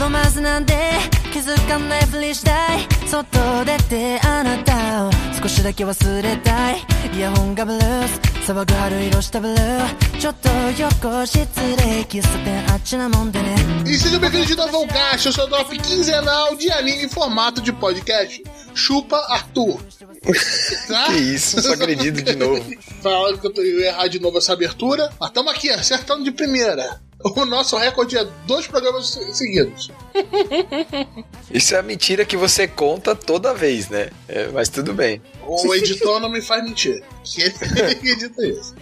ロマンスなんて気づかないふりしたい外出てあなたを少しだけ忘れたいイヤホンがブルース騒ぐ春色したブルーちょっと横失礼喫茶店あっちなもんでね E sejam bem-vindos de novo ao Gacha, o seu drop quinzenal de anime em formato de podcast. Chupa Arthur. Tá? Que isso, só agredido de novo. Falaram que eu tô- eu ia errar de novo essa abertura, mas estamos aqui, acertando de primeira. O nosso recorde é dois programas se- seguidos. Isso é a mentira que você conta toda vez, né? É, mas tudo bem. O editor não me faz mentir. Que ele que edita isso.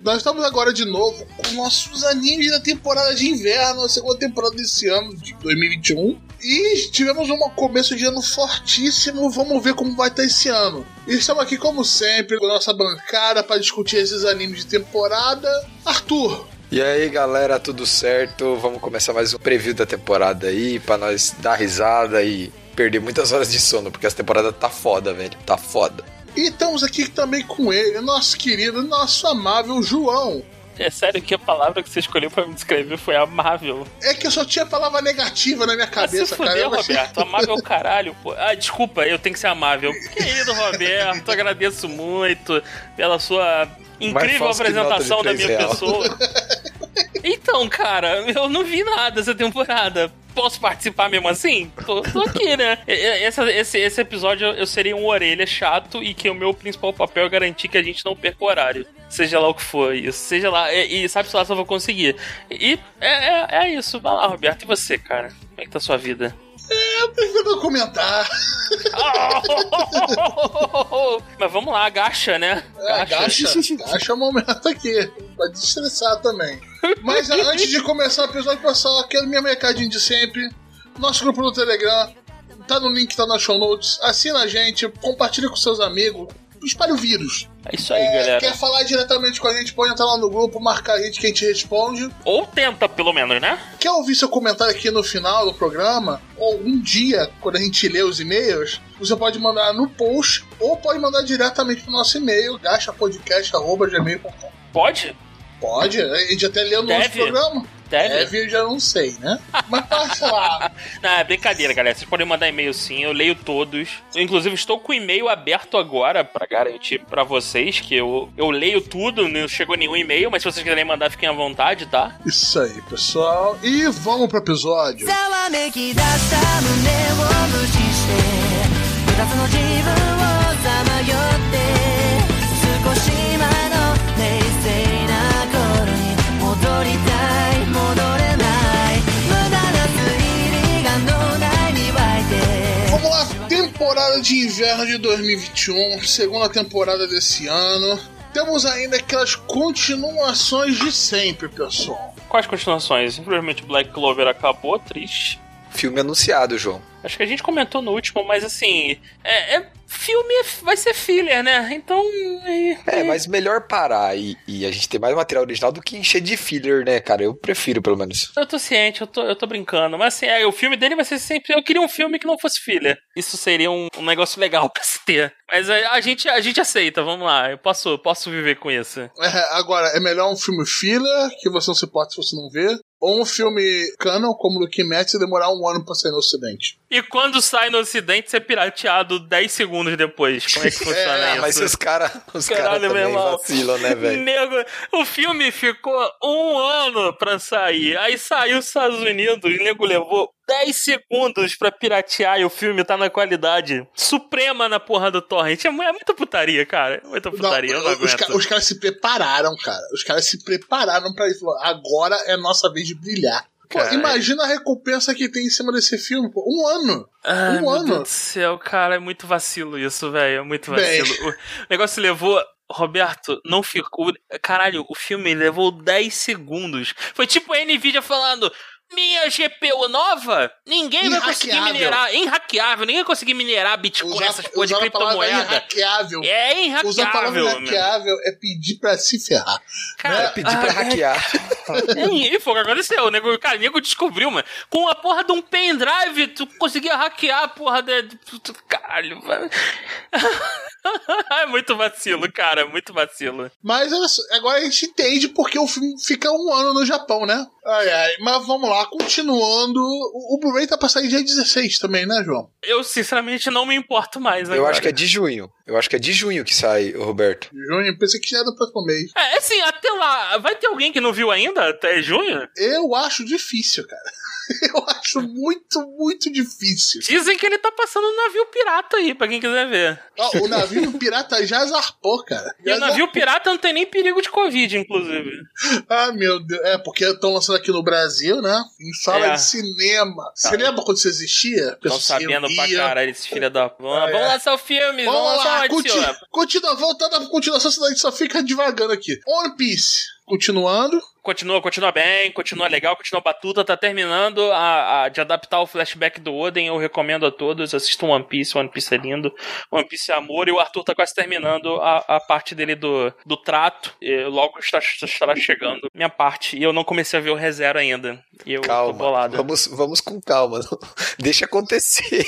Nós estamos agora de novo com nossos animes da temporada de inverno, a segunda temporada desse ano, de 2021. E tivemos um começo de ano fortíssimo, vamos ver como vai estar esse ano. E estamos aqui, como sempre, com a nossa bancada para discutir esses animes de temporada. Arthur, E aí, galera, tudo certo? Vamos começar mais um preview da temporada aí, pra nós dar risada e perder muitas horas de sono, porque essa temporada tá foda, velho. Tá foda. e estamos aqui também com ele, nosso querido, nosso amável João. É sério que a palavra que você escolheu pra me descrever foi amável. É que eu só tinha palavra negativa na minha Ah, se cabeça, cara. fudeu, Eu achei- Roberto. Amável caralho, pô. Ah, desculpa, eu tenho que ser amável. Querido Roberto, agradeço muito pela sua incrível apresentação da minha real. pessoa. Então, cara, eu não vi nada essa temporada. Posso participar mesmo assim? Tô, tô aqui, né? Esse, esse episódio eu seria um orelha chato e que o meu principal papel é garantir que a gente não perca o horário. Seja lá o que for isso. Seja lá. E, e sabe se lá se eu vou conseguir. E é, é, é isso. Vai lá, Roberto. E você, cara? Como é que tá a sua vida? Eu prefiro não comentar. Mas vamos lá, agacha, né? É, gacha, gacha é o momento aqui. Pra desestressar também. Mas antes de começar o episódio, pessoal, aquele mesmo recadinho de sempre. Nosso grupo no Telegram tá no link, tá nas show notes. Assina a gente, compartilha com seus amigos. Espalhe o vírus. É isso aí, É, galera. quer falar diretamente com a gente, pode entrar lá no grupo, marcar a gente que a gente responde. Ou tenta, pelo menos, né? Quer ouvir seu comentário aqui no final do programa? Ou um dia, quando a gente lê os e-mails, você pode mandar no post ou pode mandar diretamente pro nosso e-mail, gachapodcast.gmail.com. Pode? Pode, a gente até leu no nosso Deve. programa. Deve. Deve, eu já não sei, né? Mas passa lá. Não, é brincadeira, galera. Vocês podem mandar e-mail sim, eu leio todos. Eu, inclusive, estou com o e-mail aberto agora pra garantir pra vocês que eu, eu leio tudo, não chegou nenhum e-mail, mas se vocês quiserem mandar, fiquem à vontade, tá? Isso aí, pessoal. E vamos pro episódio. ざわめき出した胸を無視して二つの自分をさまよって Temporada de inverno de 2021, segunda temporada desse ano. Temos ainda aquelas continuações de sempre, pessoal. Quais continuações? Infelizmente, Black Clover acabou, triste. Filme anunciado, João. Acho que a gente comentou no último, mas assim, é, é- filme é- vai ser filler, né? Então. É, mas melhor parar e, e a gente ter mais material original do que encher de filler, né, cara? Eu prefiro, pelo menos. Eu tô ciente, eu tô, eu tô brincando. Mas assim, é, o filme dele vai ser sempre. Eu queria um filme que não fosse filler. Isso seria um, um negócio legal pra se ter. Mas a, a gente, a gente aceita, vamos lá. Eu posso, posso viver com isso. É, agora, é melhor um filme filler, que você não se importa se você não vê, ou um filme canon, como o Kim Match, e demorar um ano pra sair no ocidente. E quando sai no ocidente, ser pirateado 10 segundos depois. Como é que funciona É, isso? Mas os caras os cara também vacilam, né, velho? Nego, o filme ficou um ano pra sair. Aí saiu os Estados Unidos, o nego levou 10 segundos pra piratear e o filme tá na qualidade suprema na porra do torrent. É, é muita putaria, cara. É muita putaria, eu não os, ca- os caras se prepararam, cara. Os caras se prepararam pra isso. Agora é nossa vez de brilhar. Pô, Caralho. imagina a recompensa que tem em cima desse filme, pô. Um ano. Ai, um meu ano. Deus do céu, cara, é muito vacilo isso, velho. É muito Bem. vacilo. O negócio levou. Roberto, não ficou. Caralho, o filme levou 10 segundos. Foi tipo a Nvidia falando. Minha GPU nova, ninguém vai conseguir Inhackeável. minerar. Inhackeável, ninguém vai conseguir minerar Bitcoin, Usar- essas porra de criptomoeda. Inhackeável. É Usar a palavra inhackeável, inhackeável é pedir pra se ferrar. Cara, né? Pedir pra ah, hackear. E foi o que aconteceu. O nego, cara, o nego descobriu, mano. Com a porra de um pendrive, tu conseguia hackear a porra de. de- Caralho, mano. é muito vacilo, cara, muito vacilo. Mas agora a gente entende porque o filme fica um ano no Japão, né? Ai, ai. Mas vamos lá, continuando. O, o Blu-ray tá pra sair dia 16 também, né, João? Eu, sinceramente, não me importo mais Eu agora. acho que é de junho. Eu acho que é de junho que sai, o Roberto. Junho, pensei que já era do próximo mês. É, assim, até lá, vai ter alguém que não viu ainda até junho? Eu acho difícil, cara. Eu acho muito, muito difícil. Dizem que ele tá passando um navio pirata aí, pra quem quiser ver. O navio pirata já zarpou, cara. E Já o navio pirata não tem nem perigo de Covid, inclusive. Ah, meu Deus. É, porque estão lançando aqui no Brasil, né? Em sala É. de cinema. Você lembra quando isso existia? Estão sabendo pra caralho esses filha da. Vamos, Ah, é. vamos lançar o filme, vamos, Vamos lançar lá, continua, continua, voltando à continuação, senão a gente só fica devagando aqui. One Piece, continuando. Continua, continua bem, continua legal, continua batuta, tá terminando a, a- de adaptar o flashback do Oden, eu recomendo a todos, assistam One Piece, One Piece é lindo, One Piece é amor, e o Arthur tá quase terminando a, a parte dele do, do trato, e logo está, estará chegando minha parte, e eu não comecei a ver o ReZero ainda, e eu tô Calma. bolado. Vamos, vamos com calma. Deixa acontecer.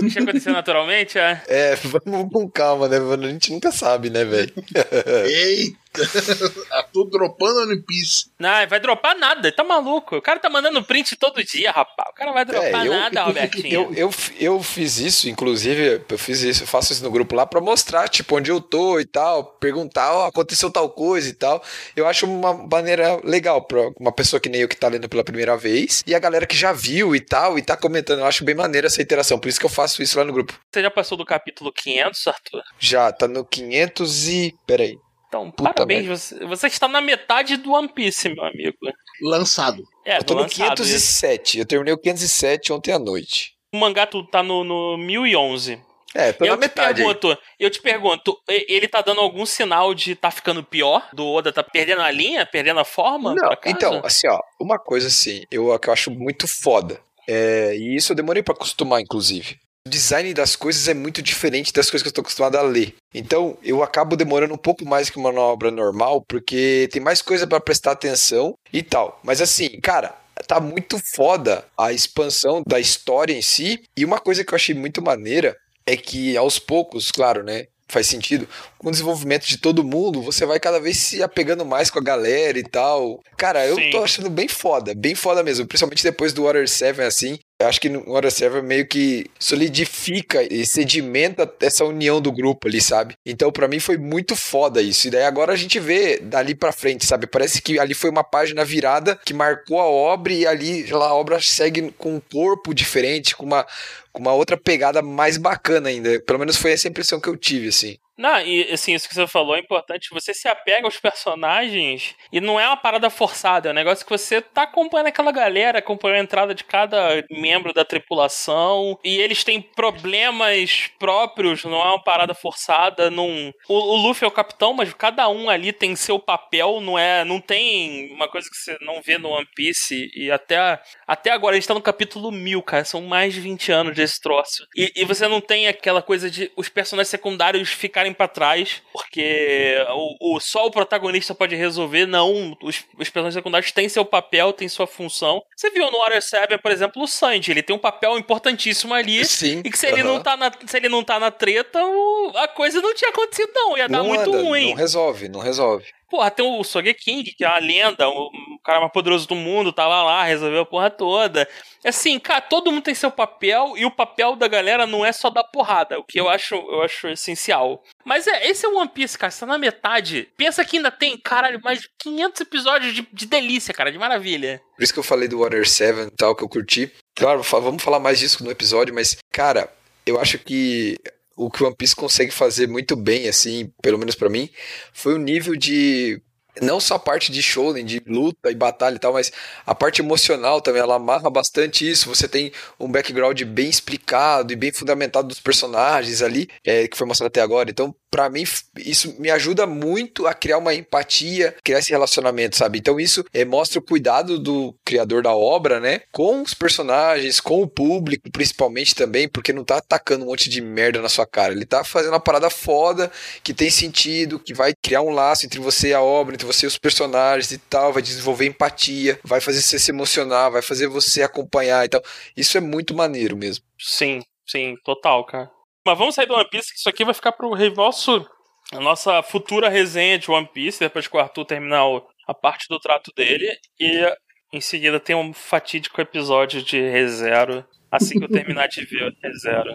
Deixa acontecer naturalmente, é... É, vamos com calma, né? mano? A gente nunca sabe, né, velho? Eita! Arthur dropando One Piece. Não, vai dropar nada, tá maluco? O cara tá mandando print todo dia, rapaz. O cara vai dropar É, eu- nada, Albertinho. Eu, eu, eu fiz isso, inclusive, eu fiz isso, eu faço isso no grupo lá pra mostrar, tipo, onde eu tô e tal, perguntar, ó, aconteceu tal coisa e tal. Eu acho uma maneira legal pra uma pessoa que nem eu que tá lendo pela primeira vez e a galera que já viu e tal e tá comentando. Eu acho bem maneira essa interação, por isso que eu faço isso lá no grupo. Você já passou do capítulo 500, Arthur? Já, tá no 500 e. Peraí. Então, Puta parabéns, você, você está na metade do One Piece, meu amigo. Lançado. É, Eu tô no lançado, isso. 507. Eu terminei o 507 ontem à noite. O mangá tu tá no, no 1011. É, tô eu na te metade. aí. pergunto, eu te pergunto, ele tá dando algum sinal de tá ficando pior? Do Oda tá perdendo a linha, perdendo a forma? Não, então, assim, ó, uma coisa assim, eu, que eu acho muito foda. É, e isso eu demorei pra acostumar, inclusive. Design das coisas é muito diferente das coisas que eu tô acostumado a ler. Então, eu acabo demorando um pouco mais que uma obra normal, porque tem mais coisa pra prestar atenção e tal. Mas assim, cara, tá muito foda a expansão da história em si. E uma coisa que eu achei muito maneira é que aos poucos, claro, né? Faz sentido. Com o desenvolvimento de todo mundo, você vai cada vez se apegando mais com a galera e tal. Cara, eu Sim. tô achando bem foda, bem foda mesmo. Principalmente depois do Water 7, assim. Eu acho que no Water 7 meio que solidifica e sedimenta essa união do grupo ali, sabe? Então, pra mim, foi muito foda isso. E daí agora a gente vê dali pra frente, sabe? Parece que ali foi uma página virada que marcou a obra e ali a obra segue com um corpo diferente, com uma, com uma outra pegada mais bacana ainda. Pelo menos foi essa impressão que eu tive, assim. Não, e assim, isso que você falou é importante. Você se apega aos personagens e não é uma parada forçada, é um negócio que você tá acompanhando aquela galera, acompanhando a entrada de cada membro da tripulação. E eles têm problemas próprios, não é uma parada forçada. Não... O, o Luffy é o capitão, mas cada um ali tem seu papel, não é. Não tem uma coisa que você não vê no One Piece. E até, até agora, a gente tá no capítulo 1000, cara. São mais de 20 anos desse troço. E, e você não tem aquela coisa de os personagens secundários ficarem pra trás, porque o, o- só o protagonista pode resolver. Não, os, os personagens secundários têm seu papel, têm sua função. Você viu no Water 7, por exemplo, o Sanji. Ele tem um papel importantíssimo ali. Sim. E que se ele, não tá na, se ele não tá na treta, o- a coisa não tinha acontecido, não. Ia dar não muito anda, ruim. Não resolve, não resolve. Porra, tem o Sogeking, que é uma lenda, o cara mais poderoso do mundo, tava lá, resolveu a porra toda. Assim, cara, todo mundo tem seu papel e o papel da galera não é só dar porrada, o que eu acho, eu acho essencial. Mas é, esse é o One Piece, cara, você tá na metade. Pensa que ainda tem, caralho, mais de 500 episódios de, de delícia, cara, de maravilha. Por isso que eu falei do Water 7 e tal, que eu curti. Claro, vamos falar mais disso no episódio, mas, cara, eu acho que o que One Piece consegue fazer muito bem, assim, pelo menos pra mim, foi o nível de. Não só a parte de shonen, de luta e batalha e tal, mas a parte emocional também, ela amarra bastante isso. Você tem um background bem explicado e bem fundamentado dos personagens ali, é, que foi mostrado até agora. Então, pra mim, isso me ajuda muito a criar uma empatia, criar esse relacionamento, sabe? Então, isso é, mostra o cuidado do criador da obra, né? Com os personagens, com o público, principalmente também, porque não tá atacando um monte de merda na sua cara. Ele tá fazendo uma parada foda, que tem sentido, que vai criar um laço entre você e a obra, entre você e os personagens e tal, vai desenvolver empatia, vai fazer você se emocionar, vai fazer você acompanhar e tal. Isso é muito maneiro mesmo. Sim, sim, total, cara. Mas vamos sair do One Piece, que isso aqui vai ficar pro nosso, a nossa futura resenha de One Piece, depois que o Arthur terminar a parte do trato dele. E em seguida tem um fatídico episódio de ReZero. Assim que eu terminar de ver ReZero.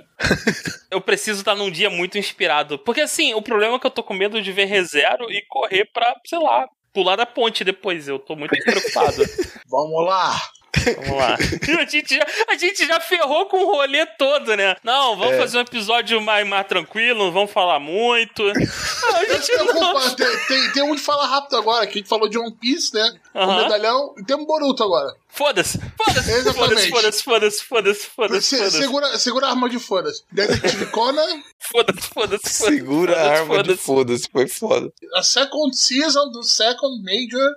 Eu preciso estar num dia muito inspirado. Porque assim, o problema é que eu tô com medo de ver ReZero e correr pra, sei lá, pular da ponte depois. Eu tô muito preocupado. Vamos lá. Vamos lá. a, gente já, a gente já ferrou com o rolê todo, né? Não, vamos É. fazer um episódio mais, mais tranquilo, não vamos falar muito. A gente não. preocupa, tem, tem, tem um de falar rápido agora, que a gente falou de One Piece, né? O medalhão, e temos Boruto agora. Foda-se, foda-se, Exatamente. foda-se, foda-se, foda-se, foda-se, Se- foda-se, segura, segura a arma de foda-se. Detetive Conan, foda-se, foda-se, foda-se. Segura a foda-se, arma de foda-se. foda-se, foi foda. a second season do second major.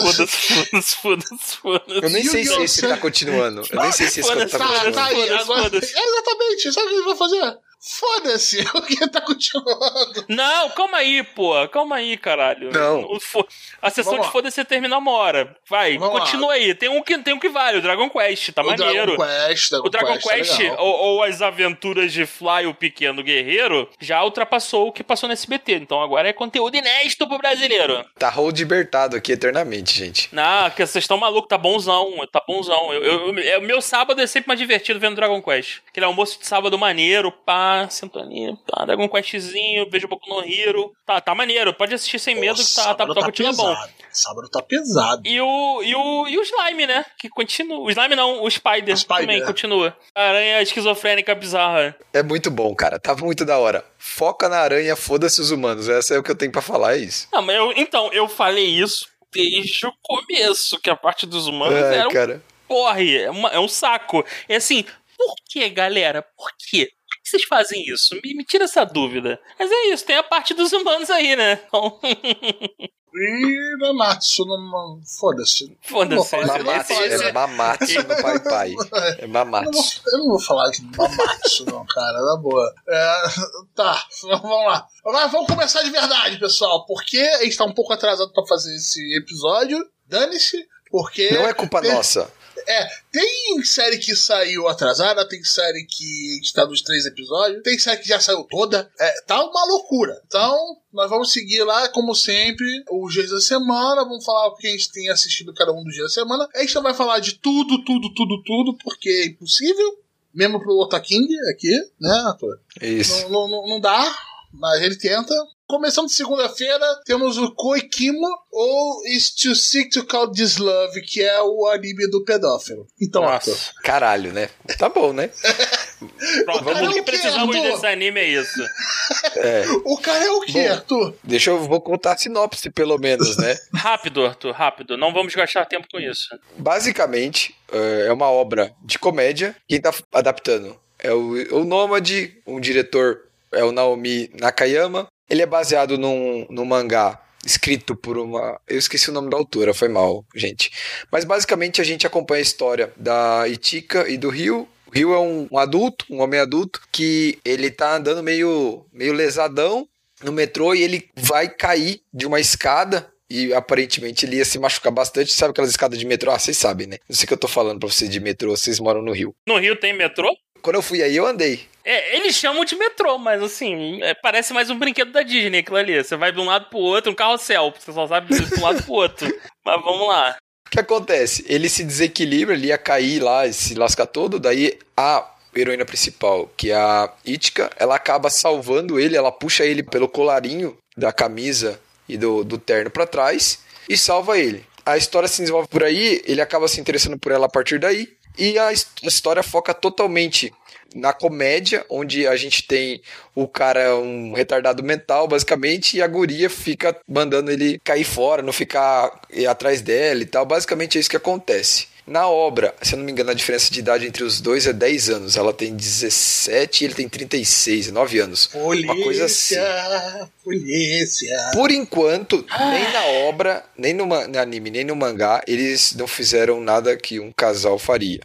Foda-se, foda-se, foda-se, foda-se. Eu nem sei se esse tá continuando. Eu nem sei se esse tá Tá, continuando. tá aí, Foda-se, agora. É, exatamente, sabe o que ele vai fazer? Foda-se, o que tá continuando. Não, calma aí, pô. Calma aí, caralho. Não. A sessão Vamos de lá. foda-se termina uma hora. Vai, Vamos continua aí. Tem um, que, tem um que vale, o Dragon Quest, tá o maneiro. Dragon Quest, Dragon O Dragon Quest, é Quest, ou, ou as aventuras de Fly, o pequeno guerreiro, já ultrapassou o que passou no SBT. Então agora é conteúdo inédito pro brasileiro. Tá hold libertado aqui eternamente, gente. Não, que vocês estão malucos, tá bonzão, tá bonzão. Eu, eu, eu- o meu sábado é sempre mais divertido vendo Dragon Quest. Aquele almoço de sábado maneiro, pá, sintonia, pá, Dragon Questzinho, vejo um pouco no Hero. Tá, tá maneiro, pode assistir sem medo que tá, tá, sábado tá, continua bom. pesado. Sábado tá pesado. E o, e, o, e o Slime, né? Que continua. O Slime não, o Spider, O Spider, também é. continua. Aranha esquizofrênica bizarra. É muito bom, cara. Tava muito da hora. Foca na aranha, foda-se os humanos. Essa é o que eu tenho pra falar, é isso. Não, mas eu, então, eu falei isso desde o começo, que a parte dos humanos Ai, era um cara. porre, é, uma- é um saco. É assim, por que, galera? Por quê? Por que vocês fazem isso? Me, me tira essa dúvida. Mas é isso, tem a parte dos humanos aí, né? Então, E Nanatsu, não. Foda-se. Não foda-se. de Mamatsu, é Mamatsu no Pai Pai. É Eu não, vou, Mamatsu. eu não vou falar de Mamatsu, não, cara, na boa. É, tá, vamos lá. Agora vamos começar de verdade, pessoal. Porque a gente tá um pouco atrasado pra fazer esse episódio. Dane-se, porque. Não é culpa nossa. É, tem série que saiu atrasada, tem série que está nos três episódios, tem série que já saiu toda. É, tá uma loucura. Então, nós vamos seguir lá, como sempre, os dias da semana. Vamos falar o que a gente tem assistido cada um dos dias da semana. A gente não vai falar de tudo, tudo, tudo, tudo, porque é impossível. Mesmo pro Otaking aqui, né, ator? É Isso. Não, não, não, não dá, mas ele tenta. Começando de segunda-feira, temos o Koikimo, ou Is to Seek to Call This Love, que é o anime do pedófilo. Então, Arthur. Nossa. Caralho, né? Tá bom, né? Pronto, tudo o que precisamos Arthur? desse anime é isso. É. O cara é o quê, Bom. Arthur? Deixa eu vou contar a sinopse, pelo menos, né? Rápido, Arthur, rápido. Não vamos gastar tempo com isso. Basicamente, é é uma obra de comédia. Quem tá adaptando é o, o Nômade, um diretor é o Naomi Nakayama. Ele é baseado num, num mangá escrito por uma. Eu esqueci o nome da autora, foi mal, gente. Mas basicamente a gente acompanha a história da Itika e do Rio. O Rio é um, um adulto, um homem adulto, que ele tá andando meio, meio lesadão no metrô e ele vai cair de uma escada. E aparentemente ele ia se machucar bastante. Sabe aquelas escadas de metrô? Ah, vocês sabem, né? Não sei o que eu tô falando pra vocês de metrô, vocês moram no Rio. No Rio tem metrô? Quando eu fui aí, eu andei. É, eles chamam de metrô, mas assim, é, parece mais um brinquedo da Disney aquilo ali. Você vai de um lado pro outro, um carrossel, você só sabe de um lado pro outro. Mas vamos lá. O que acontece? Ele se desequilibra, ele ia cair lá e se lasca todo, daí a heroína principal, que é a Itka, ela acaba salvando ele, ela puxa ele pelo colarinho da camisa e do, do terno pra trás e salva ele. A história se desenvolve por aí, ele acaba se interessando por ela a partir daí, e a, his- a história foca totalmente na comédia, onde a gente tem o cara um retardado mental, basicamente, e a guria fica mandando ele cair fora, não ficar eh, atrás dela e tal. Basicamente é isso que acontece. Na obra, se eu não me engano, a diferença de idade entre os dois é 10 anos. Ela tem 17 e ele tem 36, 9 anos. Polícia, Uma coisa assim. polícia. Por enquanto, nem na obra, nem no, no anime, nem no mangá, eles não fizeram nada que um casal faria.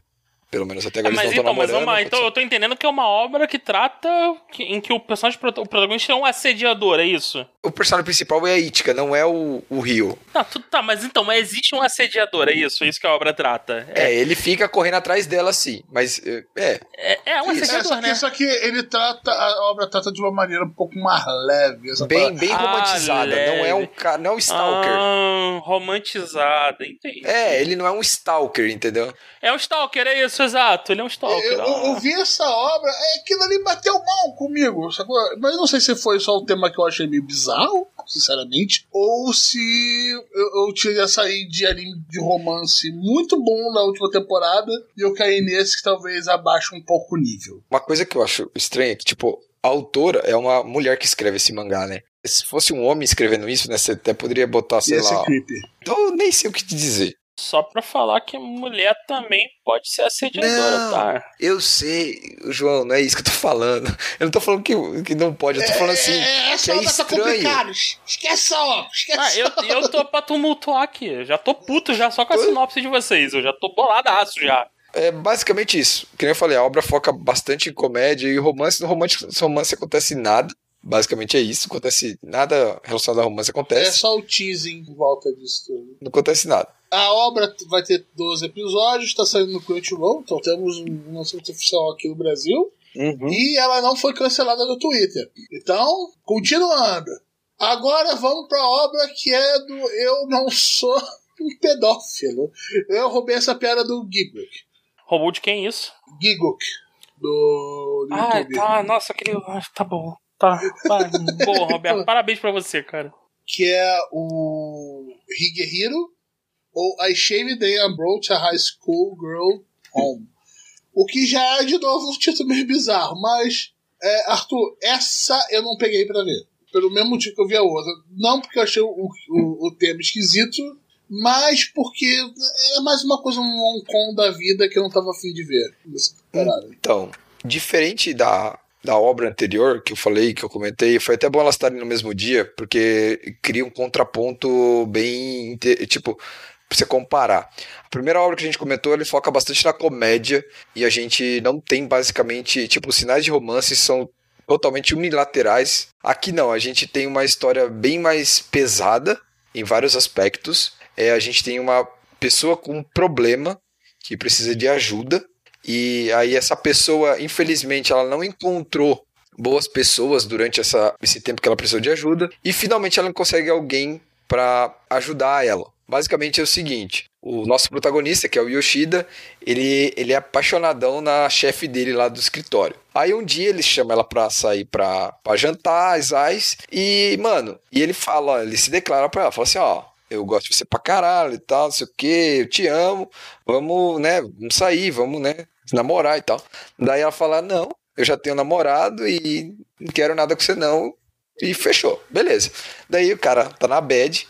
Pelo menos até agora mas eles não então, estão mas namorando. vamos lá, pode então ser. eu tô entendendo que é uma obra que trata que- em que o personagem o protagonista é um assediador, é isso? O personagem principal é a Itka, não é o, o Rio. Tá, tudo tá, mas então, mas existe um assediador, é isso? É isso que a obra trata. É, ele fica correndo atrás dela, sim. Mas, é, é. É, é um É, só, assediador, que, né? só que ele trata, a obra trata de uma maneira um pouco mais leve. Essa bem, parada. bem Ah, romantizada. não é um cara, não é um stalker. Ah, romantizada, entendi. É, ele não é um stalker, entendeu? É um stalker, é isso, exato. Ele é um stalker. Eu, eu- eu ah. vi essa obra, é aquilo ali bateu mal comigo, sacou? Mas eu não sei se foi só o tema que eu achei meio bizarro, sinceramente, ou se eu, eu tinha aí de anime de romance muito bom na última temporada e eu caí nesse que talvez abaixe um pouco o nível. Uma coisa que eu acho estranha é que, tipo, a autora é uma mulher que escreve esse mangá, né? Se fosse um homem escrevendo isso, né? Você até poderia botar, sei Ia lá. creepy. Então eu nem sei o que te dizer. Só pra falar que mulher também pode ser assediadora, Não. tá? Eu sei, João, não é isso que eu tô falando. Eu não tô falando que, que não pode, eu tô falando assim. é, que é estranho. Esquece essa obra, esquece Ah, eu, eu tô pra tumultuar aqui. Eu Já tô puto já só com a sinopse de vocês. Eu já tô boladaço já. É basicamente isso. Que nem eu falei, a obra foca bastante em comédia e romance. No romance, no romance acontece nada. Basicamente é isso. Acontece nada relacionado a romance É acontece. só o teasing em volta disso tudo. Não acontece nada. A obra vai ter 12 episódios, está saindo no Crunchyroll, então temos um lançamento oficial aqui no Brasil. Uhum. E ela não foi cancelada no Twitter. Então, continuando. Agora vamos para a obra que é do Eu Não Sou um Pedófilo. Eu roubei essa piada do Giguk. Roubou de quem isso? Giguk. Do, do Ah, YouTube. tá. Nossa, aquele. ah, Tá bom. Tá. Vai. Boa, Roberto. Parabéns pra você, cara. Que é o Higehiro. Ou I Shaved Day and Brought a High School Girl Home. O que já é, de novo, um título meio bizarro. Mas, é, Arthur, essa eu não peguei pra ver. Pelo mesmo motivo que eu vi a outra. Não porque eu achei o, o, o tema esquisito, mas porque é mais uma coisa, um Hong Kong da vida que eu não tava afim de ver. nessa temporada. Então, diferente da, da obra anterior que eu falei, que eu comentei, foi até bom elas estarem no mesmo dia, porque cria um contraponto bem. Tipo, pra você comparar. A primeira obra que a gente comentou, ele foca bastante na comédia, e a gente não tem basicamente. Tipo, os sinais de romance são totalmente unilaterais. Aqui não, a gente tem uma história bem mais pesada em vários aspectos. É, a gente tem uma pessoa com um problema que precisa de ajuda. E aí essa pessoa, infelizmente, ela não encontrou boas pessoas durante essa, esse tempo que ela precisou de ajuda. E finalmente ela consegue alguém para ajudar ela. Basicamente é o seguinte: o nosso protagonista, que é o Yoshida, ele, ele é apaixonadão na chefe dele lá do escritório. Aí um dia ele chama ela pra sair pra, pra jantar, as ais, e, mano, e ele fala, ele se declara pra ela, fala assim, ó, eu gosto de você pra caralho e tal, não sei o que, eu te amo, vamos, né, vamos sair, vamos, né, namorar e tal. Daí ela fala, não, eu já tenho namorado e não quero nada com você não, e fechou, beleza. Daí o cara tá na bed,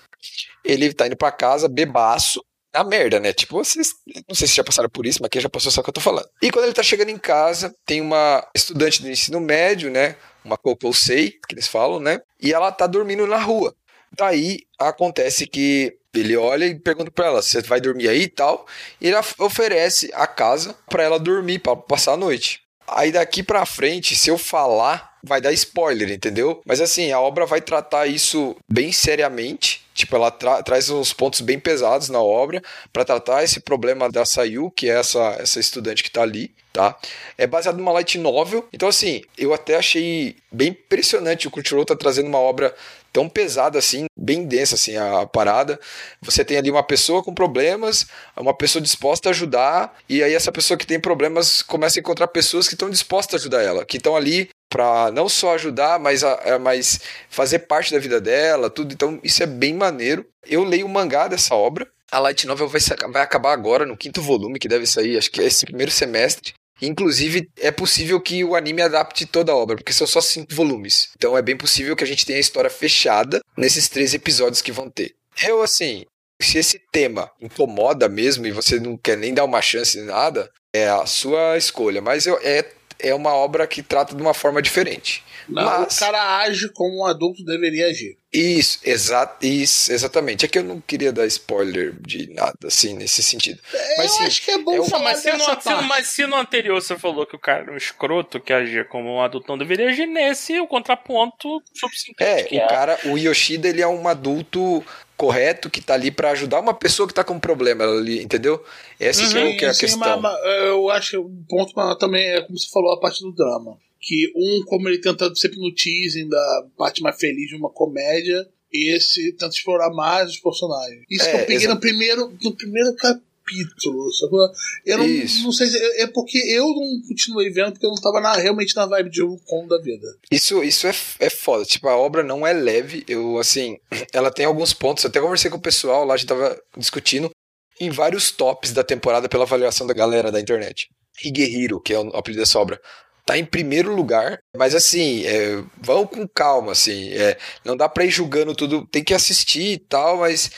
ele tá indo pra casa, bebaço, na merda, né? Tipo, vocês. Não sei se já passaram por isso, mas quem já passou sabe o que eu tô falando. E quando ele tá chegando em casa, tem uma estudante do ensino médio, né? Uma Kokosei, que eles falam, né? E ela tá dormindo na rua. Daí acontece que ele olha e pergunta pra ela: você vai dormir aí e tal? E ele of- oferece a casa pra ela dormir, pra passar a noite. Aí daqui pra frente, se eu falar, vai dar spoiler, entendeu? Mas assim, a obra vai tratar isso bem seriamente. Tipo, ela tra- traz uns pontos bem pesados na obra pra tratar esse problema da Sayu, que é essa, essa estudante que tá ali, tá? É baseado numa light novel. Então, assim, eu até achei bem impressionante o Crunchyroll tá trazendo uma obra tão pesada assim, bem densa assim a parada. Você tem ali uma pessoa com problemas, uma pessoa disposta a ajudar, e aí essa pessoa que tem problemas começa a encontrar pessoas que estão dispostas a ajudar ela, que estão ali para não só ajudar, mas, a, mas fazer parte da vida dela, tudo. Então isso é bem maneiro. Eu leio o mangá dessa obra. A Light Novel vai, vai acabar agora no quinto volume, que deve sair, acho que é esse primeiro semestre. Inclusive, é possível que o anime adapte toda a obra, porque são só cinco volumes. Então é bem possível que a gente tenha a história fechada nesses três episódios que vão ter. Eu, assim, se esse tema incomoda mesmo e você não quer nem dar uma chance nem nada, é a sua escolha. Mas eu, é, é uma obra que trata de uma forma diferente. Não, Mas- O cara age como um adulto deveria agir. Isso, exa isso, exatamente. É que eu não queria dar spoiler de nada, assim, nesse sentido. Mas eu sim, acho que é bom é um- falar Mas se, no, se mas se no anterior você falou que o cara era um escroto que agia como um adulto não deveria agir, nesse o contraponto subsimplista. É, que o cara, o Yoshida, ele é um adulto correto que tá ali pra ajudar uma pessoa que tá com um problema ali, entendeu? Essa que é o que é a Sim, questão. mas- mas eu acho que o ponto maior também é, como você falou, a parte do drama. Que um, como ele tentando sempre no teasing da parte mais feliz de uma comédia, esse tenta explorar mais os personagens. Isso É, que eu peguei no primeiro, no primeiro capítulo, sacou? Eu não, não sei se. É porque eu não continuei vendo, porque eu não tava na- realmente na vibe de um com da vida. Isso, isso é, é foda. Tipo, a obra não é leve. Eu, assim, ela tem alguns pontos. Eu até conversei com o pessoal lá, a gente tava discutindo em vários tops da temporada pela avaliação da galera da internet. Higehiro, que é o apelido dessa obra, tá em primeiro lugar, mas assim, é, vão com calma, assim. é, não dá pra ir julgando tudo, tem que assistir e tal, mas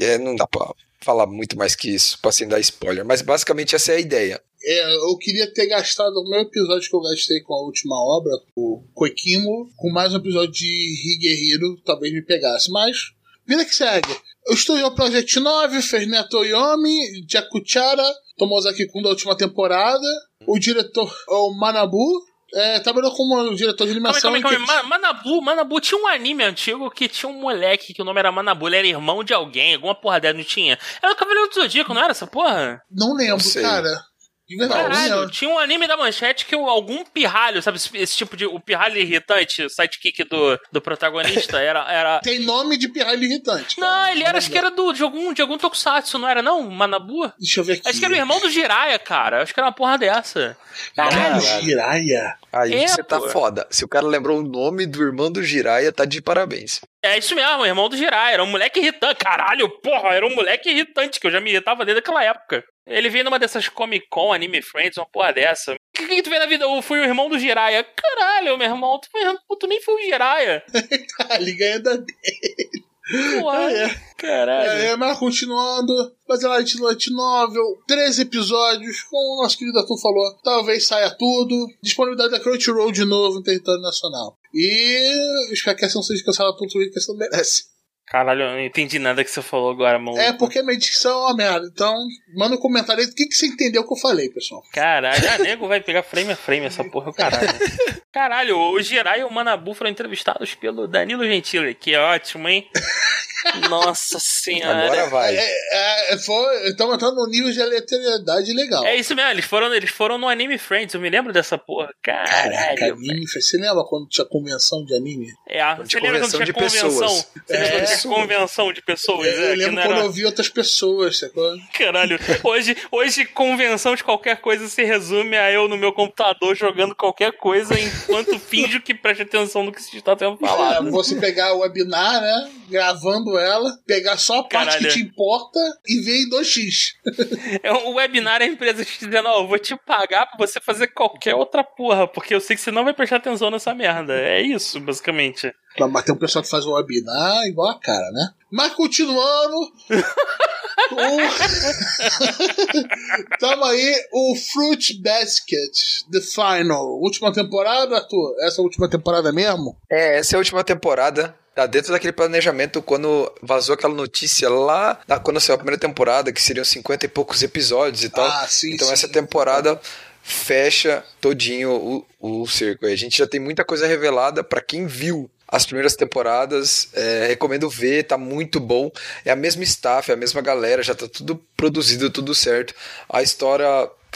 é, não dá pra falar muito mais que isso, pra sem dar spoiler. Mas basicamente essa é a ideia. É, eu queria ter gastado o meu episódio que eu gastei com a última obra, o Koikimo, com mais um episódio de Higehiro, talvez me pegasse. Mas, vida que segue. O estúdio Project 9 fez Neto Yomi, Jakuchara, Tomozaki Kun da última temporada. O diretor, o Manabu, é, trabalhou como diretor de Calma animação. calma calma aí. e Ma- Manabu, Manabu tinha um anime antigo que tinha um moleque que o nome era Manabu, ele era irmão de alguém, alguma porra dela, não tinha? Era o Cavaleiro do Zodíaco, não era essa porra? Não lembro, Não cara. De verdade, não Caralho, tinha um anime da manchete que algum pirralho, sabe, esse, esse tipo de. O pirralho irritante, o sidekick do, do protagonista, era. era... Tem nome de pirralho irritante. Não, cara. ele era, acho que era do, de, algum, de algum tokusatsu, não era não? Manabu? Deixa eu ver aqui. Acho que era o irmão do Jiraiya, cara. Acho que era uma porra dessa. Caralho, Caralho. Jiraiya. Aí É, você tá pô. foda. Se o cara lembrou o nome do irmão do Jiraiya, tá de parabéns. É isso mesmo, o irmão do Jiraiya. Era um moleque irritante. Caralho, porra, era um moleque irritante que eu já me irritava desde aquela época. Ele veio numa dessas Comic Con, Anime Friends, uma porra dessa. O que, que tu vê na vida? Eu fui o irmão do Jiraiya. Caralho, meu irmão, tu, pô, tu nem foi o Jiraiya. Ele ganha da Porra, É. caralho. É, mas continuando, é Light Light Novel, 13 episódios, como o nosso querido Arthur falou, talvez saia tudo, disponibilidade da Crunchyroll de novo no território nacional. E os que não seja cancelado por Twitter, que não merece. Caralho, eu não entendi nada que você falou agora, mano. É porque a minha dicção é uma merda, então manda um comentário aí do que, que você entendeu que eu falei, pessoal. Caralho, a nego vai pegar frame a frame essa porra, o caralho. Caralho, o Jirai e o Manabu foram entrevistados pelo Danilo Gentili, que é ótimo, hein? Nossa senhora. Agora vai. É, é, foi, estamos entrando num nível de aleatoriedade legal. É isso mesmo, eles foram, eles foram no Anime Friends, eu me lembro dessa porra. Caraca, Caralho. anime, você lembra quando tinha convenção de anime? É, você lembra quando convenção tinha de convenção? pessoas. Você lembra quando É. tinha convenção de pessoas? eu é, que lembro quando era... eu vi outras pessoas, sacou? Caralho, hoje, hoje convenção de qualquer coisa se resume a eu no meu computador jogando qualquer coisa enquanto finjo que preste atenção no que se está sendo É, falado. você pegar o webinar, né? Gravando ela, pegar só a parte Caralho. que te importa e ver em 2x. É um webinar é a empresa te dizendo, ó, eu vou te pagar pra você fazer qualquer outra porra, porque eu sei que você não vai prestar atenção nessa merda. É isso, basicamente. Mas tem um pessoal que faz o webinar igual a cara, né? Mas continuando. o... Tamo aí, o Fruit Basket, The Final. Última temporada, Arthur? Essa é a última temporada mesmo? É, essa é a última temporada. Tá dentro daquele planejamento quando vazou aquela notícia lá, na- quando saiu a primeira temporada, que seriam 50 e poucos episódios e tal. Ah, sim, então sim. essa temporada fecha todinho o, o cerco. aí. A gente já tem muita coisa revelada pra quem viu as primeiras temporadas. é, recomendo ver, tá muito bom. É a mesma staff, é a mesma galera, já tá tudo produzido, tudo certo. A história.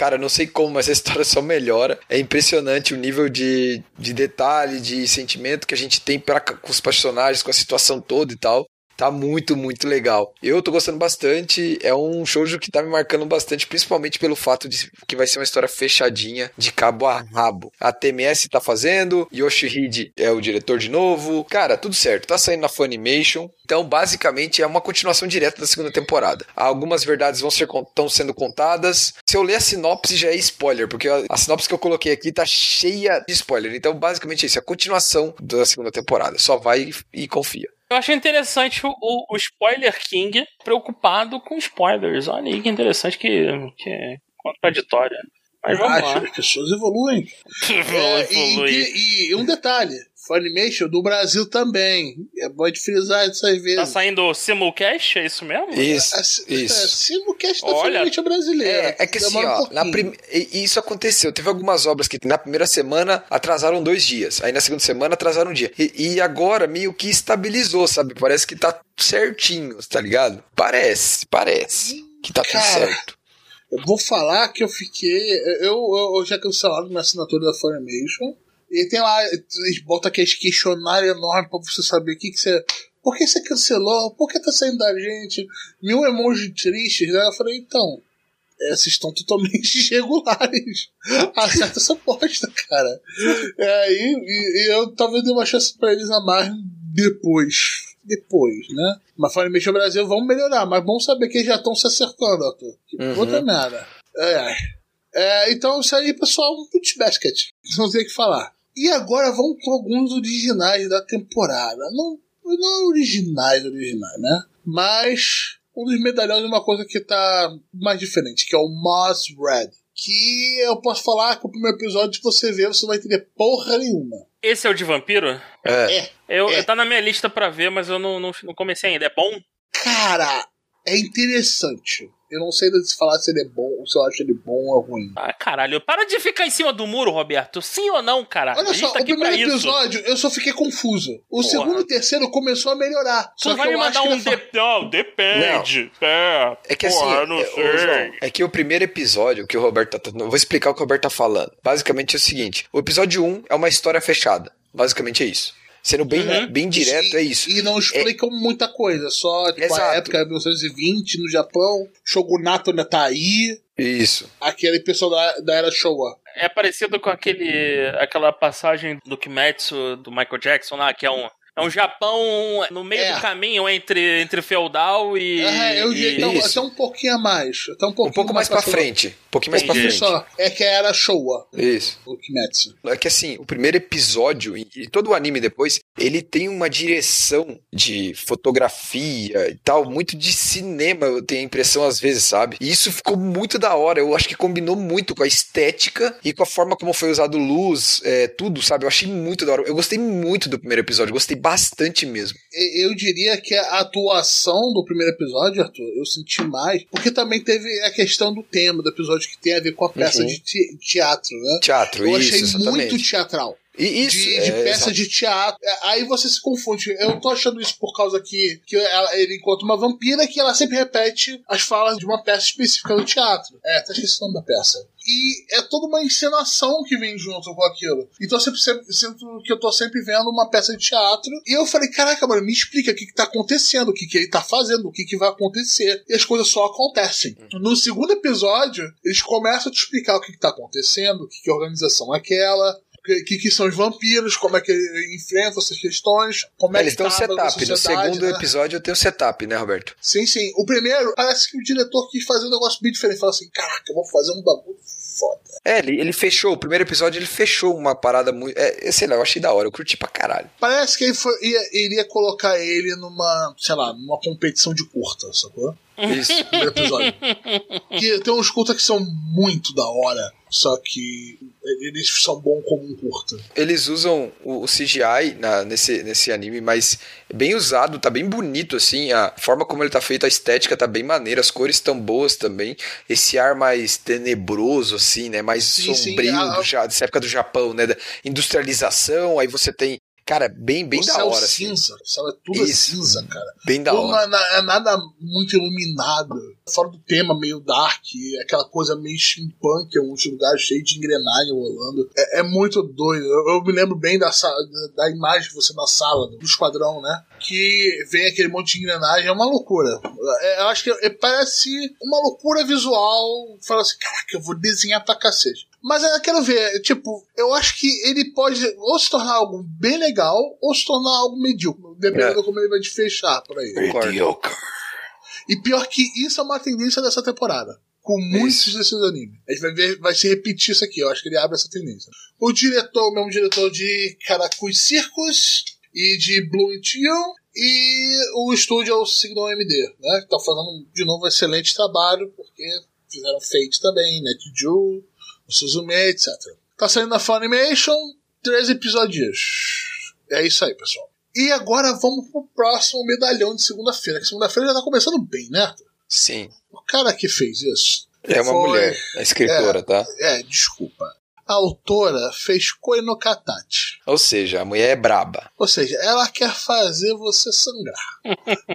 Cara, não sei como, mas a história só melhora. É impressionante o nível de, de detalhe, de sentimento que a gente tem pra, com os personagens, com a situação toda e tal. Tá muito, muito legal. Eu tô gostando bastante. É um shoujo que tá me marcando bastante, principalmente pelo fato de que vai ser uma história fechadinha, de cabo a rabo. A TMS tá fazendo, Yoshihide é o diretor de novo. Cara, tudo certo. Tá saindo na Funimation. Então, basicamente, é uma continuação direta da segunda temporada. Algumas verdades vão ser estão sendo contadas. Se eu ler a sinopse, já é spoiler, porque a, a sinopse que eu coloquei aqui tá cheia de spoiler. Então, basicamente, é isso. É a continuação da segunda temporada. Só vai e confia. Eu achei interessante o, o, o Spoiler King preocupado com spoilers. Olha aí que interessante que, que é contraditório. Mas vamos Acho, lá. as pessoas evoluem. É, e, e- e um detalhe: Funimation do Brasil também. É bom de frisar dessas Tá vezes. saindo simulcast, é isso mesmo? Isso, É, isso. É, simulcast da Olha, Funimation brasileira. É, é que assim, um ó, na prim... isso aconteceu. Teve algumas obras que na primeira semana atrasaram dois dias. Aí na segunda semana atrasaram um dia. E, e agora meio que estabilizou, sabe? Parece que tá certinho, tá ligado? Parece, parece que tá tudo Cara, certo. Eu vou falar que eu fiquei. Eu, eu, eu já cancelaram minha assinatura da Funimation. E tem lá, eles botam aqueles questionários enormes pra você saber o que, que você. Por que você cancelou? Por que tá saindo da gente? Mil emojis tristes, né? Eu falei, então. Vocês estão totalmente irregulares. Acerta essa bosta, cara. É, e, e- e eu talvez dê uma chance pra eles a mais depois. Depois, né? Mas Funimation Brasil vamos melhorar, mas bom saber que eles já estão se acertando, Arthur. Que Uhum. puta merda. É, é. É, então, isso aí, pessoal, um Put Basket. Não tem o que falar. E agora vamos com alguns originais da temporada. Não, não originais, originais, né? Mas um dos medalhões é uma coisa que tá mais diferente, que é o Moss Red. Que eu posso falar que o primeiro episódio, se você ver, você não vai entender porra nenhuma. Esse é o de vampiro? É. É. Eu, É. Tá na minha lista pra ver, mas eu não, não, não comecei ainda. É bom? Cara, é interessante. Eu não sei se falar se ele é bom, ou se eu acho ele bom ou ruim. Ah, caralho. Para de ficar em cima do muro, Roberto. Sim ou não, cara? Olha a gente só, tá o primeiro isso. episódio eu só fiquei confuso. O Porra. segundo e o terceiro começou a melhorar. Tu Só que vai me eu acho mandar que um fa- de... Não, depende. É, É que porra, assim, eu não é, sei. João, é que o primeiro episódio que o Roberto tá. Eu vou explicar o que o Roberto tá falando. Basicamente é o seguinte: o episódio 1 é uma história fechada. Basicamente é isso. Sendo bem, Uhum. bem direto, e, é isso. E não explicam muita coisa, só tipo, a época de 1920 no Japão, Shogunato ainda tá aí, Isso. aquele pessoal da, da era Showa. É parecido com aquele, aquela passagem do Kimetsu do Michael Jackson lá, que é um, é um Japão no meio É. do caminho entre, entre feudal e. É, eu diria e- tá- Isso. até um pouquinho a mais. Até um, Um pouquinho pouco mais pra cima. frente. Um pouquinho mais pra Entendi. frente. Só, é que era Showa, Isso. o Kimetsu. É que assim, o primeiro episódio e e todo o anime depois, ele tem uma direção de fotografia e tal, muito de cinema, eu tenho a impressão às vezes, sabe? E isso ficou muito da hora, eu acho que combinou muito com a estética e com a forma como foi usado luz, é, tudo, sabe? Eu achei muito da hora. Eu gostei muito do primeiro episódio, gostei bastante mesmo. Eu diria que a atuação do primeiro episódio, Arthur, eu senti mais, porque também teve a questão do tema do episódio que tem a ver com a peça Uhum. de te- teatro, né? Teatro, Eu isso, achei exatamente. muito teatral. E isso, de, é, de peça exato. de teatro. É, Aí você se confunde. Eu tô achando isso por causa que, que ela- ele encontra uma vampira que ela sempre repete as falas de uma peça específica do teatro. É, até esqueci o nome da peça. E é toda uma encenação que vem junto com aquilo. Então eu sempre, sempre- sinto que eu tô sempre vendo uma peça de teatro. E eu falei, caraca, mano, me explica o que, que tá acontecendo, o que, que ele tá fazendo, o que, que vai acontecer. E as coisas só acontecem. No segundo episódio, eles começam a te explicar o que, que tá acontecendo, o que, que organização é aquela, que, que, são os vampiros, como é que ele enfrenta essas questões, como é Eles que têm um setup. No segundo né? episódio eu tenho setup, né, Roberto? Sim, sim. O primeiro, parece que o diretor quis fazer um negócio bem diferente. Falou assim: caraca, eu vou fazer um bagulho foda. É, ele, ele fechou, o primeiro episódio ele fechou uma parada muito. É, sei lá, eu achei da hora, eu curti pra caralho. Parece que ele foi- ia, iria colocar ele numa, sei lá, numa competição de curta, sacou? Isso. Primeiro episódio. que tem uns curtas que são muito da hora, só que eles são bons como um curta. Eles usam o, o CGI na- nesse, nesse anime, mas bem usado, tá bem bonito, assim. A forma como ele tá feito, a estética tá bem maneira, as cores estão boas também. Esse ar mais tenebroso, assim, né? Mais Sim, sim, sombrio a- do, dessa época do Japão, né? Da industrialização, aí você tem. Cara, bem, bem o da céu hora, assim. cinza, o céu é tudo Isso. cinza, cara. Bem da Não hora. é, na- é nada muito iluminado. Fora do tema meio dark, aquela coisa meio steampunk, uns lugares cheios de engrenagem rolando. É, é muito doido. Eu, eu me lembro bem da, da, imagem de você na sala, do esquadrão, né? Que vem aquele monte de engrenagem, é uma loucura. É, eu acho que é- parece uma loucura visual. Fala assim, caraca, eu vou desenhar pra cacete. Mas eu quero ver, tipo, eu acho que ele pode ou se tornar algo bem legal ou se tornar algo medíocre, dependendo É. de como ele vai te fechar por aí. Concordo. E pior que isso é uma tendência dessa temporada. Com muitos Isso. desses animes. A gente vai ver, vai se repetir isso aqui. Eu acho que ele abre essa tendência. O diretor, o mesmo diretor de Karakui Circus e de Blue Teal. E o estúdio é o Signal MD, né? Que tá fazendo de novo um excelente trabalho, porque fizeram Fate também, NetJew, Suzume, etc. Tá saindo na Funimation, três episódios. É isso aí, pessoal. E agora vamos pro próximo medalhão de segunda-feira. Que segunda-feira já tá começando bem, né? Sim. O cara que fez isso. É uma foi- mulher, a escritora, tá? É, desculpa. A autora fez Koi no Katachi. Ou seja, a mulher é braba. Ou seja, ela quer fazer você sangrar.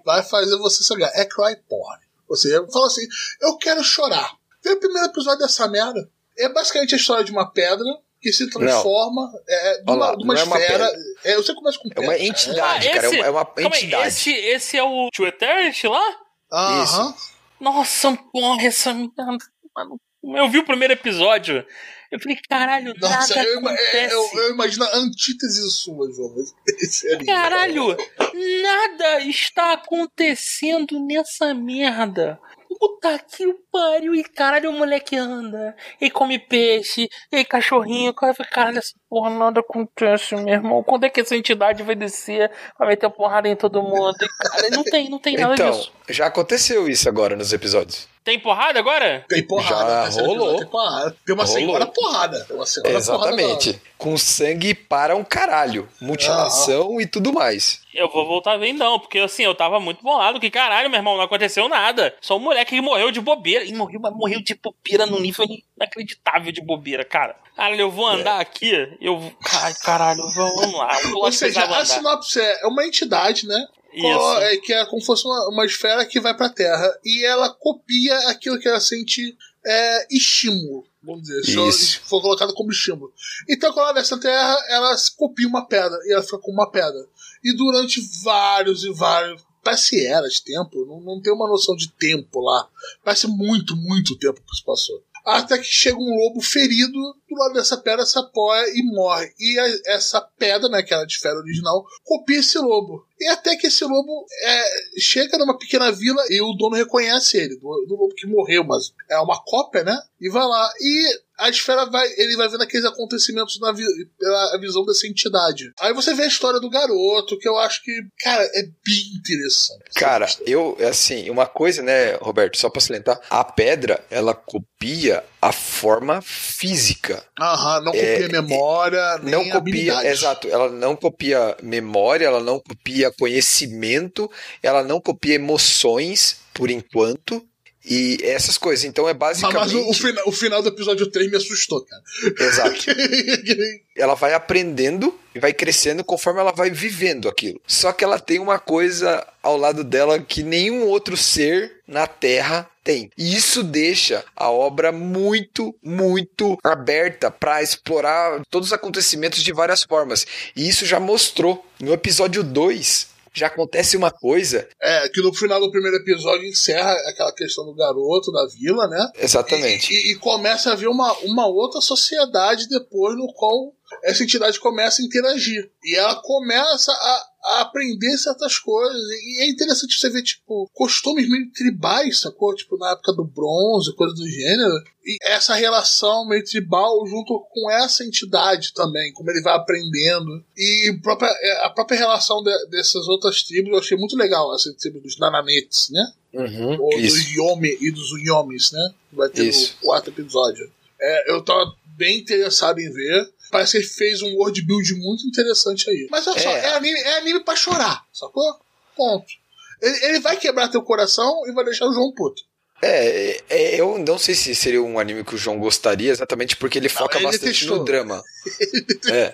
Vai fazer você sangrar. É cry porn. Ou seja, fala assim: eu quero chorar. Vê o primeiro episódio dessa merda. É basicamente a história de uma pedra que se transforma é, de, Olha uma, lá, de uma é uma esfera. pedra. É, você começa com É pedra. uma cara. entidade, cara. É uma, é uma calma aí, entidade. esse, esse é o True Eternity lá? Aham. Nossa, porra, essa merda. Mano, eu vi o primeiro episódio. Eu falei, caralho, Nossa, nada eu, é, acontece. eu, eu imagino a antítese sua, João. Esse anime, Caralho, nada está acontecendo nessa merda. Puta que pariu. E caralho, o moleque anda. E come peixe. E cachorrinho. Cara, Caralho, essa porra nada acontece, meu irmão. Quando é que essa entidade vai descer? Vai meter porrada em todo mundo? E, cara, não tem, não tem nada Então, disso. já aconteceu isso agora nos episódios. Tem porrada agora? Tem porrada. Já rolou. Tem, porrada. Tem uma Rolou. senhora porrada. Tem uma senhora Exatamente. Com sangue para um caralho. Mutilação e tudo mais. Eu vou voltar a ver então, porque assim, eu tava muito bolado, que caralho, meu irmão, não aconteceu nada. Só um moleque que morreu de bobeira. E morreu, mas morreu de bobeira num nível inacreditável de bobeira, cara. Caralho, eu vou andar aqui, eu. Ai, caralho, vamos lá. Eu Ou seja, a sinopse é é uma entidade, né? Isso. É, que é como se fosse uma, uma esfera que vai pra Terra. E ela copia aquilo que ela sente é, estímulo. Vamos dizer, se Isso. for colocado como estímulo. Então, quando ela desce na Terra, ela se copia uma pedra. E ela fica com uma pedra. E durante vários e vários. Parece eras, tempo. Não, não tem uma noção de tempo lá. Parece muito, muito tempo que se passou. Até que chega um lobo ferido do lado dessa pedra, se apoia e morre. E a- essa pedra, né, que era de esfera original, copia esse lobo. E até que esse lobo é, chega numa pequena vila e o dono reconhece ele, do, do lobo que morreu, mas é uma cópia, né? E vai lá. E a esfera vai. Ele vai vendo aqueles acontecimentos na vi- pela visão dessa entidade. Aí você vê a história do garoto, que eu acho que, cara, é bem interessante. Cara, eu, assim, uma coisa, né, Roberto, só pra salientar, a pedra, ela copia a forma física. Aham, não copia memória, nem É, Não copia, exato, ela não copia memória, ela não copia conhecimento, ela não copia emoções, por enquanto, e essas coisas. Então é Mas, mas basicamente. o, o fina- o final do episódio 3 me assustou, cara. Exato. ela vai aprendendo e vai crescendo conforme ela vai vivendo aquilo. Só que ela tem uma coisa ao lado dela que nenhum outro ser na Terra tem. E isso deixa a obra muito, muito aberta para explorar todos os acontecimentos de várias formas. E isso já mostrou no episódio 2. Já acontece uma coisa. É, que no final do primeiro episódio encerra aquela questão do garoto, da vila, né? Exatamente. E, e começa a haver uma, uma outra sociedade depois no qual essa entidade começa a interagir. E ela começa a, a aprender certas coisas. E é interessante você ver, tipo, costumes meio tribais, sacou? Tipo, na época do bronze, coisa do gênero. E essa relação meio tribal junto com essa entidade também, como ele vai aprendendo. E própria- é, a própria relação de- dessas outras tribos, eu achei muito legal, essa tribo dos Nananetes, né? Uhum, Ou isso. dos Yomi e dos Yomis, né? Que vai ter Isso. no quarto episódio. É, eu tava bem interessado em ver. Parece que ele fez um world build muito interessante aí. Mas olha só, É. é anime, é anime pra chorar, sacou? Ponto. Ele, ele vai quebrar teu coração e vai deixar o João puto. É, é, eu não sei se seria um anime que o João gostaria, exatamente porque ele foca ele bastante detestou. no drama. É. É.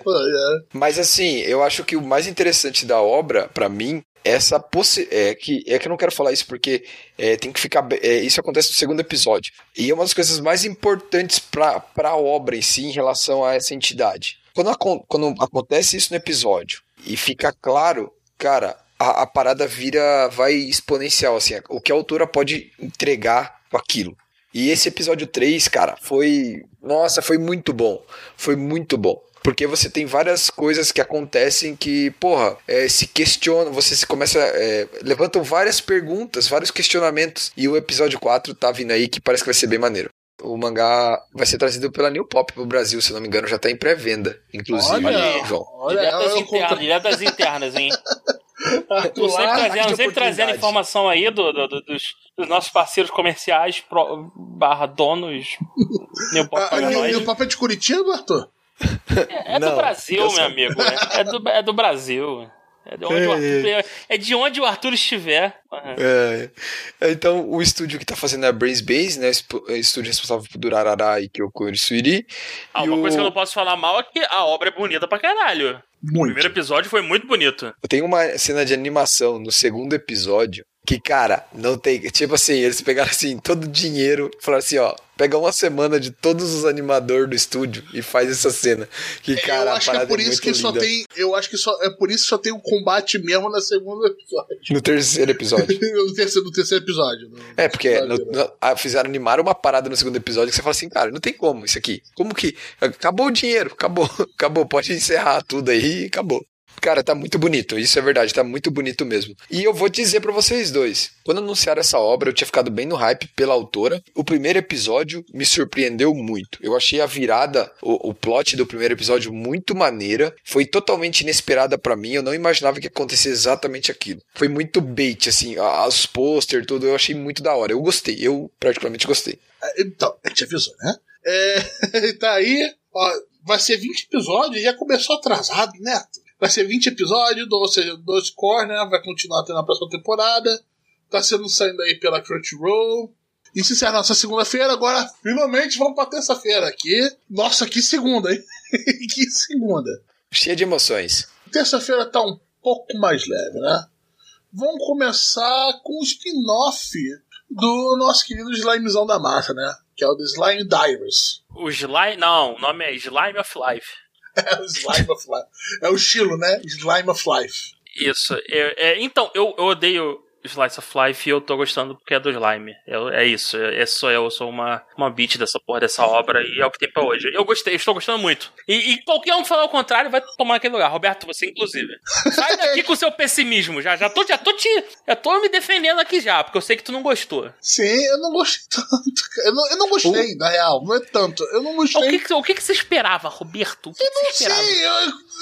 Mas assim, eu acho que o mais interessante da obra, pra mim, é essa possi é que é que eu não quero falar isso porque é, tem que ficar é, isso acontece no segundo episódio e é uma das coisas mais importantes para a obra em si em relação a essa entidade. Quando, acon- quando acontece isso no episódio e fica claro, cara, a, a parada vira vai exponencial assim, o que a autora pode entregar com aquilo. E esse episódio 3, cara, foi. Nossa, foi muito bom. Foi muito bom. Porque você tem várias coisas que acontecem que, porra, é, se questionam, você se começa. é, levantam várias perguntas, vários questionamentos. E o episódio 4 tá vindo aí que parece que vai ser bem maneiro. O mangá vai ser trazido pela New Pop pro Brasil, se eu não me engano, já tá em pré-venda, inclusive, Olha, João. olha, diretas, eu internas, diretas internas, hein? Tu sempre Lá, trazendo, sempre trazendo informação aí do, do- do- dos, dos nossos parceiros comerciais pro- barra donos. Meu pop nós. e o papo é de Curitiba, Arthur? É do Não, Brasil, eu meu amigo. É, é do, é do Brasil. É de, onde o Arthur, é de onde o Arthur estiver. É, então, o estúdio que tá fazendo é a Brains Base, né? O estúdio responsável por Durarara e Kyoko Suiri. Ah, uma o- coisa que eu não posso falar mal é que a obra é bonita pra caralho. O Muito. primeiro episódio foi muito bonito. Tem uma cena de animação no segundo episódio que, cara, não tem. Tipo assim, eles pegaram assim todo o dinheiro e falaram assim: ó, pega uma semana de todos os animadores do estúdio e faz essa cena. Que, cara, eu a acho que é por é isso que só linda. tem. Eu acho que só, é por isso que só tem o combate mesmo na segunda episódio. No terceiro episódio. no, terceiro, no terceiro episódio. no- É, porque no- Sabe, no- fizeram animar uma parada no segundo episódio que você fala assim, cara, não tem como isso aqui. Como que. Acabou o dinheiro, acabou, acabou, pode encerrar tudo aí e acabou. Cara, tá muito bonito, isso é verdade, tá muito bonito mesmo. E eu vou dizer pra vocês dois, quando anunciaram essa obra, eu tinha ficado bem no hype pela autora. O primeiro episódio me surpreendeu muito. Eu achei a virada, o, o plot do primeiro episódio muito maneira. Foi totalmente inesperada pra mim, eu não imaginava que ia acontecer exatamente aquilo. Foi muito bait, assim, a- os pôster, tudo, eu achei muito da hora. Eu gostei, eu particularmente gostei. Então, a gente avisou, né? É, tá aí, ó, vai ser 20 episódios, já começou atrasado, né? Vai ser 20 episódios, ou seja, dois né? Vai continuar até na próxima temporada. Tá sendo saindo aí pela Crunchyroll. E se encerra nossa segunda-feira, agora finalmente vamos pra terça-feira aqui. Nossa, que segunda, hein? que segunda. Cheia de emoções. Terça-feira tá um pouco mais leve, né? Vamos começar com o spin-off do nosso querido Slimezão da massa, né? Que é o The Slime Divers. O Slime. Não, o nome é Slime of Life. É o Slime of Life. É o estilo, né? Slime of Life. Isso. É, é, então, eu, eu odeio Slice of Life e eu tô gostando porque é do Slime. Eu- é isso. É, sou eu, eu sou uma, uma beat dessa porra, dessa obra e é o que tem pra hoje. Eu gostei, estou gostando muito. E, e qualquer um que falar o contrário vai tomar aquele lugar. Roberto, você inclusive. Sai daqui com o seu pessimismo. Já, já, tô, já tô te. Já tô me defendendo aqui já, porque eu sei que tu não gostou. Sim, eu não gostei tanto. Eu não, eu não gostei, na real. Não é tanto. Eu não O gostei. que, que, o que, que você esperava, Roberto? O que, que Não sei, eu,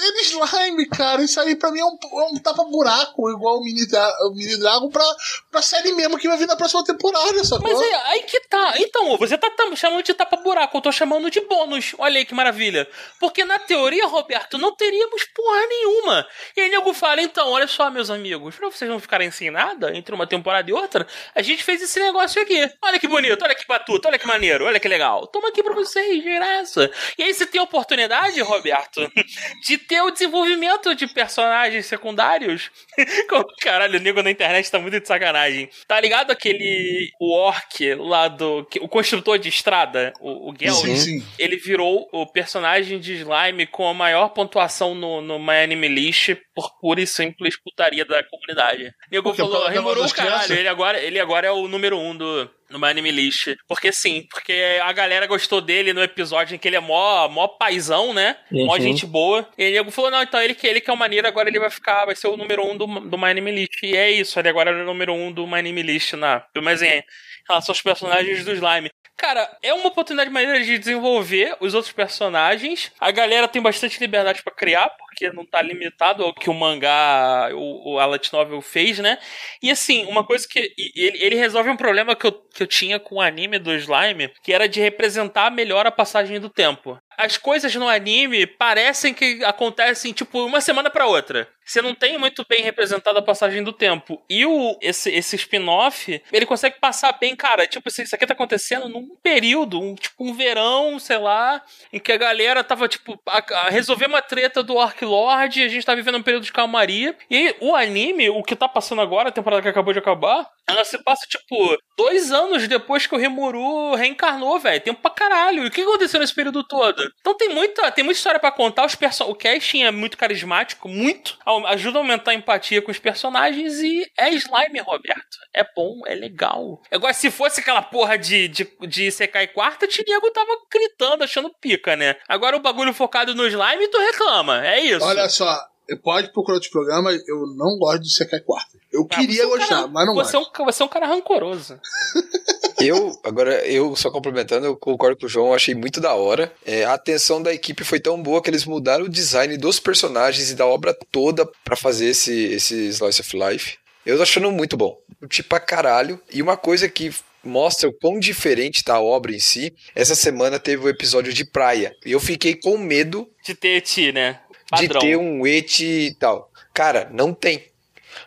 ele slime, cara. Isso aí pra mim é um, é um tapa-buraco, igual o Mini, o Mini Dragon, pra, pra série mesmo que vai vir na próxima temporada, sacou? Mas é, aí que tá. Então, você tá chamando de tapa-buraco, eu tô chamando de bônus. Olha aí que maravilha. Porque na teoria, Roberto, não teríamos porra nenhuma. E aí nego fala, então, olha só, meus amigos, pra vocês não ficarem sem nada entre uma temporada e outra, a gente fez esse negócio aqui. Olha que bonito, olha que batuta, olha que maneiro, olha que legal. Toma aqui pra vocês, graça. E aí você tem a oportunidade, Roberto, de ter o desenvolvimento de personagens secundários. Caralho, o nego na internet tá muito de sacanagem. Tá ligado aquele o orc lá do. O construtor de estrada, o, o Geld? Sim, sim. Ele virou o personagem de slime com a maior pontuação no, no My Anime List por pura e simples putaria da comunidade. Nego Porque falou, remorou o caralho. Ele agora, ele agora é o número um do, no My Anime List. Porque sim, porque a galera gostou dele no episódio em que ele é mó, mó paizão, né? Mó Uhum. gente boa. E aí nego falou, não, então ele que, ele que é o maneiro, agora ele vai ficar, vai ser o número um do, do My Anime List. E é isso, ele agora é o número um do My Anime List na, mas em relação aos personagens do Slime. Cara, é uma oportunidade maneira de desenvolver os outros personagens. A galera tem bastante liberdade pra criar, porque não tá limitado ao que o mangá, o, o a light novel fez, né? E assim, uma coisa que. Ele, ele resolve um problema que eu, que eu tinha com o anime do Slime, que era de representar melhor a passagem do tempo. As coisas no anime parecem que acontecem, tipo, uma semana pra outra. Você não tem muito bem representado a passagem do tempo. E o, esse, esse spin-off, ele consegue passar bem, cara. Tipo, isso isso aqui tá acontecendo num período, um, tipo, um verão, sei lá, em que a galera tava, tipo, a, a resolver uma treta do Ark Lord, a gente tá vivendo um período de calmaria. E o anime, o que tá passando agora, a temporada que acabou de acabar, ela se passa, tipo, dois anos depois que o Rimuru reencarnou, velho. Tempo pra caralho. E o que aconteceu nesse período todo? Então tem muita, tem muita história pra contar. Os perso o casting é muito carismático, muito. Ajuda a aumentar a empatia com os personagens e é slime, Roberto. É bom, é legal. Agora, se fosse aquela porra de, de, de Sekai Quarta, o Tiniego tava gritando, achando pica, né? Agora o bagulho focado no slime, tu reclama. É isso. Olha só, pode procurar outros programas, eu não gosto de Sekai Quarta. Eu Ah, queria você é um gostar, cara- mas não você gosto. É um, você é um cara rancoroso. Eu, agora, eu só complementando, eu concordo com o João, achei muito da hora. É, a atenção da equipe foi tão boa que eles mudaram o design dos personagens e da obra toda para fazer esse, esse Slice of Life. Eu tô achando muito bom. Curti pra caralho. E uma coisa que mostra o quão diferente tá a obra em si. Essa semana teve o episódio de praia. E eu fiquei com medo De ter eti, né? De ter um et e tal. Cara, não tem.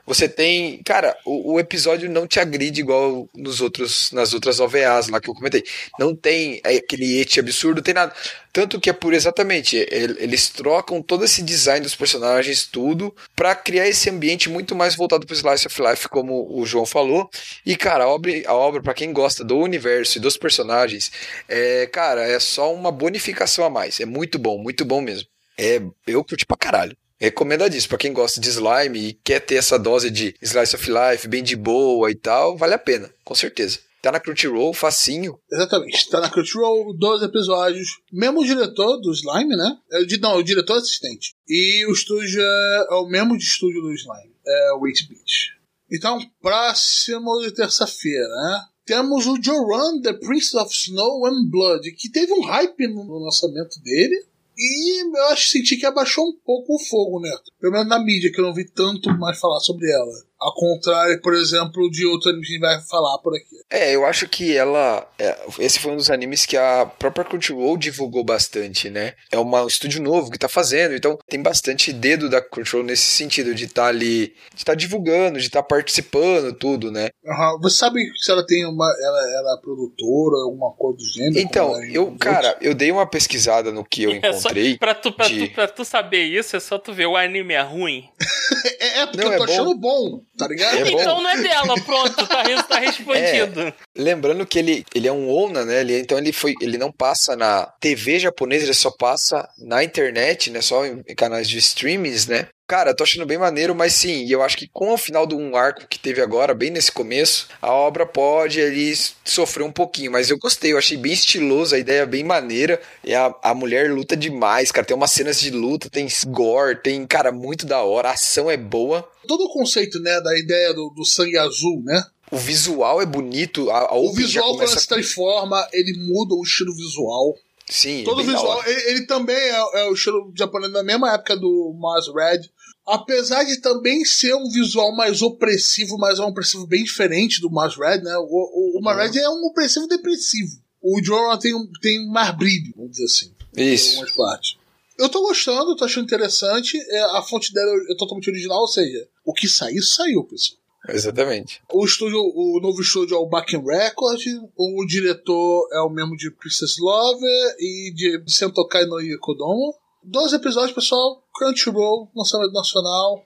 Você tem. Cara, o, o episódio não te agride igual nos outros, nas outras OVAs lá que eu comentei. Não tem aquele et absurdo, tem nada. Tanto que é por exatamente. el- Eles trocam todo esse design dos personagens, tudo, pra criar esse ambiente muito mais voltado pro Slice of Life, como o João falou. E, cara, a obra, a obra para quem gosta do universo e dos personagens, é, cara, é só uma bonificação a mais. É muito bom, muito bom mesmo. É, eu curti pra caralho. Recomendadíssimo. Pra quem gosta de slime e quer ter essa dose de slice of life bem de boa e tal, vale a pena, com certeza. Tá na Crunchyroll, facinho. Exatamente. Tá na Crunchyroll, 12 episódios. Mesmo diretor do Slime, né? É não, o diretor assistente. E o estúdio é, é o mesmo de estúdio do Slime. É o 8 Beat. Então, próximo de terça-feira, né? Temos o Joran, The Prince of Snow and Blood, que teve um hype no lançamento dele. E eu acho senti que abaixou um pouco o fogo, né? Pelo menos na mídia, que eu não vi tanto mais falar sobre ela. Ao contrário, por exemplo, de outro anime que a gente vai falar por aqui. É, eu acho que ela. é, esse foi um dos animes que a própria Crunchyroll divulgou bastante, né? É uma, um estúdio novo que tá fazendo, então tem bastante dedo da Crunchyroll nesse sentido, de estar ali. de estar divulgando, de estar participando, tudo, né? Aham. Você sabe se ela tem uma. Ela, ela é produtora, alguma coisa do gênero? Então, é eu, cara, eu dei uma pesquisada no que eu É só, encontrei. pra, tu, pra, de- tu, pra tu saber isso, é só tu ver o anime é ruim. É, é porque Não, eu tô é bom. achando bom, tá ligado? É bom. Então não é dela, pronto, tá, tá respondido. Lembrando que ele, ele é um ONA, né? Ele, então ele foi, ele não passa na TV japonesa, ele só passa na internet, né? Só em, em canais de streamings, né? Cara, eu tô achando bem maneiro, mas sim, e eu acho que com o final de um arco que teve agora, bem nesse começo, a obra pode ali sofrer um pouquinho, mas eu gostei, eu achei bem estiloso, a ideia é bem maneira, e a, a mulher luta demais, cara, tem umas cenas de luta, tem gore, tem, cara, muito da hora, a ação é boa, Todo o conceito, né, da ideia do, do sangue azul, né? o visual é bonito, a, a O visual, quando se transforma, ele muda o estilo visual. Sim, Todo o bem da visual, ele, ele também é, é o estilo japonês da mesma época do Mars Red. Apesar de também ser um visual mais opressivo, mas é um opressivo bem diferente do Mars Red, né? O, o, o Mars Red é um opressivo depressivo. O Jorah tem, um- tem mais brilho, vamos dizer assim. em Isso. algumas partes. Eu tô gostando, tô achando interessante. É, a fonte dela é totalmente original, ou seja, o que saiu, saiu, pessoal. Exatamente. O estúdio, o novo estúdio é o Backen Record, o diretor é o mesmo de Princess Lover e de Sentokai no Kodomo. Dois episódios, pessoal, Crunchyroll, lançamento nacional.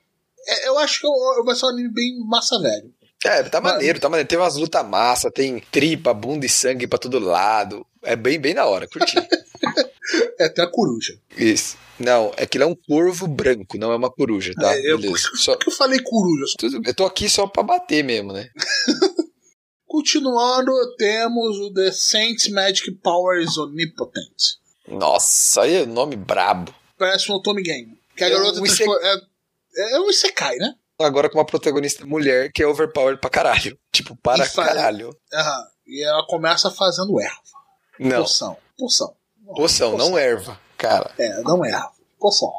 É, eu acho que vai ser um anime bem massa velho. É, tá Mas- maneiro, tá maneiro. Tem umas lutas massa, tem tripa, bunda e sangue pra todo lado. É bem, bem da hora, curti. É até a coruja. Isso. Não, é que ele é um corvo branco, não é uma coruja, tá? É, eu, Beleza. por Só, que eu falei coruja? eu tô aqui só pra bater mesmo, né? Continuando, temos o The Saints Magic Powers Omnipotent. Nossa, aí é nome brabo. Parece um Otome Game. Que a É garota um transfor- é, é um Isekai, né? Agora com uma protagonista mulher que é overpowered pra caralho. Tipo, para E caralho. Aham. E ela começa fazendo erva. Não, Poção. Poção. poção, não erva. Cara, É, não erva. Poção.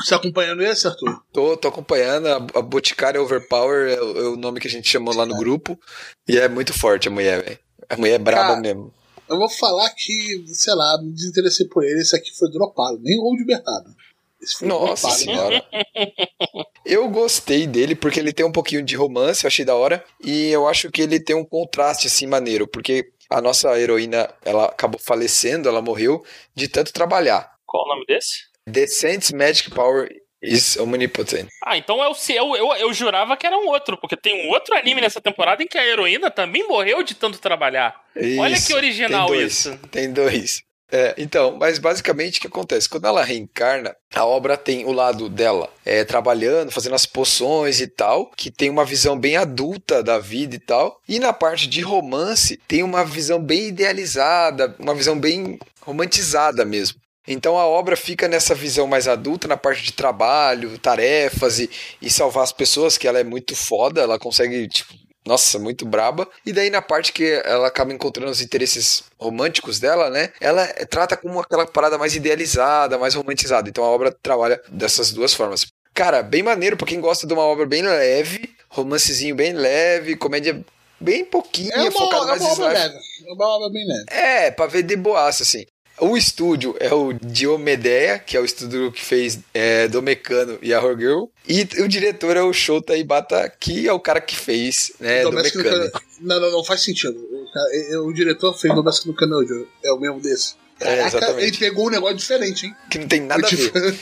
Você tá acompanhando esse, Arthur? tô, tô acompanhando. A, a Boticária Overpower é, o- é o nome que a gente chamou lá no grupo. E é muito forte a mulher, velho. A mulher é braba Cara, mesmo. Eu vou falar que, sei lá, me desinteressei por ele. Esse aqui foi dropado. Nem o de Bertado. Esse foi Nossa dropado. senhora. Eu gostei dele porque ele tem um pouquinho de romance, eu achei da hora. E eu acho que ele tem um contraste assim maneiro, porque a nossa heroína, ela acabou falecendo, ela morreu de tanto trabalhar. Qual o nome desse? Saints Magic Power is Omnipotent. Ah, então é o seu. Eu, eu jurava que era um outro, porque tem um outro anime nessa temporada em que a heroína também morreu de tanto trabalhar. Olha Isso, que original tem dois, isso. Tem dois. É, então, mas basicamente o que acontece? Quando ela reencarna, a obra tem o lado dela é, trabalhando, fazendo as poções e tal, que tem uma visão bem adulta da vida e tal. E na parte de romance, tem uma visão bem idealizada, uma visão bem romantizada mesmo. Então a obra fica nessa visão mais adulta, na parte de trabalho, tarefas e, e salvar as pessoas, que ela é muito foda, ela consegue tipo, Nossa, muito braba. E daí na parte que ela acaba encontrando os interesses românticos dela, né? Ela trata como aquela parada mais idealizada, mais romantizada. Então a obra trabalha dessas duas formas. Cara, bem maneiro pra quem gosta de uma obra bem leve, romancezinho bem leve, comédia bem pouquinho, É uma, focado é mais uma em obra leve. É uma obra bem leve. É, pra ver de boaça, assim. O estúdio é o Diomedeia, que é o estúdio que fez é, Do Mecano e a Horror Girl. E o diretor é o Shota Ibata, que é o cara que fez né, Do Domestic Mecano. Can- Não, não, não faz sentido. O, o diretor fez Domestic no Canojo. É o mesmo desse. É, exatamente. ele pegou um negócio diferente, hein? Que não tem nada a Tipo, ver.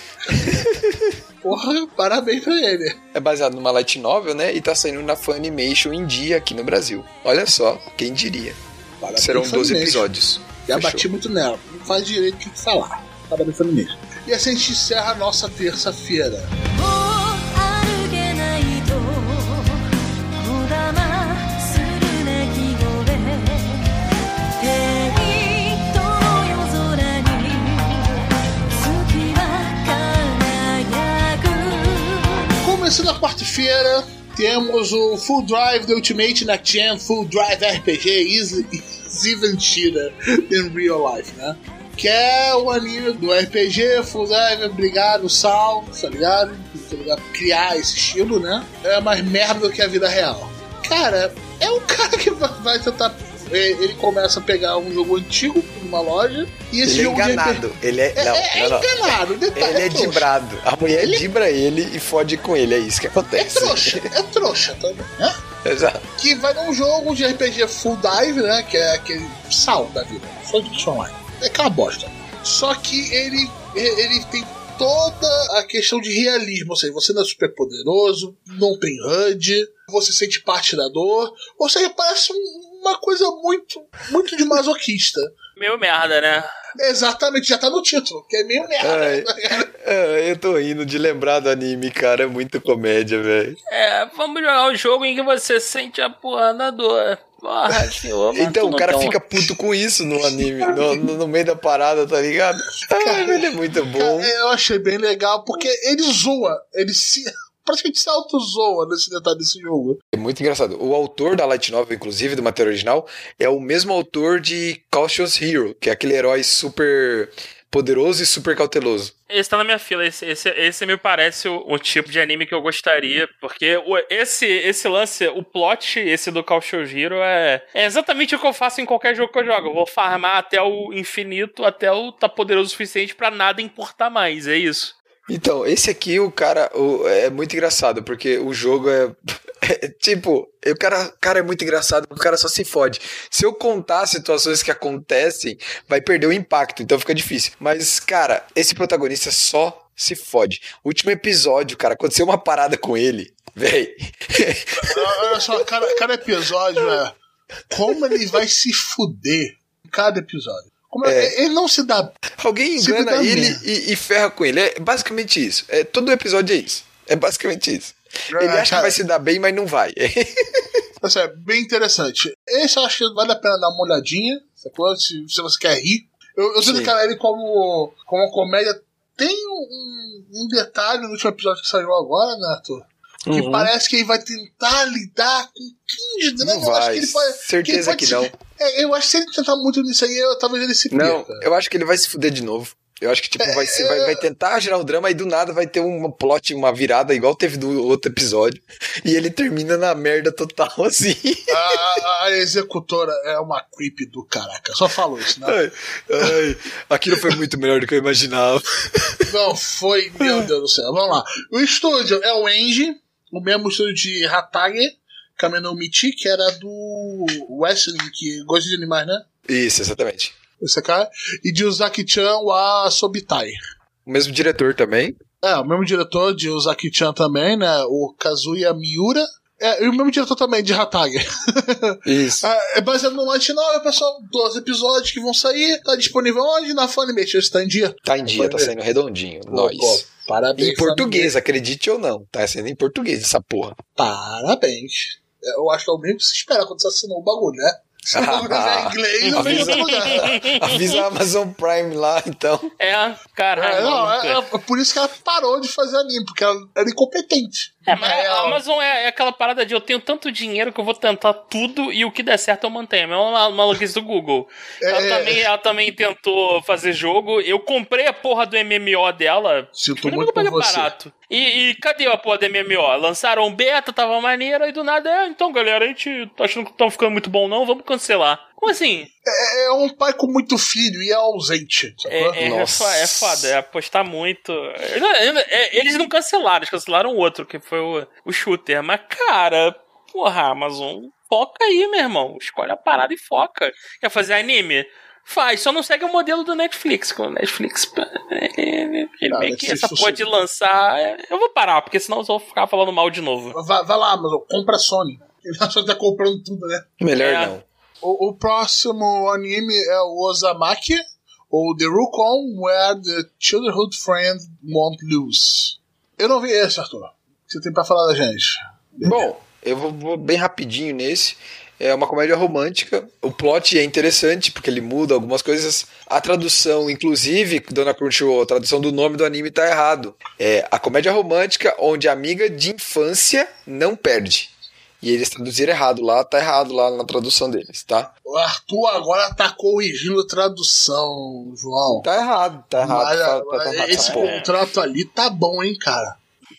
Porra, parabéns pra ele. É baseado numa light novel, né? E tá saindo na Funimation em dia aqui no Brasil. Olha só, quem diria. Parabéns, Serão 12 Funimation. episódios. Já Fechou. bati muito nela. Não faz direito o que falar. Tava defendendo mesmo. E assim a gente encerra a nossa terça-feira. Começando a quarta-feira, temos o Full Drive The Ultimate na Jam, Full Drive RPG Easy Mentira in Real Life, né? Que é o anime do RPG Full Drive, obrigado, Sal, tá ligado? Tá ligado? Criar esse estilo, né? É mais merda do que a vida real. Cara, é um cara que vai tentar. é, Ele começa a pegar um jogo antigo numa loja e esse Ele é jogo RPG enganado. Ele é. É, Não, é, é não, não. enganado, detalhe. Ele é trouxa. dibrado. A mulher dibra ele e fode com ele. É isso que É acontece. trouxa, é trouxa, tá vendo? né? Exato. que vai num jogo de RPG Full Dive, né? Que é aquele sal da vida. Só de online. É aquela bosta. Só que ele, ele tem toda a questão de realismo. Ou seja, você não é super poderoso, não tem HUD, você sente parte da dor. Ou seja, parece um- uma coisa muito, muito de masoquista. Meio merda, né? Exatamente, já tá no título, que é meio merda. Ai. É, eu tô rindo de lembrar do anime, cara. É muito comédia, velho. É, vamos jogar um jogo em que você sente a porra da dor. Porra, senhor, Então o cara um- fica puto com isso no anime, no, no- no meio da parada, tá ligado? Ai, ele é muito bom. Cara, eu achei bem legal, porque ele zoa, ele se. Praticamente se auto-zoa nesse detalhe desse jogo. É muito engraçado. O autor da Light Novel, inclusive, do material original, é o mesmo autor de Cautious Hero, que é aquele herói super poderoso e super cauteloso. Esse tá na minha fila. Esse, esse, esse me parece o, o tipo de anime que eu gostaria. Porque o- esse, esse lance, o plot, esse do Call Hero, é, é exatamente o que eu faço em qualquer jogo que eu jogo. Eu vou farmar até o infinito, até o tá poderoso o suficiente pra nada importar mais. É isso. Então, esse aqui, o cara, o- é muito engraçado, porque o jogo é. é tipo, o cara, cara é muito engraçado, o cara só se fode. Se eu contar situações que acontecem, vai perder o impacto, então fica difícil. Mas, cara, esse protagonista só se fode. Último episódio, cara, aconteceu uma parada com ele, véi. Olha só, cada, cada episódio é. Como ele vai se fuder cada episódio. Como É. Ele não se dá. Alguém engana dá ele e, e ferra com ele. É basicamente isso. É, todo episódio é isso. É basicamente isso. Ele Ah, acha que cara. vai se dar bem, mas não vai. Assim, é bem interessante. Esse eu acho que vale a pena dar uma olhadinha. sacou? Se, se você quer rir. Eu, eu sinto que ele, como, como uma comédia, tem um, um detalhe no último episódio que saiu agora, né, Arthur? Que Uhum. parece que ele vai tentar lidar com 15 dramas. Não Eu acho vai. que ele pode, Certeza que pode não. se- é, eu acho que se ele tentar muito nisso aí, eu, talvez ele se Não, perca. eu acho que ele vai se fuder de novo. Eu acho que, tipo, vai, ser, vai, vai tentar gerar o drama e do nada vai ter um plot, uma virada, igual teve no outro episódio. E ele termina na merda total, assim. A, a- executora é uma creep do caraca. Só falo isso, né? Ai, ai, aquilo foi muito melhor do que eu imaginava. Não foi, meu Deus do céu. Vamos lá. O estúdio é o Engie, o mesmo estúdio de Hatage, Kameno Michi, que era do Wrestling, que gosta de animais, né? Isso, exatamente. Esse cara. E de Uzaki-chan wa Sobitai. O mesmo diretor também. É, o mesmo diretor de Uzaki-chan também, né? O Kazuya Miura. É, e o mesmo diretor também de Hatage. Isso. É, é baseado no Light Novel, pessoal. 12 episódios que vão sair. Tá disponível onde? Na Funimation. Está em dia. Tá em dia, tá saindo redondinho. Nós. Pô, parabéns. Em português, acredite ou não. Tá sendo em português essa porra. Parabéns. Eu acho que é o mesmo que se espera quando você assinou o bagulho, né? Se o bagulho vier em inglês, não lugar. Avisa a Amazon Prime lá, então. É, caralho. É, não, é, é por isso que ela parou de fazer anime, porque ela era incompetente. É, mas a Amazon é, é aquela parada de eu tenho tanto dinheiro que eu vou tentar tudo e o que der certo eu mantenho. É uma maluquice do Google. Ela, É. também, ela também tentou fazer jogo. Eu comprei a porra do MMO dela. Sinto muito eu paguei por você. barato. E, e cadê a porra do MMO? Lançaram um beta, tava maneiro, e do nada, é, então galera, a gente tá achando que estão ficando muito bom não, vamos cancelar. Como assim? É, é um pai com muito filho e é ausente. sacou? É, é, Nossa. é foda, é apostar muito. É, Eles não cancelaram, eles cancelaram o outro, que foi o, o shooter. Mas, cara, porra, Amazon, foca aí, meu irmão. Escolhe a parada e foca. Quer fazer anime? Faz, só não segue o modelo do Netflix. Que o Netflix, ele ele meio que essa porra de lançar. é, Eu vou parar, porque senão eu vou ficar falando mal de novo. Vai, vai lá, Amazon, compra a Sony. A Sony tá comprando tudo, né? Melhor É. não. O, o próximo anime é o Ozamaki, ou The Rukon Where the Childhood Friend Won't Lose. Eu não vi esse, Arthur. Você tem pra falar da gente? Bom, eu vou, vou bem rapidinho nesse. É uma comédia romântica. O plot é interessante porque ele muda algumas coisas. A tradução, inclusive, Dona Crunchyroll, a tradução do nome do anime tá errado. É a comédia romântica onde a amiga de infância não perde. E eles traduziram errado lá, tá errado lá na tradução deles, tá? O Arthur agora tá corrigindo a tradução, João. Tá errado, tá errado. Mas, tá, tá- tá esse porra. contrato ali tá bom, hein, cara?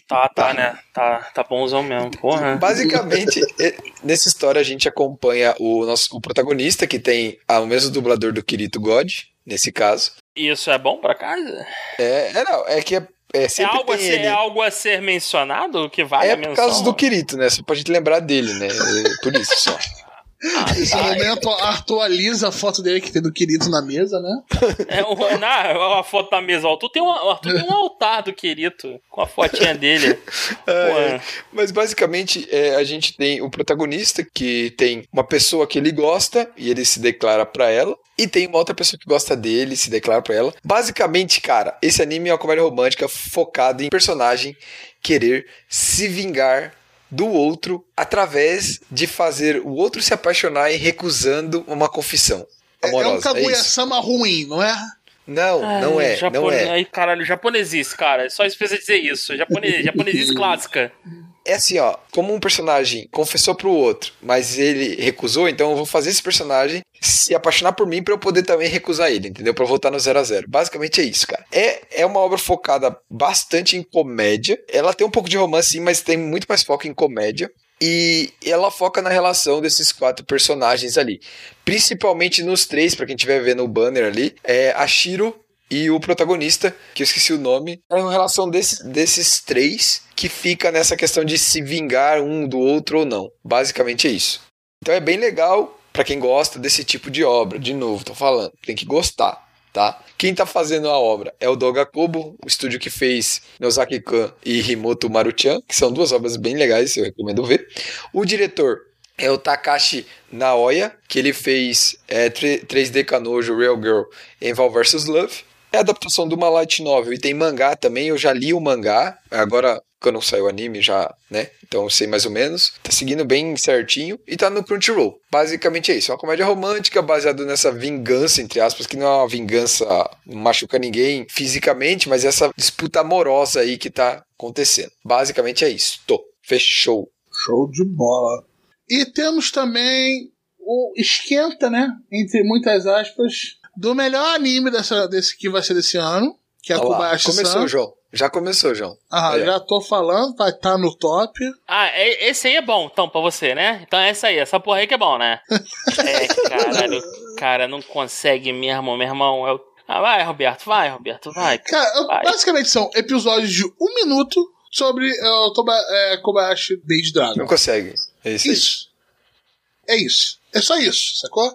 Tá, tá, né? Tá, tá bonzão mesmo, porra. Basicamente, e- nessa história a gente acompanha o nosso o protagonista, que tem ah, o mesmo dublador do Kirito God, nesse caso. Isso é bom pra casa? É, é, não, é que é, é É algo, a ser, ele. é algo a ser mencionado? Que vale É a por menção? causa do Kirito, né? Só pra gente lembrar dele, né? É Por isso só. Nesse momento, Arthur alisa a foto dele que tem do querido na mesa, né? É, o, na, a foto da mesa. O Arthur tem, um, o Arthur tem um altar do Quirito com a fotinha dele. É, Mas basicamente é, a gente tem o protagonista que tem uma pessoa que ele gosta e ele se declara pra ela. E tem uma outra pessoa que gosta dele e se declara pra ela. Basicamente, cara, esse anime é uma comédia romântica focada em personagem querer se vingar do outro através de fazer o outro se apaixonar e recusando uma confissão É, é um amorosa. É, isso. Kaguya-sama ruim, não é? Não, não ai, é, não é. Ai, caralho, japonesice, cara. Só isso precisa dizer isso. Japone, japonesice clássica. É assim, ó, como um personagem confessou pro outro, mas ele recusou, então eu vou fazer esse personagem se apaixonar por mim pra eu poder também recusar ele, entendeu? Pra voltar no zero a zero. Basicamente é isso, cara. É, é uma obra focada bastante em comédia. Ela tem um pouco de romance, sim, mas tem muito mais foco em comédia. E ela foca na relação desses quatro personagens ali. Principalmente nos três, pra quem estiver vendo o banner ali, é a Shiro e o protagonista, que eu esqueci o nome, é uma relação desses, desses três que fica nessa questão de se vingar um do outro ou não. Basicamente é isso. Então é bem legal pra quem gosta desse tipo de obra. De novo, tô falando, tem que gostar, tá? Quem tá fazendo a obra é o Doga Kobo, o estúdio que fez Nozaki-kan e Himoto Maruchan, que são duas obras bem legais, eu recomendo ver. O diretor é o Takashi Naoya, que ele fez é, 3D Kanojo Real Girl Enval vs Love. É adaptação de uma light novel e tem mangá também. Eu já li o mangá, agora quando saiu o anime já, né? Então eu sei mais ou menos. Tá seguindo bem certinho e tá no Crunchyroll. Basicamente é isso. É uma comédia romântica baseada nessa vingança, entre aspas, que não é uma vingança, machuca ninguém fisicamente, mas essa disputa amorosa aí que tá acontecendo. Basicamente é isso. Tô. Fechou. Show de bola. E temos também o esquenta, né? Entre muitas aspas, do melhor anime dessa, desse que vai ser desse ano, que é Olha lá. Kobayashi Começou, San. João. Já começou, João. Ah, já tô falando, vai estar no top. Ah, é- esse aí é bom, então, pra você, né? Então é essa aí, essa porra aí que é bom, né? É, caralho, o cara não consegue mesmo, meu irmão. Eu... Ah, vai, Roberto, vai, Roberto, vai. Cara, Vai. basicamente são episódios de um minuto sobre é, o Toba, é, Kobayashi Base Dragon. Não consegue. É isso aí. Isso. É isso. É só isso, sacou?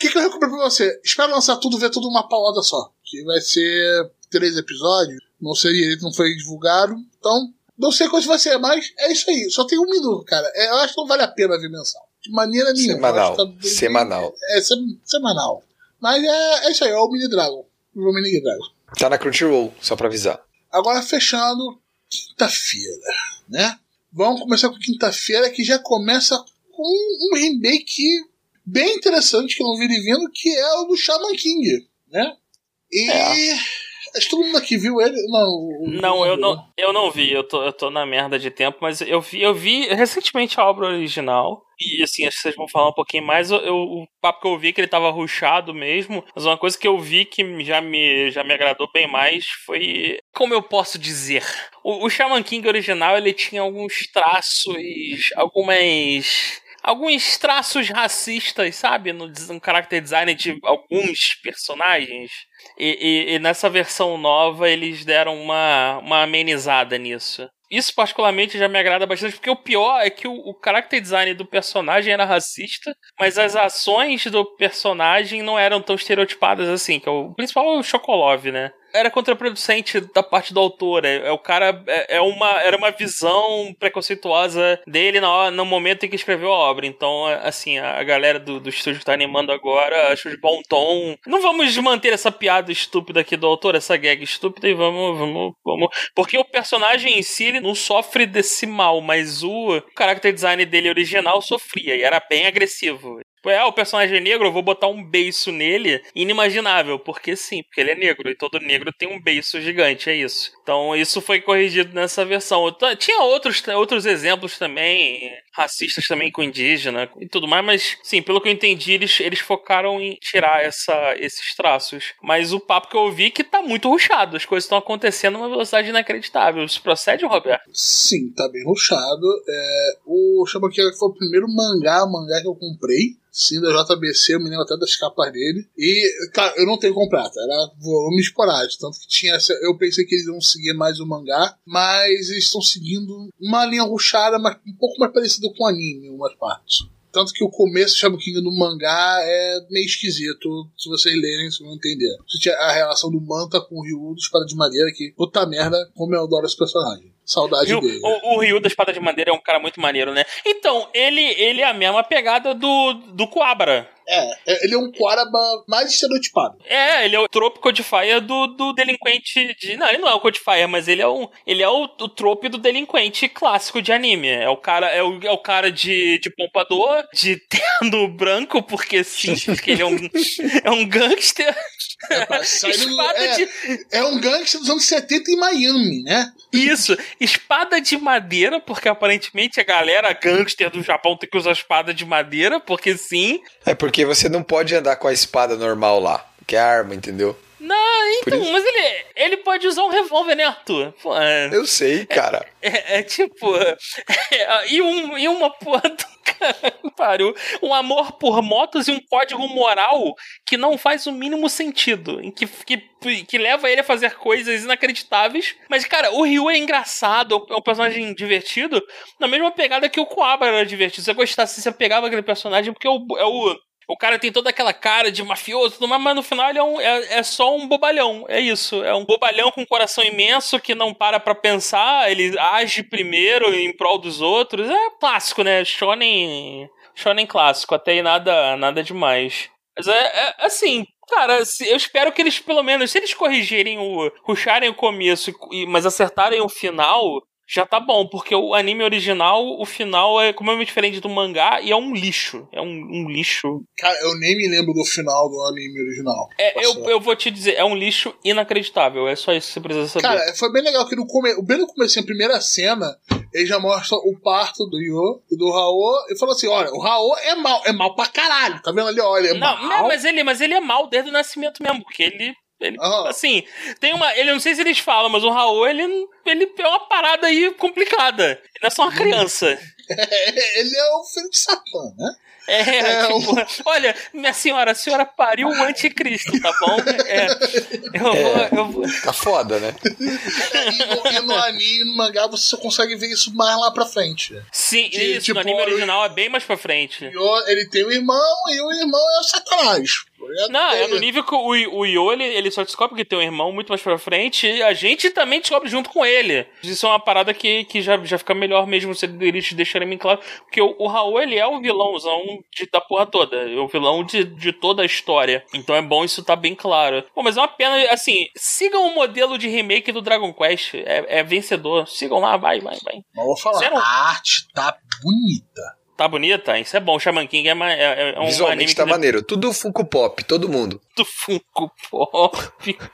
O que, que eu recomendo pra você? Espera lançar tudo, ver tudo uma paulada só. Que vai ser três episódios. Não seria, ele não foi divulgado. Então, não sei quanto vai ser, mas é isso aí. Só tem um minuto, cara. É, eu acho que não vale a pena ver mensal. De maneira nenhuma. Semanal. Tá bem- Semanal. É, sem- semanal. Mas é, é isso aí, é o Mini Dragon. O Mini Dragon. Tá na Crunchyroll, só pra avisar. Agora fechando, quinta-feira, né? Vamos começar com quinta-feira, que já começa com um remake bem interessante que eu não vi ele vindo, que é o do Shaman King, né? E É. Acho que todo mundo aqui viu ele. Não, o- Não, eu não, eu não vi, eu tô, eu tô na merda de tempo, mas eu vi, eu vi recentemente a obra original. E assim, acho que vocês vão falar um pouquinho mais. Eu, eu- o papo que eu vi é que ele tava ruchado mesmo. Mas uma coisa que eu vi que já me, já me agradou bem mais foi. Como eu posso dizer? O, o Shaman King original ele tinha alguns traços, algumas. Alguns traços racistas, sabe? No, no character design de alguns personagens. E, e- e nessa versão nova eles deram uma, uma amenizada nisso. Isso particularmente já me agrada bastante, porque o pior é que o, o character design do personagem era racista, mas as ações do personagem não eram tão estereotipadas assim, que é o principal é o Chocolov, né? Era contraproducente da parte do autor. É, é o cara. É, é uma, era uma visão preconceituosa dele na no momento em que escreveu a obra. Então, é, assim, a, galera do, do estúdio que tá animando agora acho de bom tom. Não vamos manter essa piada estúpida aqui do autor, essa gag estúpida, e vamos, vamos, vamos. Porque o personagem em si ele não sofre desse mal, mas o character design dele original sofria e era bem agressivo. Tipo, é, o personagem é negro, eu vou botar um beiço nele inimaginável, porque sim, porque ele é negro, e todo negro tem um beiço gigante, é isso. Então isso foi corrigido nessa versão. Tinha outros, outros exemplos também, racistas também com indígena e tudo mais, mas sim, pelo que eu entendi, eles, eles focaram em tirar essa, esses traços. Mas o papo que eu ouvi é que tá muito ruchado, as coisas estão acontecendo numa velocidade inacreditável. Isso procede, Roberto? Sim, tá bem ruchado. É, o King foi o primeiro mangá, mangá que eu comprei. Sim, da JBC, eu me lembro até das capas dele. E, cara, eu não tenho comprado, era volume esporádico. Tanto que tinha essa. Eu pensei que eles iam seguir mais o mangá, mas eles estão seguindo uma linha ruchada, mas um pouco mais parecida com o anime em umas partes. Tanto que o começo do Shaman King no mangá é meio esquisito. Se vocês lerem, vocês vão entender. A relação do Manta com o Ryu do Espada de Madeira, que, puta merda, como eu adoro esse personagem. Saudade Ryu- dele. o, o Ryu da Espada de Madeira é um cara muito maneiro, né? Então, ele, ele é a mesma pegada do, do Coabra. É, é, ele é um Quaraba mais estereotipado. É, ele é o trope codifier do, do delinquente de. Não, ele não é o codifier, mas ele é, um, ele é o, o trope do delinquente clássico de anime. É o cara, é o, é o cara de, de pompador, de terno branco, porque sim, porque ele é um, é um gangster. É, Espada é, de. é um gangster dos anos 70 em Miami, né? Isso, espada de madeira, porque aparentemente a galera gangster do Japão tem que usar espada de madeira, porque sim. É porque você não pode andar com a espada normal lá, que é arma, entendeu? Não, então, mas ele, ele pode usar um revólver, né, Arthur? Pô, é, Eu sei, cara. é- é tipo. é, e, um, e uma porra do cara, pariu. Um amor por motos e um código moral que não faz o mínimo sentido. Em que, que, que leva ele a fazer coisas inacreditáveis. Mas, cara, o Ryu é engraçado, é um personagem divertido, na mesma pegada que o Coabra era divertido. Se você gostasse, você pegava aquele personagem, porque é o. É o o cara tem toda aquela cara de mafioso, mas no final ele é, um- é- é só um bobalhão. É isso. É um bobalhão com um coração imenso que não para pra pensar, ele age primeiro em prol dos outros. É clássico, né? Shonen. Shonen clássico, até aí nada, nada demais. Mas é, é assim. Cara, eu espero que eles, pelo menos, se eles corrigirem o. ruxarem o começo, mas acertarem o final, já tá bom, porque o anime original, o final é completamente diferente do mangá e é um lixo. É um, um lixo. Cara, eu nem me lembro do final do anime original. É, eu, eu vou te dizer, é um lixo inacreditável. É só isso que você precisa saber. Cara, foi bem legal que no come... bem no começo, a primeira cena, ele já mostra o parto do Yo e do Raul e falou assim: olha, o Raul é mal, é mal pra caralho. Tá vendo ali? Olha, ele é não, mal. não, mas ele, mas ele é mal desde o nascimento mesmo, porque ele. Ele, assim, tem uma. Ele não sei se eles falam, mas o Raul, ele, ele é uma parada aí complicada. Ele não é só uma criança. ele é o filho de Satã, né? É, É, tipo, olha, minha senhora, a senhora pariu o anticristo, tá bom? É, eu, vou, eu vou. Tá foda, né? E no, e no anime, no mangá, você só consegue ver isso mais lá pra frente. Sim, Que, isso, tipo, no anime original é bem mais pra frente. Ele tem um irmão e o irmão é o Satanás. Não, é no nível que o, o Yo, ele, ele só descobre que tem um irmão muito mais pra frente e a gente também descobre junto com ele. Isso é uma parada que, que já, já fica melhor mesmo se eles deixarem bem claro. Porque o, o Raul, ele é o vilãozão de, da porra toda. É o vilão de, de toda a história. Então é bom isso tá bem claro. Pô, mas é uma pena, assim, sigam o modelo de remake do Dragon Quest. É, é vencedor. Sigam lá, vai, vai, vai. Mas vou falar, Zero. a arte tá bonita. Tá bonita? Isso é bom. Shaman King é, é, é um Visualmente anime tá que maneiro. Tudo Funko Pop, todo mundo. Do Funko Pop.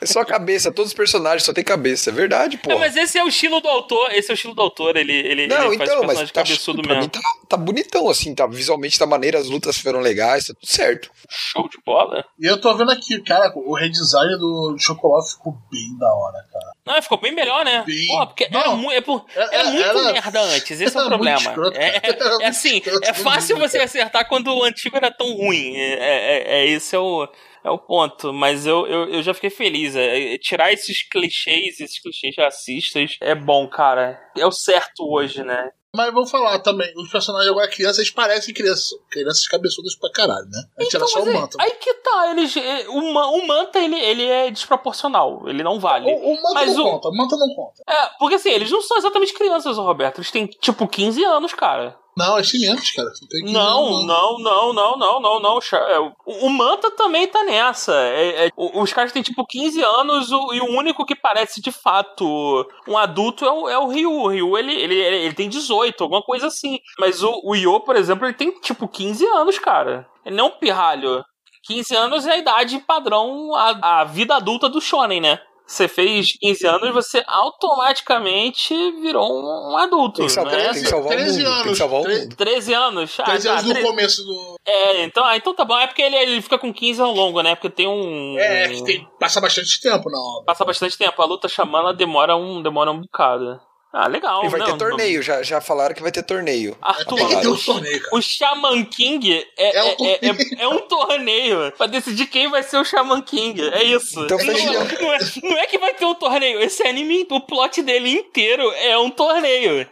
É só cabeça, todos os personagens só tem cabeça, é verdade, pô. É, mas esse é o estilo do autor, esse é o estilo do autor, ele, ele, Não, ele faz então, personagem mas tá, cabeçudo pra mesmo. mim tá, tá bonitão, assim, tá visualmente tá maneiro, as lutas foram legais, tá tudo certo. Show de bola. E eu tô vendo aqui, cara, o redesign do chocolate ficou bem da hora, cara. Não, ficou bem melhor, né? Bem. Pô, porque era, Não. mu é por- É- era é- muito era- merda antes, esse é o era muito problema. escroto, É. Era é, é assim, é fácil você acertar quando o antigo era tão ruim. É, é, é- esse é o, é o ponto. Mas eu, eu, eu já fiquei feliz. É, é, tirar esses clichês, esses clichês racistas, é bom, cara. É o certo hoje, né? Mas vou falar também, os personagens agora crianças, eles parecem crianças, crianças cabeçudas pra caralho, né? Antes era só o é- manto. aí que tá, eles, é, o, o Manta, ele, ele é desproporcional, ele não vale. O, o manto Mas não o- conta, o manto não conta. É, porque assim, eles não são exatamente crianças, Roberto. Eles têm, tipo, 15 anos, cara. Não, é menos, cara. Não, Não, não, não, não, não, não, é, O, Manta também tá nessa. É- é- os caras têm tipo 15 anos e o único que parece de fato um adulto é o, é o Ryu. O Ryu ele, ele, ele, ele tem 18, alguma coisa assim. Mas o, o Yo, por exemplo, ele tem tipo 15 anos, cara. Ele não é um pirralho. 15 anos é a idade padrão, a, a vida adulta do Shonen, né? Você fez 15 anos, você automaticamente virou um, adulto. Tem que salvar, né? tem que salvar o 13 mundo, tem que anos, salvar o mundo. 13 anos. Ah, 13 tá, anos no 13 começo do. é, então, ah, então tá bom. É porque ele, ele fica com 15 ao longo, né? Porque tem um. É, que tem, passa bastante tempo na obra. Passa bastante tempo. A luta xamana demora um, demora um bocado. Ah, legal. E vai não, ter torneio, já, já falaram que vai ter torneio. Arthur, ter um o, torneio, o Shaman King é, É um é, é, é- é um torneio pra decidir quem vai ser o Shaman King. É isso. Então não, não é, não é que vai ter um torneio. Esse anime, o plot dele inteiro é um torneio.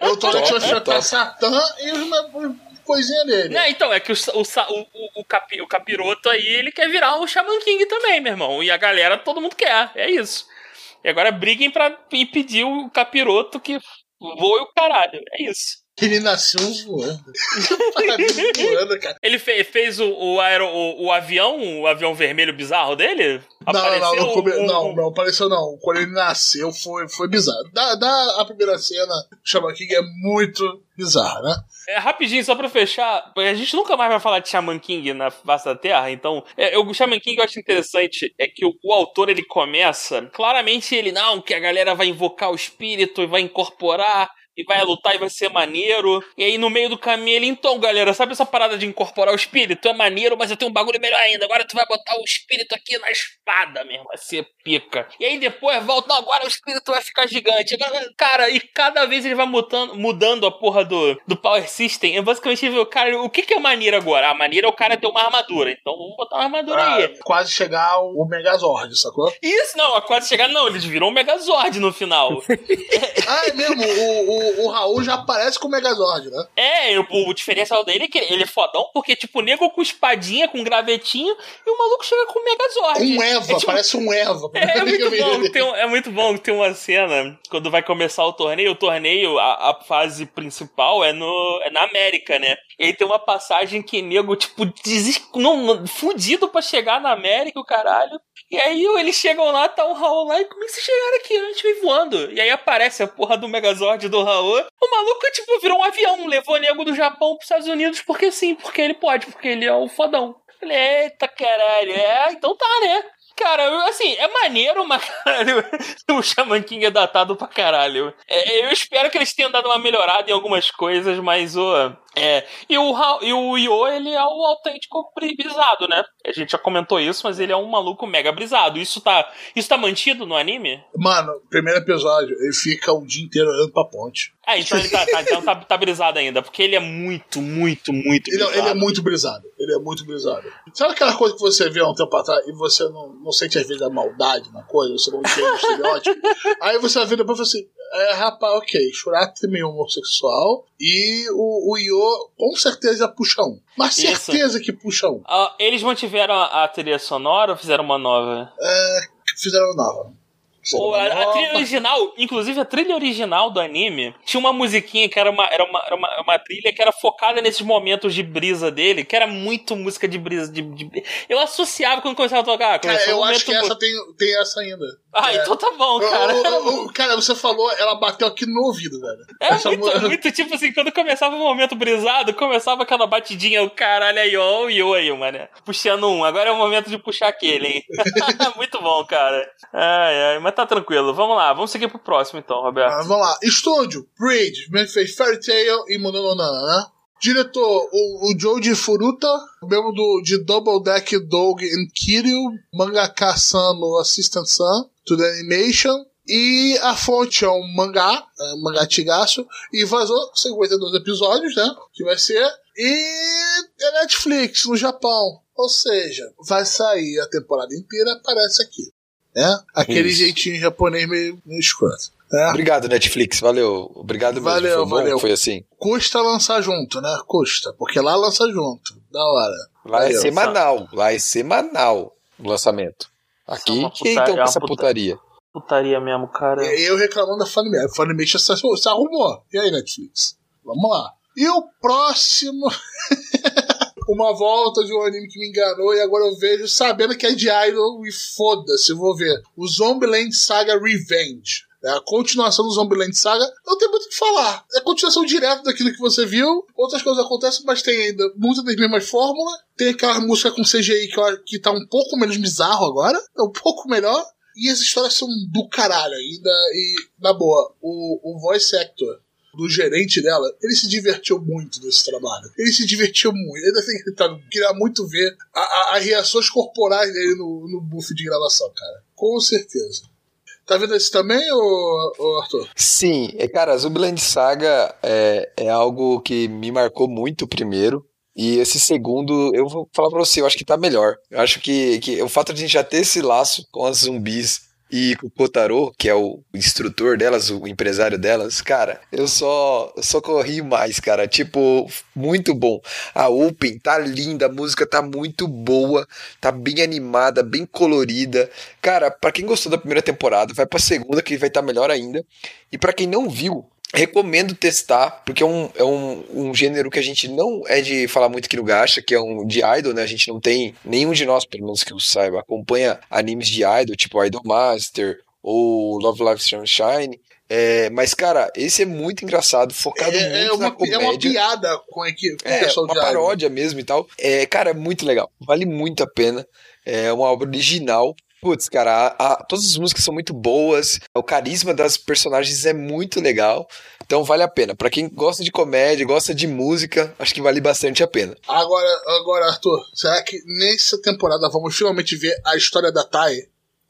É o torneio que vai. Satã e os coisinha dele. É, então, é que o, o, o, o, capi- o capiroto aí, ele quer virar o Shaman King também, meu irmão. E a galera, todo mundo quer. É isso. E agora briguem pra impedir o capiroto que voe o caralho. É isso. Ele nasceu voando. Voando, cara. Ele fe- fez o, o, aero, o, o avião, o avião vermelho bizarro dele? Não, não, não, Apareceu não, come- o- não, não apareceu não. Quando ele nasceu foi, foi bizarro. Da, da a primeira cena, o Shaman King é muito bizarro, né? É, rapidinho, só pra fechar, a gente nunca mais vai falar de Shaman King na face da Terra, então, é, eu- o Shaman King eu acho interessante é que o, o autor ele começa, claramente ele não, que a galera vai invocar o espírito e vai incorporar e vai lutar e vai ser maneiro. E aí no meio do caminho ele, então, galera, sabe essa parada de incorporar o espírito? É maneiro, mas eu tenho um bagulho melhor ainda. Agora tu vai botar o espírito aqui na espada mesmo, vai ser pica. E aí depois volta, não, agora o espírito vai ficar gigante. Agora, cara, e cada vez ele vai mudando, mudando a porra do, do Power System. É basicamente, cara, o que, que é maneiro agora? A maneira é o cara ter uma armadura. Então vamos botar uma armadura aí. Pra quase chegar o Megazord, sacou? Isso, não, quase chegar, não, eles viram um Megazord no final. Ah, é mesmo, o, o, o Raul já aparece com o Megazord, né? É, o, o diferencial dele é que ele é fodão, porque, tipo, o nego com espadinha, com gravetinho, e o maluco chega com Megazord. Um Eva, É, tipo, parece um Eva. É, muito bom, tem, um- é muito bom ter uma cena quando vai começar o torneio. O torneio, a, a fase principal é, no, é na América, né? E aí tem uma passagem que nego, tipo, deses, não, não- fudido pra chegar na América, o caralho. E aí eles chegam lá, tá o Raul lá, e como é que vocês chegaram aqui? A gente voando. E aí aparece a porra do Megazord do Raul. O maluco, tipo, virou um avião, levou nego do Japão pros Estados Unidos, porque sim, porque ele pode, porque ele é o fodão. Falei, eita caralho, é, então tá, né? Cara, assim, é maneiro, mas caralho, o Shaman King é datado pra caralho. É, eu espero que eles tenham dado uma melhorada em algumas coisas, mas o. É. E o, e o Io, ele é o autêntico bri- brisado, né? A gente já comentou isso, mas ele é um maluco mega brisado. Isso tá, isso tá mantido no anime? Mano, primeiro episódio, ele fica o dia inteiro olhando pra ponte. Ah, então ele tá, tá, então tá, tá brisado ainda, porque ele é muito, muito, muito Ele, brisado. ele é muito brisado. Ele é muito brisado. Sabe aquela coisa que você vê há um tempo atrás e você não, não sente às vezes a maldade na coisa, você não entende o estereótipo? Aí você vai ver depois e fala assim: é, rapaz, ok, Shurata é meio homossexual e o, o Io com certeza puxa um. Mas Isso. certeza que puxa um. Ah, eles mantiveram a, a trilha sonora ou fizeram uma nova? É, fizeram nova. Pô, a, a trilha original, inclusive a trilha original do anime, tinha uma musiquinha que era uma, era uma, era uma, uma trilha que era focada nesses momentos de brisa dele, que era muito música de brisa. De, de... Eu associava quando começava a tocar. Cara, eu um acho que essa tem, tem essa ainda. Ah, É. então tá bom, cara. O- o- o- cara, você falou, ela bateu aqui no ouvido, velho. É Essa muito, mu- muito tipo assim, quando começava o momento brisado, começava aquela batidinha, o caralho aí, ó, e eu aí, mano. Puxando um, agora é o momento de puxar aquele, hein? muito bom, cara. Ai, ai, mas tá tranquilo. Vamos lá, vamos seguir pro próximo então, Roberto. Ah, vamos lá. Estúdio, me fez Fairy Tail e Mononana? Diretor, o, o Joji Furuta, mesmo do, de Double Deck Dog and Kiryu, mangaka Sano Assistant Sun, to the Animation. E a fonte é um mangá, é, mangá Tigaço, e vazou 52 episódios, né? Que vai ser. E é Netflix no Japão. Ou seja, vai sair a temporada inteira, aparece aqui. Né? Aquele Isso. jeitinho japonês meio, meio escroto. né? Obrigado, Netflix. Valeu. Obrigado mesmo. Valeu, foi bom, valeu. Foi assim. Custa lançar junto, né? Custa. Porque lá lança junto. Da hora. Lá é Valeu. semanal. Lá é semanal o lançamento. Aqui, que puta- então é essa puta- putaria? Putaria mesmo, cara. E eu reclamando da Funimation. A Funimation se arrumou. E aí, Netflix? Vamos lá. E o próximo... Uma volta de um anime que me enganou e agora eu vejo sabendo que é de Idol e foda-se, vou ver. O Zombieland Saga Revenge. É a continuação do Zombieland Saga. Não tem muito o que falar. É a continuação direta daquilo que você viu. Outras coisas acontecem, mas tem ainda muitas das mesmas fórmulas. Tem aquela música com CGI que, eu que tá um pouco menos bizarro agora. É um pouco melhor. E as histórias são do caralho ainda. E, na boa, o, o voice actor do gerente dela, ele se divertiu muito nesse trabalho. Ele se divertiu muito. Ele ter gritado. Queria muito ver a- a- as reações corporais dele no, no buff de gravação, cara. Com certeza. Tá vendo esse também, ô, ô Arthur? Sim, é, cara, Zumbiland Saga é, é algo que me marcou muito primeiro. E esse segundo, eu vou falar pra você, eu acho que tá melhor. Eu acho que, que o fato de a gente já ter esse laço com as zumbis e o Kotaro, que é o instrutor delas, o empresário delas, cara, eu só, eu só corri mais, cara. Tipo, muito bom. A Open tá linda, a música tá muito boa, tá bem animada, bem colorida. Cara, pra quem gostou da primeira temporada, vai pra segunda que vai estar melhor ainda. E pra quem não viu, recomendo testar, porque é um, é um, um gênero que a gente não é de falar muito aqui no Gacha, que é um de idol, né? A gente não tem, nenhum de nós, pelo menos que eu saiba, acompanha animes de idol, tipo Idol Master ou Love Live Sunshine. É, mas, cara, esse é muito engraçado, focado É, muito é, uma, na comédia. é uma piada com a equipe. É, uma paródia mesmo e tal. É, cara, é muito legal. Vale muito a pena. É uma obra original. Putz, cara, a- a- todas as músicas são muito boas. O carisma das personagens é muito legal. Então vale a pena. Pra quem gosta de comédia, gosta de música, acho que vale bastante a pena. Agora, agora, Arthur, será que nessa temporada vamos finalmente ver a história da Tai?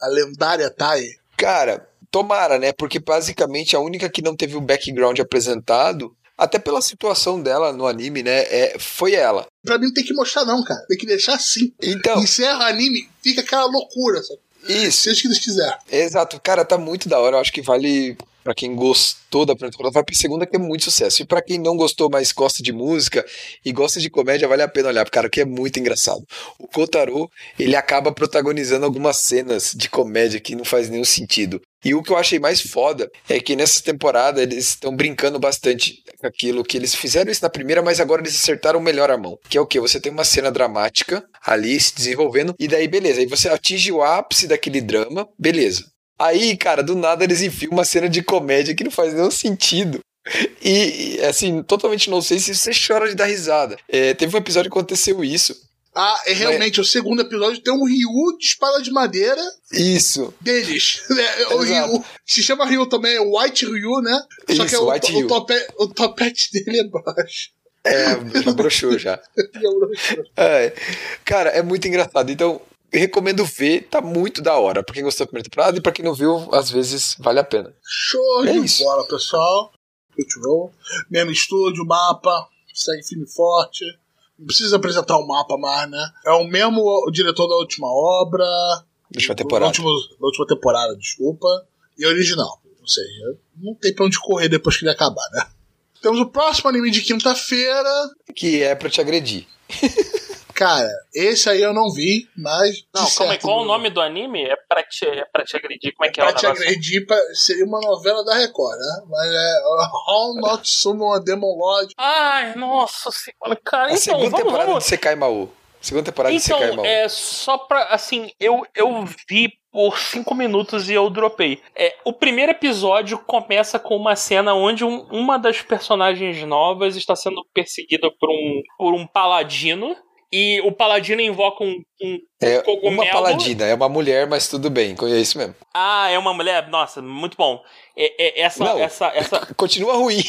A lendária Tai? Cara, tomara, né? Porque basicamente a única que não teve o background apresentado, até pela situação dela no anime, né? É, foi ela. Pra mim não tem que mostrar, não, cara. Tem que deixar assim. Então, Encerra o anime, fica aquela loucura, sabe? isso. Seja o que Deus quiser. Exato, cara, tá muito da hora. Eu acho que vale pra quem gostou da primeira temporada, vai pra segunda que é muito sucesso. E pra quem não gostou, mas gosta de música e gosta de comédia, vale a pena olhar, cara, que é muito engraçado. O Kotaro, ele acaba protagonizando algumas cenas de comédia que não faz nenhum sentido. E o que eu achei mais foda é que nessa temporada eles estão brincando bastante com aquilo que eles fizeram isso na primeira, mas agora eles acertaram melhor a mão. Que é o que? Você tem uma cena dramática ali se desenvolvendo, e daí beleza, aí você atinge o ápice daquele drama, beleza. Aí, cara, do nada eles enfiam uma cena de comédia que não faz nenhum sentido. E, assim, totalmente não sei se você chora de dar risada. É, teve um episódio que aconteceu isso. Ah, é realmente, o segundo episódio tem um Ryu de espada de madeira Isso. deles. É, o. Ryu, se chama Ryu também, é White Ryu, né? Só Isso, que o, White o, Ryu. tope- o topete dele é baixo. É, já broxou já. É, cara, é muito engraçado. Então, recomendo ver, tá muito da hora. Pra quem gostou da primeira temporada e pra quem não viu, às vezes vale a pena. Show É de isso. bola, pessoal. Futebol. Mesmo estúdio, mapa, segue filme forte. Não precisa apresentar o mapa mais, né? É o mesmo o diretor da última obra. Da última Da temporada. última, da última temporada, desculpa. E original. Ou seja, não tem pra onde correr depois que ele acabar, né? Temos o próximo anime de quinta-feira. Que é pra te agredir. Cara, esse aí eu não vi, mas. Não, como é, qual o nome do anime? É pra te, é pra te agredir. Como é que é Pra o te negócio? agredir, pra- seria uma novela da Record, né? Mas é How Not Summon a Demon Lord. Ai, nossa senhora, cara. A Então, segunda vamos, temporada vamos. de Sekai Maú. Segunda temporada de Sekai Então, Maú. é só pra. Assim, eu, eu vi por cinco minutos e eu dropei. É, o primeiro episódio começa com uma cena onde um- uma das personagens novas está sendo perseguida por um, por um paladino. E o paladino invoca um, um É cogumelo. uma paladina, é uma mulher, mas tudo bem, é isso mesmo. Ah, é uma mulher? Nossa, muito bom. É, é- essa, Não. essa, essa, Continua ruim.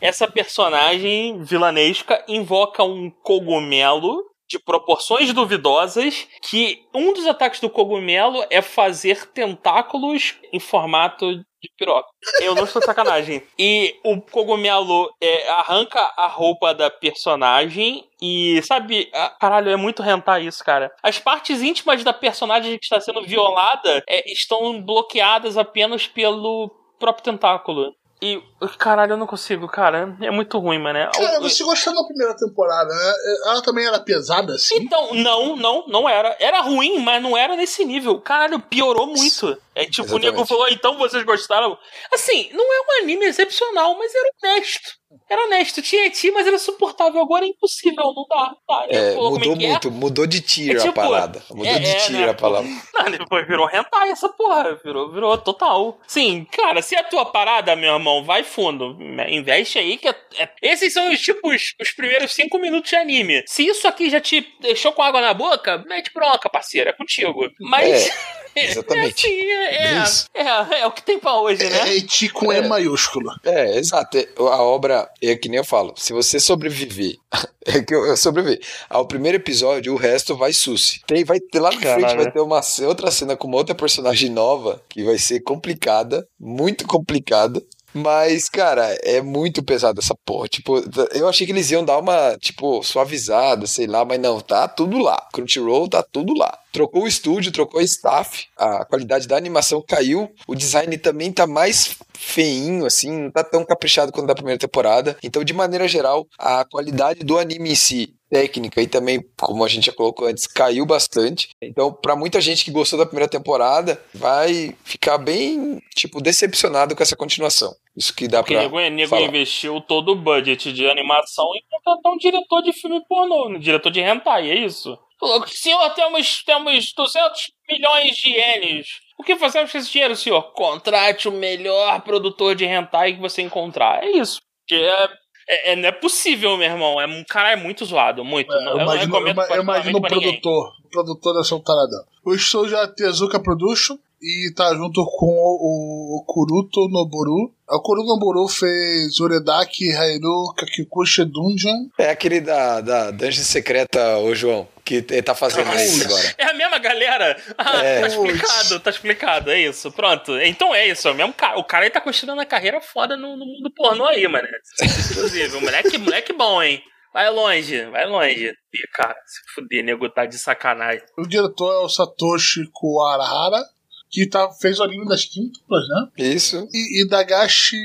essa personagem vilanesca invoca um cogumelo de proporções duvidosas que um dos ataques do cogumelo é fazer tentáculos em formato de piroca. Eu não estou de sacanagem. E o cogumelo é, arranca a roupa da personagem e, sabe, ah, caralho, é muito rentar isso, cara. As partes íntimas da personagem que está sendo violada é, estão bloqueadas apenas pelo próprio tentáculo. E, caralho, eu não consigo, cara. É muito ruim, mano. Cara, você gostou da primeira temporada, né? Ela também era pesada assim? Então, não, não, não era. Era ruim, mas não era nesse nível. Caralho, piorou muito. É tipo, o nego Exatamente. falou, então vocês gostaram. Assim, não é um anime excepcional, mas era honesto. Era honesto. Tinha ti, mas era suportável. Agora é impossível, não dá. Não dá. Ele É, falou, como mudou é? muito, mudou de tier É tipo, a parada. Mudou é- de é, tier né, a palavra. Não, depois virou hentai essa porra. Virou, virou total. Sim, cara, se é a tua parada, meu irmão, vai fundo. Investe aí que é, é- esses são os tipos, os primeiros cinco minutos de anime. Se isso aqui já te deixou com água na boca, mete bronca, parceiro, é contigo. Mas. exatamente. É, assim, é, é, é, é o que tem pra hoje, né? É Eti com E maiúsculo. É, exato. É, A obra, é que nem eu falo, se você sobreviver, é que eu, eu sobreviver ao primeiro episódio, o resto vai suci. Tem, vai ter lá na frente, Caralho. vai ter uma outra cena com uma outra personagem nova, que vai ser complicada, muito complicada. Mas, cara, é muito pesado essa porra. Tipo, eu achei que eles iam dar uma, tipo, suavizada, sei lá, mas não, tá tudo lá. Crunchyroll tá tudo lá. Trocou o estúdio, trocou o staff, a qualidade da animação caiu, o design também tá mais feinho, assim, não tá tão caprichado quanto da primeira temporada. Então, de maneira geral, a qualidade do anime em si, técnica e também, como a gente já colocou antes, caiu bastante. Então, pra muita gente que gostou da primeira temporada, vai ficar bem, tipo, decepcionado com essa continuação. Isso que dá Porque pra nego, nego falar. investiu todo o budget de animação em contratar um diretor de filme pornô, um diretor de hentai, é isso? Falou, senhor, temos, temos 200 milhões de ienes. O que fazemos com esse dinheiro, senhor? Contrate o melhor produtor de hentai que você encontrar. É isso. Porque é, é- é- não é possível, meu irmão. É, um cara é muito zoado, muito. É, Não- eu imagino, eu, eu imagino o produtor. O produtor dessa taradão. O estúdio é a Tezuka Production e tá junto com o, o Kuruto Noboru. O Kuruto Noboru fez Uredaki, Hairu, Kakikushi Dungeon. É aquele da, da Dungeon Secreta, ô João, que ele tá fazendo isso agora. É a mesma galera? Ah, É. tá explicado, tá explicado, é isso, pronto. Então é isso, é o mesmo cara. O cara aí tá construindo uma carreira foda no, no mundo pornô aí, mano. Inclusive, o moleque, moleque bom, hein? Vai longe, vai longe. Ih, cara, se fuder, nego tá de sacanagem. O diretor é o Satoshi Kuwahara, que tá, fez o anime das quíntuplas, né? Isso. E, e Dagashi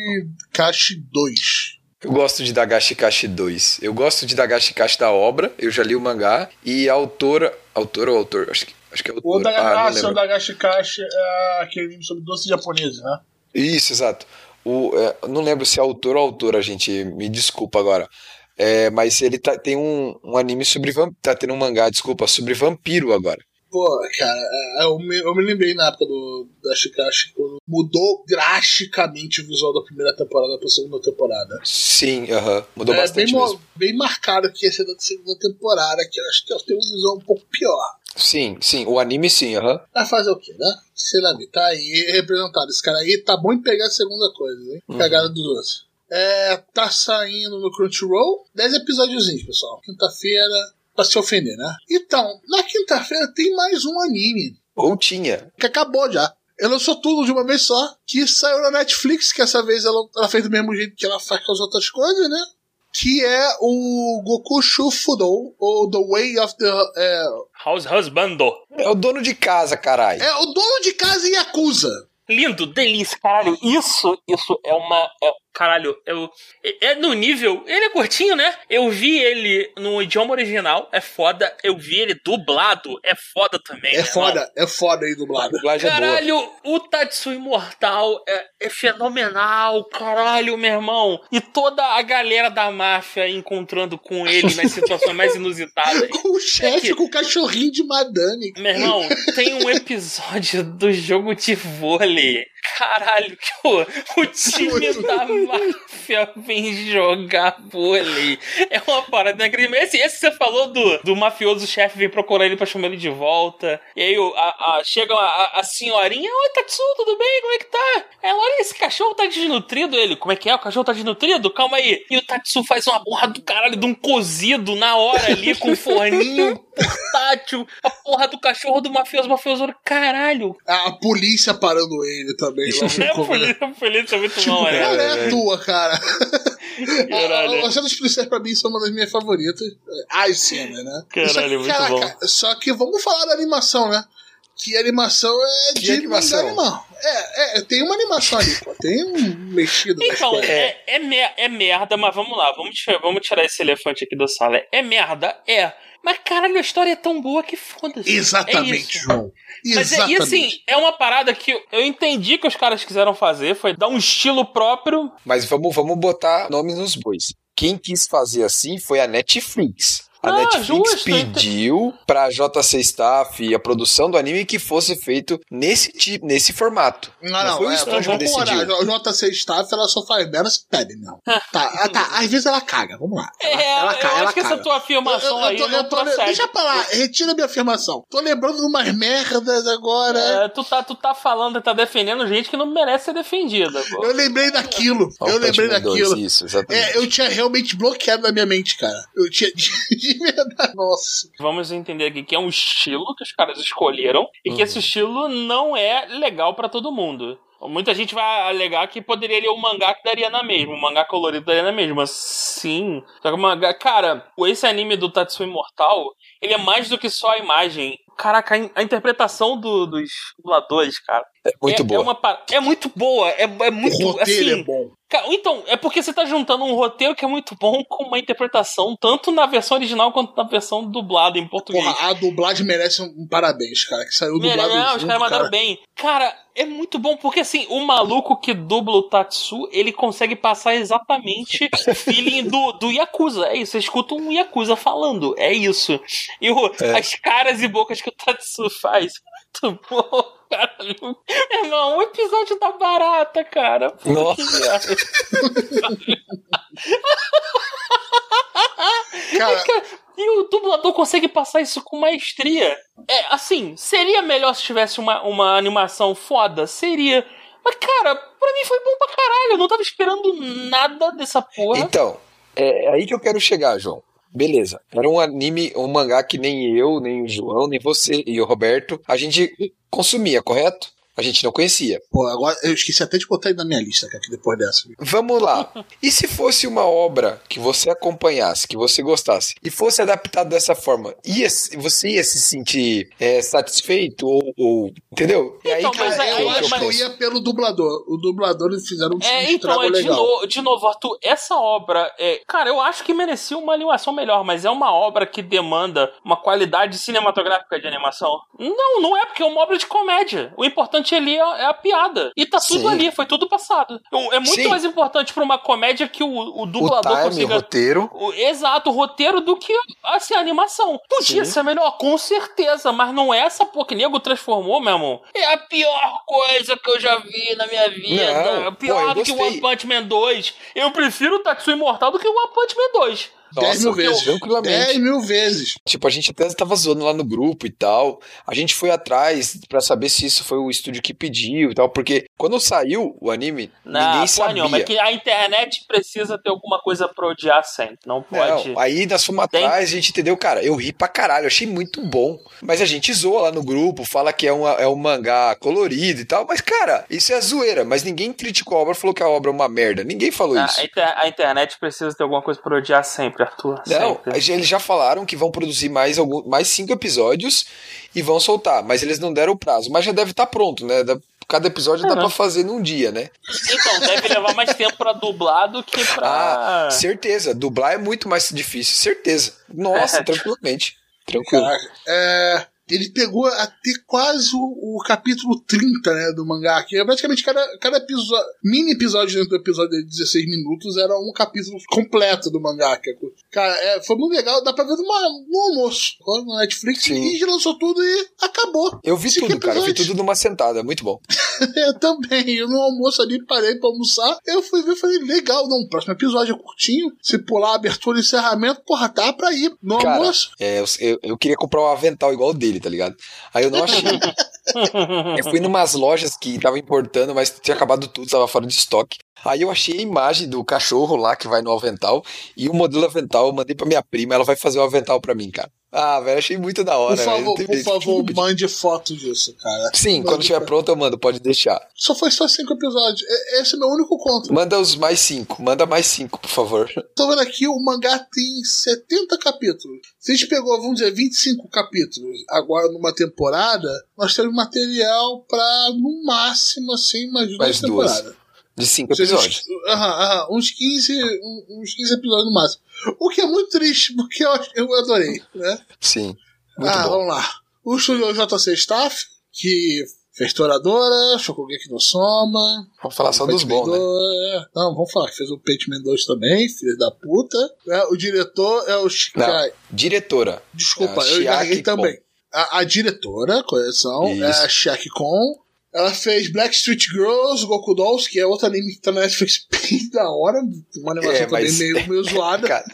Kashi 2. Eu gosto de Dagashi Kashi 2. Eu gosto de Dagashi Kashi da obra, eu já li o mangá. E a autora. Autora ou autor? Acho que, acho que é O autora. Ah, o lembro. Dagashi Kashi é aquele anime sobre doce japonês, né? Isso, exato. O, é, não lembro se é autor ou autora, gente. Me desculpa agora. É, mas ele tá, tem um, um anime sobre vampiro. Tá tendo um mangá, desculpa, sobre vampiro agora. Pô, cara, é, eu me, eu me lembrei na época do da Shikashi quando mudou drasticamente o visual da primeira temporada pra segunda temporada. Sim, aham. Mudou é bastante bem, mo- mesmo. bem marcado que ia ser da segunda temporada, que eu acho que tem um visual um pouco pior. Sim, sim. O anime sim, aham. Vai fazer o quê, né? Sei lá, tá aí representado. Esse cara aí tá bom em pegar a segunda coisa, hein? Uhum. Cagada do doce. É, tá saindo no Crunchyroll 10 episódiozinhos, pessoal. Quinta-feira, pra se ofender, né? Então, na quinta-feira tem mais um anime Ou tinha. que acabou já. Ela lançou tudo de uma vez só, que saiu na Netflix, que essa vez ela, ela fez do mesmo jeito que ela faz com as outras coisas, né? Que é o Goku Shufudo, ou The Way of the... É, House Husbando. É o dono de casa, caralho. é o dono de casa e acusa. Lindo, delícia, caralho. Isso, isso é uma. é- caralho, eu. É é no nível. Ele é curtinho, né? Eu vi ele no idioma original, é foda. Eu vi ele dublado, é foda também. É irmão. foda, é foda aí dublado. é boa. Caralho, o Tatsu Imortal é, é fenomenal, caralho, meu irmão. E toda a galera da máfia encontrando com ele nas situações mais inusitadas. Com o chefe, que- com o cachorrinho de madame. Meu irmão, tem um episódio do jogo de vôlei. Caralho, que o, o time da máfia vem jogar vôlei. É uma parada inacreditável. Esse, esse você falou do, do mafioso chefe vem procurar ele pra chamar ele de volta. E aí a, a- chega a, a senhorinha: Oi, Tatsu, tudo bem? Como é que tá? Ela, olha, esse cachorro tá desnutrido. Ele, como é que é? O cachorro tá desnutrido? Calma aí. E o Tatsu faz uma porra do caralho de um cozido na hora ali com um forninho portátil. A porra do cachorro do mafioso, mafioso. Caralho. A polícia parando ele também. No É, a começo. polícia, a polícia é muito Tipo, bom, qual né? é a tua, cara? Caralho. As cenas policiais pra mim são uma das minhas favoritas. As cenas, né? Caralho, só que, muito bom. Só que vamos falar da animação, né? Que animação é Que de animação? animal. É, é, tem uma animação ali, pô. Tem um mexido. Então, é, é, mer- é merda, mas vamos lá, vamos tirar, vamos tirar esse elefante aqui da sala. É merda, é. Mas caralho, a história é tão boa que foda-se. É Exatamente, isso. João. Mas é, e assim, é uma parada que eu- eu entendi que os caras quiseram fazer, foi dar um estilo próprio. Mas vamos, vamos botar nomes nos bois. Quem quis fazer assim foi a Netflix. A Ah, Netflix justo, pediu pra JC Staff e a produção do anime que fosse feito nesse tipo, nesse formato. Não, não, foi o é, estúdio que vamos decidiu. A JC Staff, ela só faz merda se pede, não. tá, ah, tá. Às vezes ela caga, vamos lá. Ela, é, ela eu caga, ela acho que caga. essa tua afirmação Eu- eu aí tô- não eu tô- procede. Deixa pra lá, retira minha afirmação. Tô lembrando de umas merdas agora. É, tu, tá, tu tá falando, tá defendendo gente que não merece ser defendida. pô. Eu lembrei daquilo. Eu o lembrei Batman 2, daquilo. Isso, exatamente. É, eu tinha realmente bloqueado na minha mente, cara. Eu tinha verdade. Nossa. Vamos entender aqui que é um estilo que os caras escolheram e Uhum. que esse estilo não é legal pra todo mundo. Muita gente vai alegar que poderia ler o mangá que daria na mesma, o mangá colorido daria na mesma. Sim. Só que o mangá, cara, esse anime do Tatsu Imortal, ele é mais do que só a imagem. Caraca, a, in- a interpretação do- dos dubladores, cara. É muito é, boa. É, uma é muito boa, é, é muito o roteiro assim. é bom. Então, é porque você tá juntando um roteiro que é muito bom com uma interpretação, tanto na versão original quanto na versão dublada em português. Porra, a dublagem merece um, parabéns, cara. Que saiu dublado Não, os junto, caras mandaram cara. bem. Cara, é muito bom, porque assim, o maluco que dubla o Tatsu, ele consegue passar exatamente o feeling do, do Yakuza. É isso, você escuta um Yakuza falando. É isso. E o- É. as caras e bocas que o Tatsu faz. Muito bom, caralho. Irmão, o episódio da barata, cara. Puta Nossa. Cara, E o dublador consegue passar isso com maestria. É, assim, seria melhor se tivesse uma, uma animação foda? Seria. Mas, cara, pra mim foi bom pra caralho. Eu não tava esperando nada dessa porra. Então, é aí que eu quero chegar, João. Beleza. Era um anime, um mangá que nem eu, nem o João, nem você e o Roberto, a gente consumia, correto? A gente não conhecia. pô, agora eu esqueci até de botar ele na minha lista, cara, que depois dessa. Vamos lá. E se fosse uma obra que você acompanhasse, que você gostasse, e fosse adaptado dessa forma, ia, você ia se sentir é, satisfeito ou, ou- Entendeu? E Então, que mas eu- aí- que eu eu- acho que que eu ia pelo dublador. O dublador eles fizeram um É, então, é, de, legal. no- de novo, Arthur, essa obra, é, cara, eu acho que merecia uma animação melhor, mas é uma obra que demanda uma qualidade cinematográfica de animação. Não, não é porque é uma obra de comédia. O importante ali é, é a piada. E tá tudo Sim. ali, foi tudo passado. O- É muito Sim. mais importante pra uma comédia que o, o O dublador time, o consiga roteiro. o- exato, o roteiro do que assim, a animação. Podia Sim. ser melhor, com certeza, mas não é essa porra que nego transformou, meu irmão. É a pior coisa que eu já vi na minha vida. Não, pior pô, do que o. One Punch Man 2. Eu prefiro o Tatsu Imortal do que o One Punch Man 2. Dez mil Nossa, vezes. tranquilamente. 10 mil vezes. Tipo, a gente até tava zoando lá no grupo e tal. A gente foi atrás pra saber se isso foi o estúdio que pediu e tal, porque quando saiu o anime, Não, ninguém sabia. nenhuma. É que a internet precisa ter alguma coisa pra odiar sempre. Não pode. Não, aí nós fomos Tem- atrás, a gente entendeu, cara, eu ri pra caralho, achei muito bom. Mas a gente zoa lá no grupo, fala que é, uma, é um mangá colorido e tal, mas cara, isso é zoeira, mas ninguém criticou a obra, falou que a obra é uma merda, ninguém falou A, isso. a inter- a internet precisa ter alguma coisa pra odiar sempre, Arthur. Não, sempre. eles já falaram que vão produzir mais, algum, mais cinco episódios e vão soltar, mas eles não deram o prazo. Mas já deve estar pronto, né? Da- cada episódio dá Uhum. pra fazer num dia, né? Então, deve levar mais tempo pra dublar do que pra. Ah, certeza. Dublar é muito mais difícil, certeza. Nossa, tranquilamente. Tranquilo. É, ele pegou até quase o, o capítulo 30, né, do mangá, que é praticamente cada, cada episódio, mini episódio dentro do episódio de 16 minutos era um capítulo completo do mangá. Que, é cara, é, foi muito legal, dá pra ver numa, no almoço, no Netflix, Sim. e lançou tudo e acabou. Eu vi Cinco tudo, cara. Eu vi tudo numa sentada. Muito bom. Eu também, eu no almoço ali parei pra almoçar, eu fui ver e falei, legal, não, o próximo episódio é curtinho, se pular abertura e encerramento, porra, dá pra ir no Cara, almoço. É, eu, eu, eu queria comprar um avental igual o dele, tá ligado? Aí eu não achei. eu fui numas lojas que tava importando, mas tinha acabado tudo, tava fora de estoque. Aí eu achei a imagem do cachorro lá que vai no avental e o modelo avental eu mandei pra minha prima, ela vai fazer o avental pra mim, cara. Ah, velho, achei muito da hora. Por favor, por jeito. favor, mande foto disso, cara. Sim, Mande quando estiver pronto eu mando, pode deixar. Só foi só cinco episódios. E- Esse é meu único contra. Manda os mais cinco, manda mais cinco, por favor. Tô vendo aqui, o mangá tem 70 capítulos. Se a gente pegou, vamos dizer, 25 capítulos agora numa temporada, nós temos material pra, no máximo, assim, mais duas Mais duas. De cinco seja, episódios. uns- Aham, aham, uns 15, um- uns 15 episódios no máximo. O que é muito triste, porque eu, eu adorei, né? Sim. Ah, bom. vamos lá. O estúdio JC Staff, que fez Toradora, Shokugeki no Soma. Vamos falar só dos bons, né? né? Não, vamos falar que fez o Pageman 2 também, filho da puta. É, o diretor é o Shikai. Diretora. Desculpa, a eu Kon. também. A, a diretora, correção, é a Isso. Chiaki Kon. Ela fez Black Street Girls, Goku Dolls, que é outro anime que tá na Netflix bem da hora. Uma animação É, também mas- meio, meio zoada. Cara,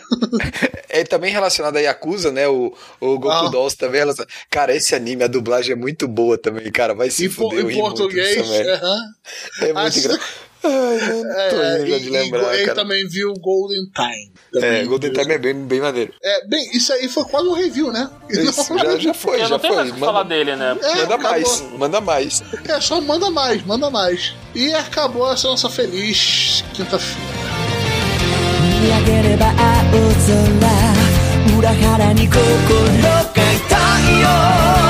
é também relacionado a Yakuza, né? O, o Goku Ah. Dolls também. Ela... Cara, esse anime, a dublagem é muito boa também, cara. Vai se po- fuder, em português. merda. aham. É muito engraçado. Ai, eu não tô É, indo e, de e lembrar, ele cara. também viu Golden Time. É, Também Golden viu. Time é bem, bem maneiro. É, bem, isso aí foi quase um review, né? Isso, já, já foi, Eu já não tenho foi. mais o que falar Manda, dele, né? É, manda acabou. mais, manda mais. É, só manda mais, manda mais. E acabou essa nossa feliz quinta-feira. 見上げれば青空裏腹に心が痛いよ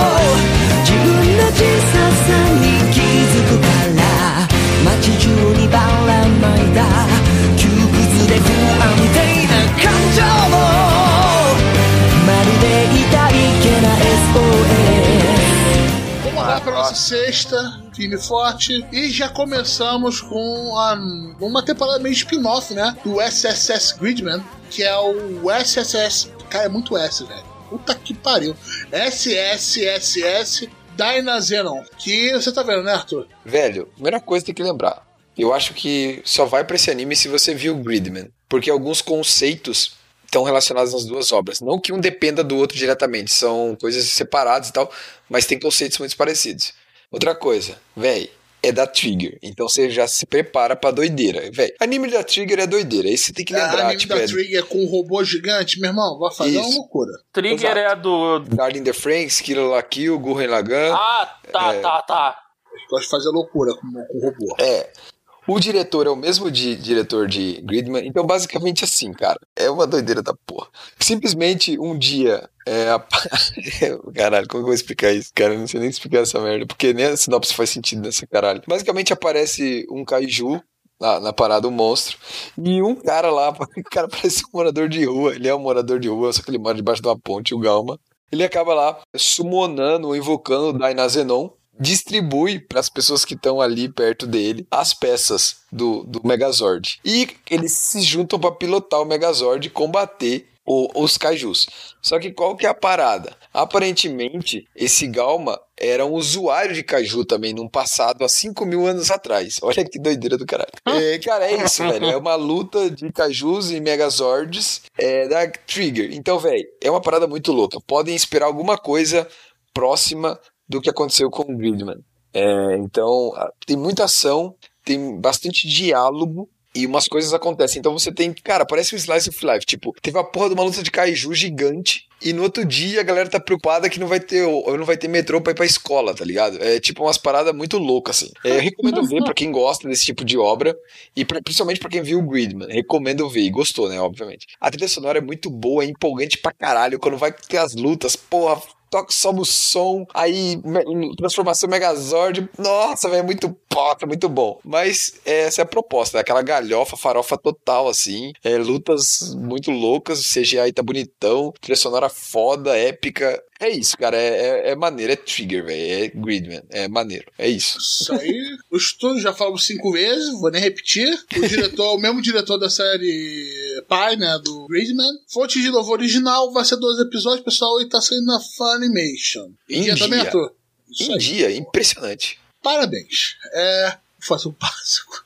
sexta, firme e forte. E já começamos com a- uma temporada meio spin-off, né? Do SSS Gridman, que é o SSS. Cara, é muito S, velho. Puta que pariu. SSSS Dynazenon. Que você tá vendo, né, Arthur? Velho, primeira coisa tem que lembrar. Eu acho que só vai pra esse anime se você viu Gridman. Porque alguns conceitos estão relacionados nas duas obras. Não que um dependa do outro diretamente, são coisas separadas e tal, mas tem conceitos muito parecidos. Outra coisa, véi, é da Trigger. Então você já se prepara pra doideira. Véi, anime da Trigger é doideira. Aí você tem que a lembrar, anime tipo, da é Trigger com um robô gigante, meu irmão, vai fazer uma Isso. loucura. Trigger Exato. é a do. Garden the Franks, Killer La Kill, Gurren Lagann. Ah, tá, É. tá, tá. Gosta de fazer loucura com, com o robô. É. O diretor é o mesmo de, diretor de Gridman, então basicamente assim, cara, é uma doideira da porra. Simplesmente um dia, é, a- caralho, como eu vou explicar isso? Cara, eu não sei nem explicar essa merda, porque nem a sinopse faz sentido nessa caralho. Basicamente aparece um kaiju na, na parada, um monstro, e um cara lá, o cara parece um morador de rua, ele é um morador de rua, só que ele mora debaixo de uma ponte, o Galma. Ele acaba lá summonando invocando o Dainazenon, distribui para as pessoas que estão ali perto dele as peças do, do Megazord. E eles se juntam para pilotar o Megazord e combater o- os kaijus. Só que qual que é a parada? Aparentemente, esse Galma era um usuário de kaiju também, num passado há 5 mil anos atrás. Olha que doideira do caralho. É, cara, é isso, velho. É uma luta de kaijus e megazords é, da Trigger. Então, velho, é uma parada muito louca. Podem esperar alguma coisa próxima do que aconteceu com o Gridman. É, então, tem muita ação, tem bastante diálogo e umas coisas acontecem. Então você tem, cara, parece um Slice of Life. Tipo, teve a porra de uma luta de kaiju gigante e no outro dia a galera tá preocupada que não vai ter, ou não vai ter metrô pra ir pra escola, tá ligado? É tipo umas paradas muito loucas, assim. É, eu recomendo ver pra quem gosta desse tipo de obra e pra- principalmente pra quem viu o Gridman. Recomendo ver e gostou, né, obviamente. A trilha sonora é muito boa, é empolgante pra caralho. Quando vai ter as lutas, porra, toca, sobe o som, aí transformação Megazord. Nossa, velho, é muito pop, é muito bom. Mas essa é a proposta, é aquela galhofa, farofa total, assim. É, lutas muito loucas, o CGI tá bonitão, trilha sonora foda, épica. É isso, cara, é, é, é maneiro, é trigger, velho, é Gridman, é maneiro, é isso. Isso aí. O estúdio já falamos cinco vezes, vou nem repetir. O diretor, o mesmo diretor da série Pai, né? Do Gridman. Fonte de novo original, vai ser 12 episódios, pessoal, e tá saindo na Funimation. Em é também dia. ator. Isso Em aí. dia, impressionante. Parabéns. É. Vou fazer um básico.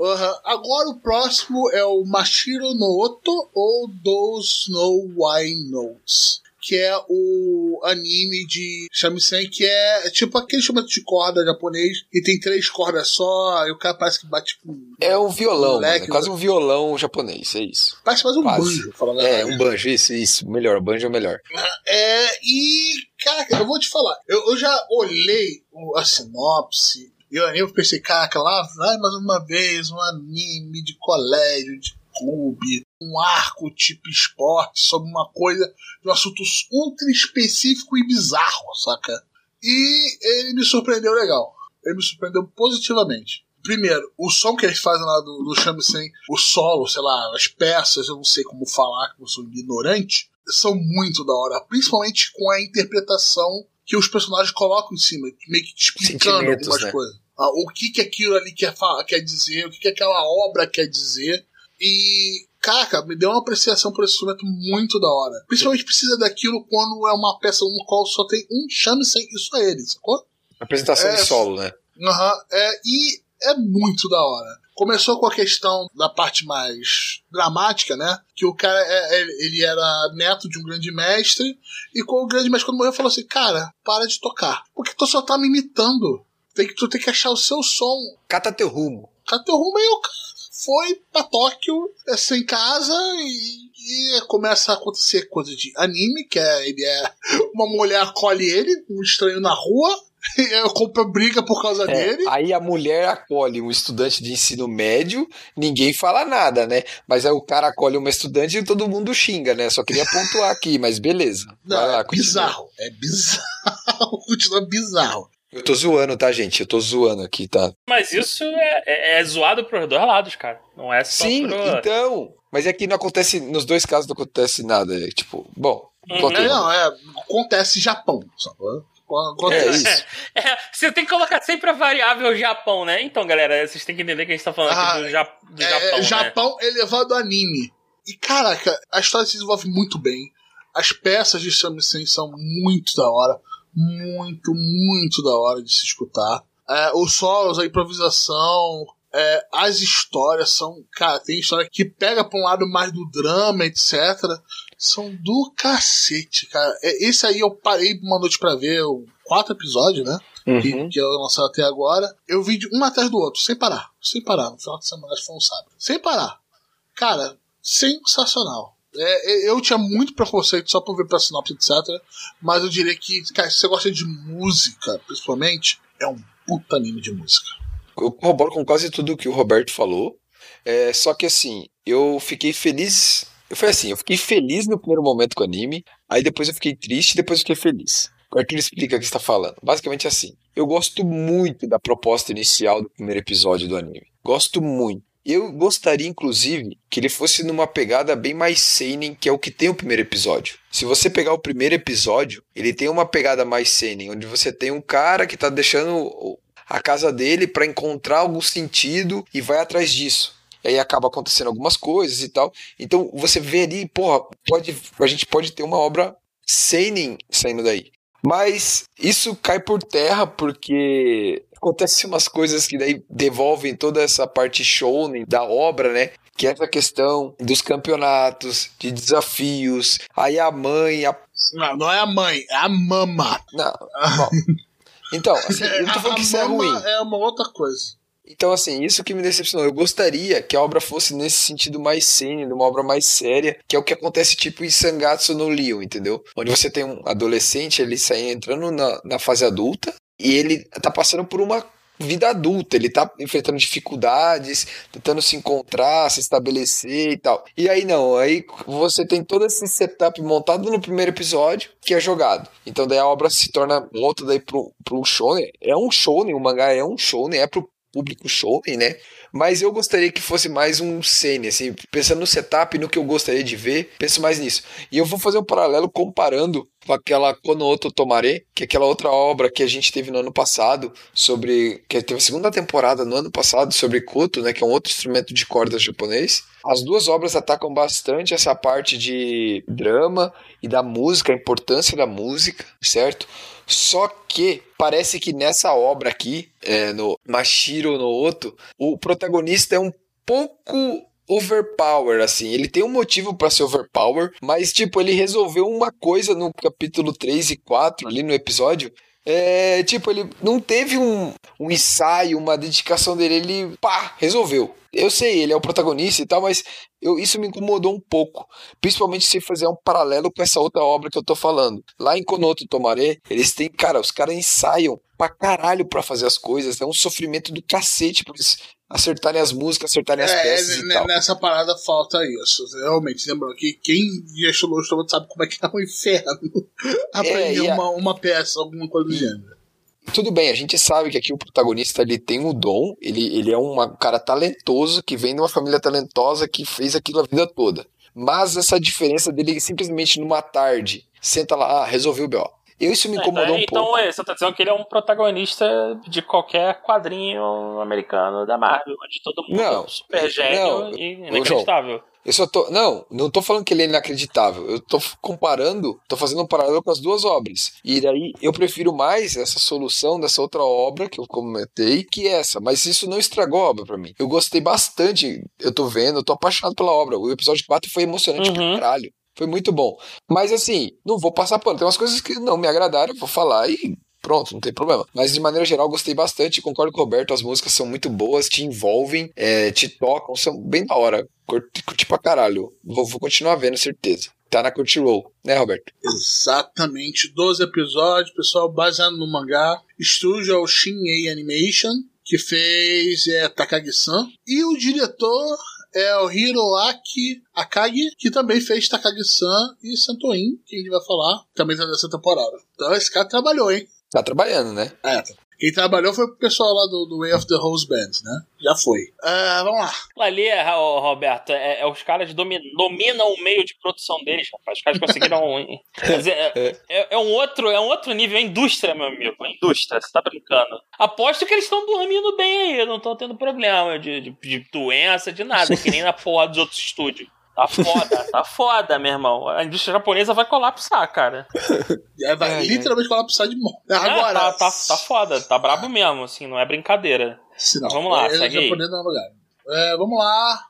Aham. Agora o próximo é o Mashiro no Oto ou Those No Why Notes. Que é o anime de shamisen, que é tipo aquele instrumento de corda japonês, e tem três cordas só, e o cara parece que bate com. É um violão, mano, é quase um violão japonês, é isso. Parece mais um Quase. banjo, falando É, um banjo, isso, isso, melhor, banjo é melhor. É, e, cara, eu vou te falar, eu, eu já olhei a sinopse e eu, eu pensei, caraca, lá vai mais uma vez um anime de colégio, de clube, um arco tipo esporte sobre uma coisa, de um assunto ultra específico e bizarro, saca? E ele me surpreendeu legal. Ele me surpreendeu positivamente. Primeiro, o som que eles fazem lá do, do Shamisen, o solo, sei lá, as peças, eu não sei como falar, que eu sou ignorante, são muito da hora. Principalmente com a interpretação que os personagens colocam em cima, meio que te explicando algumas né? coisas. Ah, o que, que aquilo ali quer, fa- quer dizer, o que, que aquela obra quer dizer. E, caraca, me deu uma apreciação por esse instrumento muito da hora. Principalmente precisa daquilo quando é uma peça no qual só tem um shamisen e só ele, sacou? Apresentação É, de solo, né? Aham, é, e é muito da hora. Começou com a questão da parte mais dramática, né? Que o cara é- é- ele era neto de um grande mestre, e com o grande mestre, quando morreu, falou assim: Cara, para de tocar. Porque tu só tá me imitando. Tem que, tu tem que achar o seu som. Cata teu rumo. Cara, teu rumo aí o cara foi pra Tóquio, é, sem casa, e, e começa a acontecer coisa de anime, que é ele é. Uma mulher acolhe ele, um estranho na rua, e eu compro briga por causa É, dele. aí a mulher acolhe um estudante de ensino médio, ninguém fala nada, né? Mas aí o cara acolhe uma estudante e todo mundo xinga, né? Só queria pontuar aqui, mas beleza. Não, lá, é bizarro. É bizarro. Continua bizarro. Eu tô zoando, tá, gente? Eu tô zoando aqui, tá? Mas isso é, é, é zoado pros dois lados, cara. Não é só Sim, pro... então. Mas é que não acontece, nos dois casos não acontece nada. É tipo, bom. Uhum. É, não, é. Acontece Japão. Sacou? É Acontece. isso. É, você tem que colocar sempre a variável Japão, né? Então, galera, vocês têm que entender que a gente tá falando Ah, aqui do, Ja- do É, Japão, né? Japão elevado a anime. E caraca, a história se desenvolve muito bem. As peças de Shamisen são muito da hora. Muito, muito da hora de se escutar. É, os solos, a improvisação, é, as histórias são. Cara, tem história que pega pra um lado mais do drama, etc. São do cacete, cara. É, esse aí eu parei uma noite pra ver, quatro episódios, né? que, Uhum. que eu lançado até agora. Eu vi de um atrás do outro, sem parar. Sem parar. No final de semana, acho que foi um sábado. Sem parar. Cara, sensacional. É, eu tinha muito preconceito só por ver pra sinopse, etc. Mas eu diria que, cara, se você gosta de música, principalmente, é um puta anime de música. Eu corroboro com quase tudo que o Roberto falou. É, só que assim, eu fiquei feliz. Eu fui assim, eu fiquei feliz no primeiro momento com o anime, aí depois eu fiquei triste, depois eu fiquei feliz. O Arthur explica o que está falando. Basicamente assim, eu gosto muito da proposta inicial do primeiro episódio do anime. Gosto muito. Eu gostaria, inclusive, que ele fosse numa pegada bem mais seinen, que é o que tem o primeiro episódio. Se você pegar o primeiro episódio, ele tem uma pegada mais seinen, onde você tem um cara que tá deixando a casa dele para encontrar algum sentido e vai atrás disso. E aí acaba acontecendo algumas coisas e tal. Então você vê ali, porra, pode, a gente pode ter uma obra seinen saindo daí. Mas isso cai por terra porque acontecem umas coisas que daí devolvem toda essa parte shounen da obra, né? Que é essa questão dos campeonatos, de desafios. Aí a mãe, a Não, não é a mãe, é a mama. não, bom. Então, assim, eu não tô falando que isso é ruim. é uma outra coisa. Então, assim, isso que me decepcionou. Eu gostaria que a obra fosse nesse sentido mais sênior, uma obra mais séria, que é o que acontece tipo em Sangatsu no Leon, entendeu? Onde você tem um adolescente, ele sai entrando na, na fase adulta e ele tá passando por uma vida adulta, ele tá enfrentando dificuldades, tentando se encontrar, se estabelecer e tal. E aí não, aí você tem todo esse setup montado no primeiro episódio, que é jogado. Então daí a obra se torna, volta daí pro, pro shonen, é um shonen, o mangá é um shonen, é pro público shonen, né? Mas eu gostaria que fosse mais um Sene, assim, pensando no setup, no que eu gostaria de ver, penso mais nisso. E eu vou fazer um paralelo comparando com aquela Konoto Tomare, que é aquela outra obra que a gente teve no ano passado, sobre. que teve a segunda temporada no ano passado, sobre Koto, né? Que é um outro instrumento de cordas japonês. As duas obras atacam bastante essa parte de drama e da música, a importância da música, certo? Só que parece que nessa obra aqui, é, no Mashiro no Oto, o protagonista é um pouco overpower, assim. Ele tem um motivo para ser overpower, mas, tipo, ele resolveu uma coisa no capítulo 3 e 4, ali no episódio. É, tipo, ele não teve um, um ensaio, uma dedicação dele, ele, pá, resolveu. Eu sei, ele é o protagonista e tal, mas eu, isso me incomodou um pouco. Principalmente se fazer um paralelo com essa outra obra que eu tô falando. Lá em Konoto Tomare, eles têm, cara, os caras ensaiam pra caralho pra fazer as coisas. É um sofrimento do cacete pra eles acertarem as músicas, acertarem as É, peças e n- tal. nessa parada falta isso. Realmente, lembrando que quem já estudou instrumento sabe como é que é um inferno aprender e a- uma, uma peça, alguma coisa do gênero. Tudo bem, a gente sabe que aqui o protagonista ele tem um dom, ele, ele é um cara talentoso que vem de uma família talentosa que fez aquilo a vida toda. Mas essa diferença dele simplesmente numa tarde, senta lá, ah, resolveu o B.O. Eu, isso me incomodou um então, pouco. é, você tá dizendo que ele é um protagonista de qualquer quadrinho americano da Marvel, onde todo mundo Não, é um super gênio não, e João, inacreditável. Eu só tô. Não, não tô falando que ele é inacreditável. Eu tô comparando, tô fazendo um paralelo com as duas obras. E daí eu prefiro mais essa solução dessa outra obra que eu comentei que essa. Mas isso não estragou a obra pra mim. Eu gostei bastante. Eu tô vendo, eu tô apaixonado pela obra. O episódio 4 foi emocionante Uhum. pra caralho. Foi muito bom. Mas assim, não vou passar pano. Tem umas coisas que não me agradaram, vou falar e pronto, não tem problema. Mas de maneira geral, gostei bastante. Concordo com o Roberto, as músicas são muito boas, te envolvem, é, te tocam, são bem da hora. Curti, curti pra caralho. Vou, vou continuar vendo, certeza. Tá na Crunchyroll, né, Roberto? Exatamente, 12 episódios, pessoal, baseado no mangá. Estúdio é o Shin-Ei Animation, que fez é, Takagi-san. E o diretor é o Hiroaki Akagi, que também fez Takagi-san e Santoin, que a gente vai falar, também tá nessa temporada. Então esse cara trabalhou, hein? Tá trabalhando, né? É, quem trabalhou foi o pessoal lá do, do Way of the Rose Band, né? Já foi. Ah, vamos lá. Ali, é, Roberto, é, é os caras domi- dominam o meio de produção deles, rapaz. Os caras conseguiram. Quer dizer, é, é- é um outro, é um outro nível, é indústria, meu amigo. É indústria, você tá brincando. Aposto que eles estão dormindo bem aí, não estão tendo problema de, de, de doença, de nada, que nem na porra dos outros estúdios. Tá foda, tá foda, meu irmão. A indústria japonesa vai colapsar, cara. É, vai Ai, literalmente colapsar de morte. É, Agora. tá, tá, tá foda, tá brabo mesmo, assim, não é brincadeira. Se não, Vamos lá, é, segue aí. japonês não é lugar. É, vamos lá.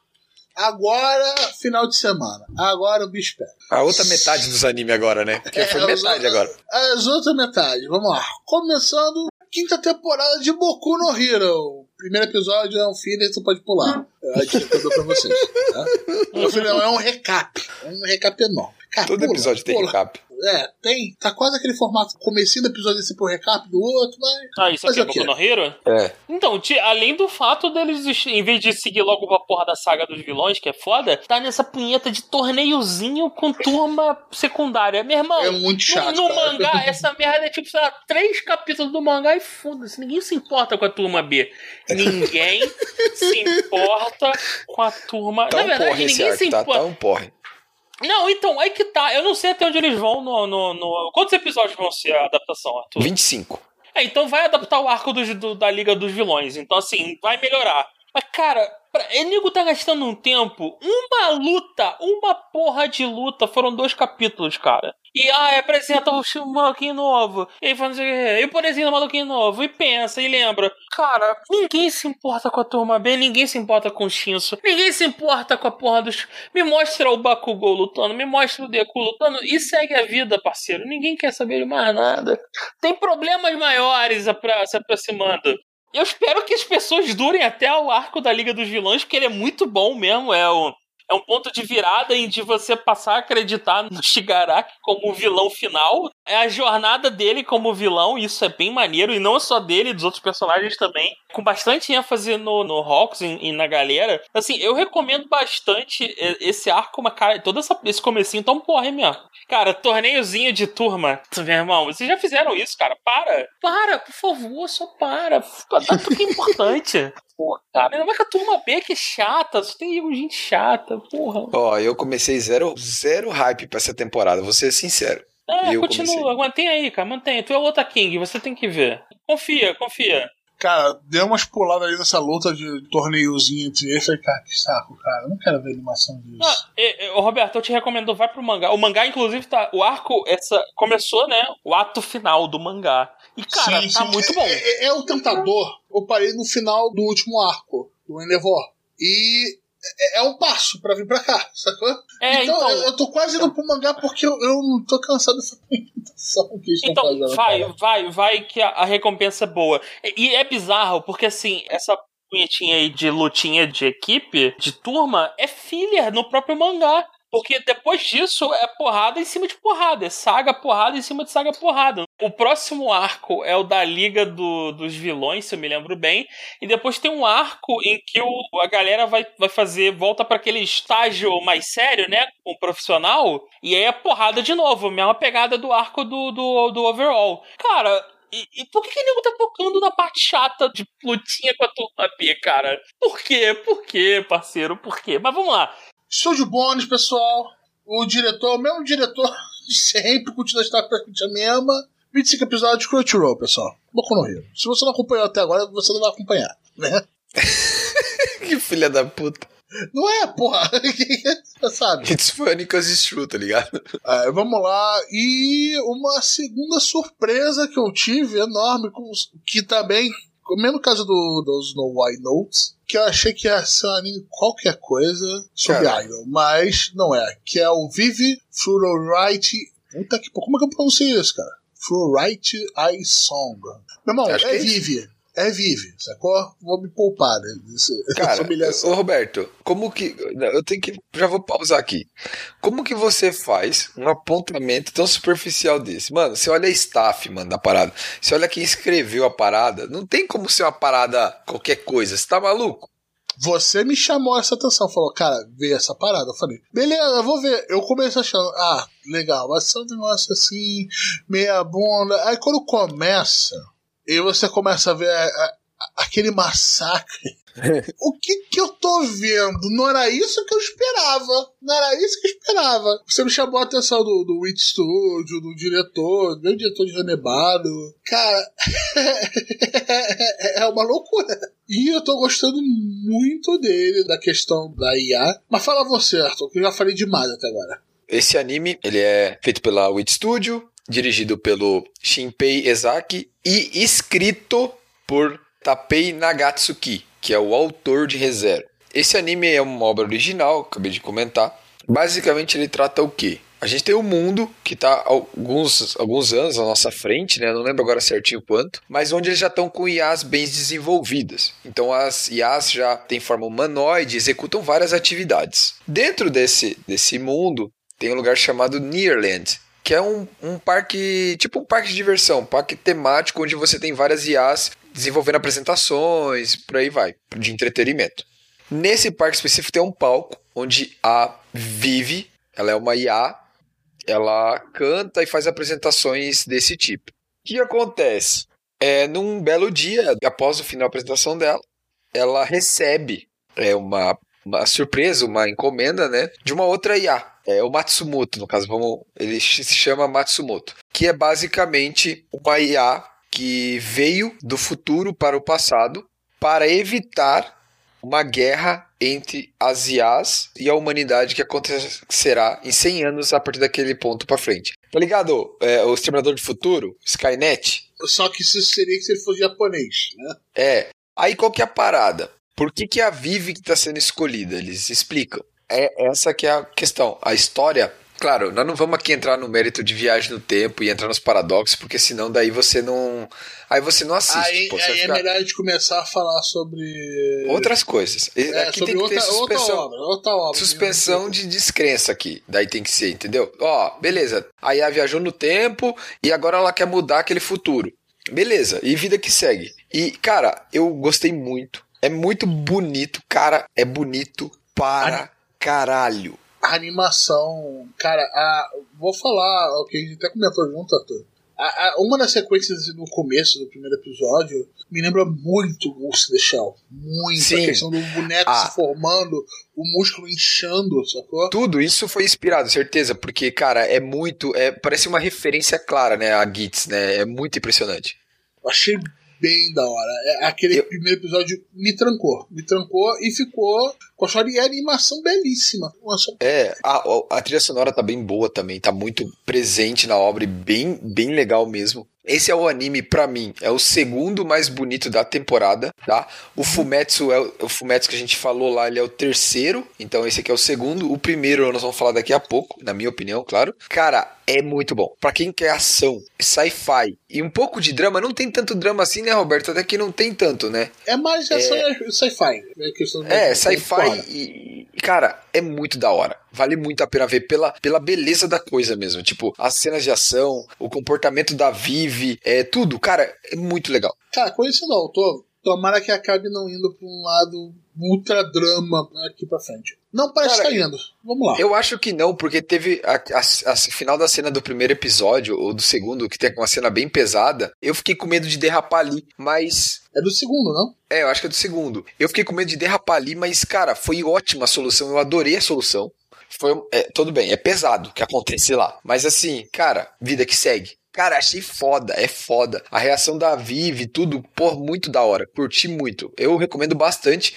Agora, final de semana. Agora o bicho pega. A outra metade dos animes agora, né? Porque É, foi os metade agora. As outras metades, vamos lá. Começando a quinta temporada de Boku no Hero. Primeiro episódio é um filler, você pode pular. É a dica que eu dou pra vocês. Tá? Não, filho, não, é um recap. É um recap enorme. Cara, Todo pula, episódio tem pula. recap. É, tem. Tá quase aquele formato. Comecinho do episódio esse por recap do outro, mas. Ah, isso aqui é o quê? Boku Hero? É. Então, além do fato deles, em vez de seguir logo pra porra da saga dos vilões, que é foda, tá nessa punheta de torneiozinho com turma secundária. Meu irmão, É muito chato. no, no mangá, essa merda é tipo, sei lá, três capítulos do mangá e foda-se. Ninguém se importa com a turma B. Ninguém se importa com a turma. Tá Na um verdade, porre esse ninguém se arco, tá? importa. Tá um porre. Não, então, aí que tá. Eu não sei até onde eles vão no. no, no- Quantos episódios vão ser a adaptação, Arthur? 25. É, então vai adaptar o arco dos- do- da Liga dos Vilões. Então, assim, vai melhorar. Mas, cara, pra, o nego tá gastando um tempo. Uma luta, uma porra de luta. Foram dois capítulos, cara. E, ah, apresenta o Sh- maluquinho novo. E faz não sei o quê. E o do maluquinho novo. E pensa, e lembra. Cara, ninguém se importa com a turma B. Ninguém se importa com o Shinso. Ninguém se importa com a porra dos. Me mostra o Bakugou lutando. Me mostra o Deku lutando. E segue a vida, parceiro. Ninguém quer saber de mais nada tem problemas maiores apra- se aproximando. Eu espero que as pessoas durem até o arco da Liga dos Vilões, porque ele é muito bom mesmo. É o, é um ponto de virada em de você passar a acreditar no Shigaraki como o vilão final. É a jornada dele como vilão, isso é bem maneiro, e não só dele, dos outros personagens também. Com bastante ênfase no, no Hawks e, e na galera. Assim, eu recomendo bastante esse arco, mas, cara, todo essa, esse comecinho tão porra mesmo. Cara, torneiozinho de turma. Meu irmão, vocês já fizeram isso, cara. Para. Para, por favor, só para. Tudo que é importante. Pô, cara, ainda mais que a turma B que é chata, só tem gente chata, porra. Ó, eu comecei zero, zero hype pra essa temporada, vou ser sincero. É, eu continua, comecei. mantém aí, cara, mantém. Tu é outra King, você tem que ver. Confia, confia. Cara, deu umas puladas aí nessa luta de torneiozinho entre eles. Falei, cara, que saco, cara. Eu não quero ver animação disso. Ah, e, e, Roberto, eu te recomendo, vai pro mangá. O mangá, inclusive, tá. O arco, essa. Começou, né? O ato final do mangá. E, cara, Sim, tá sim. muito É- bom. É, é o tentador. Eu parei no final do último arco, do Endeavor. E é, é um passo pra vir pra cá, sacou? É, então, então. eu, eu tô quase indo pro mangá porque eu, eu não tô cansado dessa apresentação que eles Então, fazendo. vai, cara. vai, vai, que a, a recompensa é boa. E, e é bizarro, porque assim, essa punhetinha aí de lutinha de equipe, de turma, é filler no próprio mangá. Porque depois disso é porrada em cima de porrada, é saga porrada em cima de saga porrada. O próximo arco é o da Liga do- dos Vilões, se eu me lembro bem. E depois tem um arco em que o- a galera vai, vai fazer, volta para aquele estágio mais sério, né? Com o profissional. E aí é porrada de novo, mesma pegada do arco do, do, do overall. Cara. E, e por que, que nego tá tocando na parte chata de lutinha com a turma B, cara? Por quê? Por quê, parceiro? Por quê? Mas vamos lá. Estúdio Bônus, pessoal. O diretor, o mesmo diretor de sempre, continua a estar praticamente a mesma. 25 episódios de Crunchyroll, pessoal. Boku no Rio. Se você não acompanhou até agora, você não vai acompanhar, né? Que filha da puta. Não é, porra. Você sabe. It's funny cause it's true, tá ligado? É, vamos lá. E uma segunda surpresa que eu tive, enorme, com- que também, mesmo caso do, do Snow White Notes, que eu achei que ia ser um anime qualquer coisa sobre Cara. Idol, mas não é. Que é o Vive Fluorite. Puta que como é que eu pronuncio isso, cara? Fluorite Eye Song. Meu irmão, Acho é é. Vive. É Vive, sacou? Vou me poupar né, dessa Cara, humilhação. ô Roberto, como que. Eu tenho que. Já vou pausar aqui. Como que você faz um apontamento tão superficial desse? Mano, você olha a staff, mano, da parada. Você olha quem escreveu a parada. Não tem como ser uma parada qualquer coisa. Você tá maluco? Você me chamou essa atenção, falou, cara, vê essa parada. Eu falei, beleza, eu vou ver. Eu comecei achando, ah, legal, vai ser um negócio assim, meia bunda. Aí quando começa, e você começa a ver a- a- aquele massacre. o que que eu tô vendo? Não era isso que eu esperava. Não era isso que eu esperava. Você me chamou a atenção do, do Witch Studio, do diretor, do diretor de Renebado. Cara, é uma loucura. E eu tô gostando muito dele, da questão da IA. Mas fala você, Arthur, que eu já falei demais até agora. Esse anime, ele é feito pela Wit Studio, dirigido pelo Shinpei Ezaki e escrito por Tapei Nagatsuki, que é o autor de ReZero. Esse anime é uma obra original, acabei de comentar. Basicamente ele trata o quê? A gente tem um mundo que está alguns, alguns anos à nossa frente, né? Não lembro agora certinho quanto, mas onde eles já estão com IAs bem desenvolvidas. Então as IAs já têm forma humanoide, executam várias atividades. Dentro desse, desse mundo tem um lugar chamado Nearland, que é um, um parque, tipo um parque de diversão, um parque temático onde você tem várias IAs desenvolvendo apresentações, por aí vai, de entretenimento. Nesse parque específico tem um palco onde a Vive, ela é uma IA, ela canta e faz apresentações desse tipo. O que acontece? É, num belo dia, após o final da apresentação dela, ela recebe é, uma, uma surpresa, uma encomenda, né, de uma outra IA. É o Matsumoto, no caso, vamos, ele se chama Matsumoto, que é basicamente uma IA que veio do futuro para o passado para evitar uma guerra entre as IAs e a humanidade que acontecerá em 100 anos a partir daquele ponto para frente. Tá ligado? É, o Exterminador do Futuro, Skynet, Só que isso seria que se ele fosse japonês, né? é. Aí qual que é a parada? Por que, que a Vivi que está sendo escolhida? Eles explicam. É essa que é a questão. A história Claro, nós não vamos aqui entrar no mérito de viagem no tempo e entrar nos paradoxos, porque senão daí você não. Aí você não assiste. Aí, pô, aí é ficar- melhor a gente começar a falar sobre. Outras coisas. É, aqui tem que ter outra, outra suspensão. obra. Outra obra. Suspensão de descrença aqui. Daí tem que ser, entendeu? Ó, beleza. Aí ela viajou no tempo e agora ela quer mudar aquele futuro. Beleza. E vida que segue. E, cara, eu gostei muito. É muito bonito. Cara, é bonito para caralho. A animação. Cara, a, vou falar o que a gente até comentou junto, Arthur. A, a- uma das sequências no começo do primeiro episódio me lembra muito Ghost in the Shell. Muito. Sim. A questão do boneco Ah. se formando, o músculo inchando, sacou? Tudo isso foi inspirado, certeza, porque, cara, é muito. É, parece uma referência clara, né? A Gits, né? É muito impressionante. Eu achei bem da hora. É, aquele Eu- primeiro episódio me trancou. Me trancou e ficou com a história e a animação belíssima. Nossa, É, a, a trilha sonora tá bem boa também, tá muito presente na obra e bem, bem legal mesmo. Esse é o anime, pra mim, é o segundo mais bonito da temporada, tá? O Fumetsu é o, o Fumetsu que a gente falou lá, ele é o terceiro, então esse aqui é o segundo. O primeiro nós vamos falar daqui a pouco, na minha opinião, claro. Cara, é muito bom. Pra quem quer ação, sci-fi e um pouco de drama, não tem tanto drama assim, né, Roberto? Até que não tem tanto, né? É mais ação sci-fi. É, questão de- É, sci-fi e, cara, é muito da hora. Vale muito a pena ver pela, pela beleza da coisa mesmo. Tipo, as cenas de ação, o comportamento da Vivi, é tudo, cara, é muito legal. Cara, conhecendo o autor, tomara que acabe não indo pra um lado ultra drama aqui pra frente. Não parece Cara, estar indo. Vamos lá. Eu acho que não, porque teve a, a- a final da cena do primeiro episódio, ou do segundo, que tem uma cena bem pesada. Eu fiquei com medo de derrapar ali, mas É do segundo, não? É, eu acho que é do segundo. Eu fiquei com medo de derrapar ali, mas, cara, foi ótima a solução. Eu adorei a solução. Foi, é, tudo bem, é pesado o que acontece lá. Mas assim, cara, vida que segue. Cara, achei foda, é foda. A reação da Vivi, tudo, pô, muito da hora. Curti muito. Eu recomendo bastante.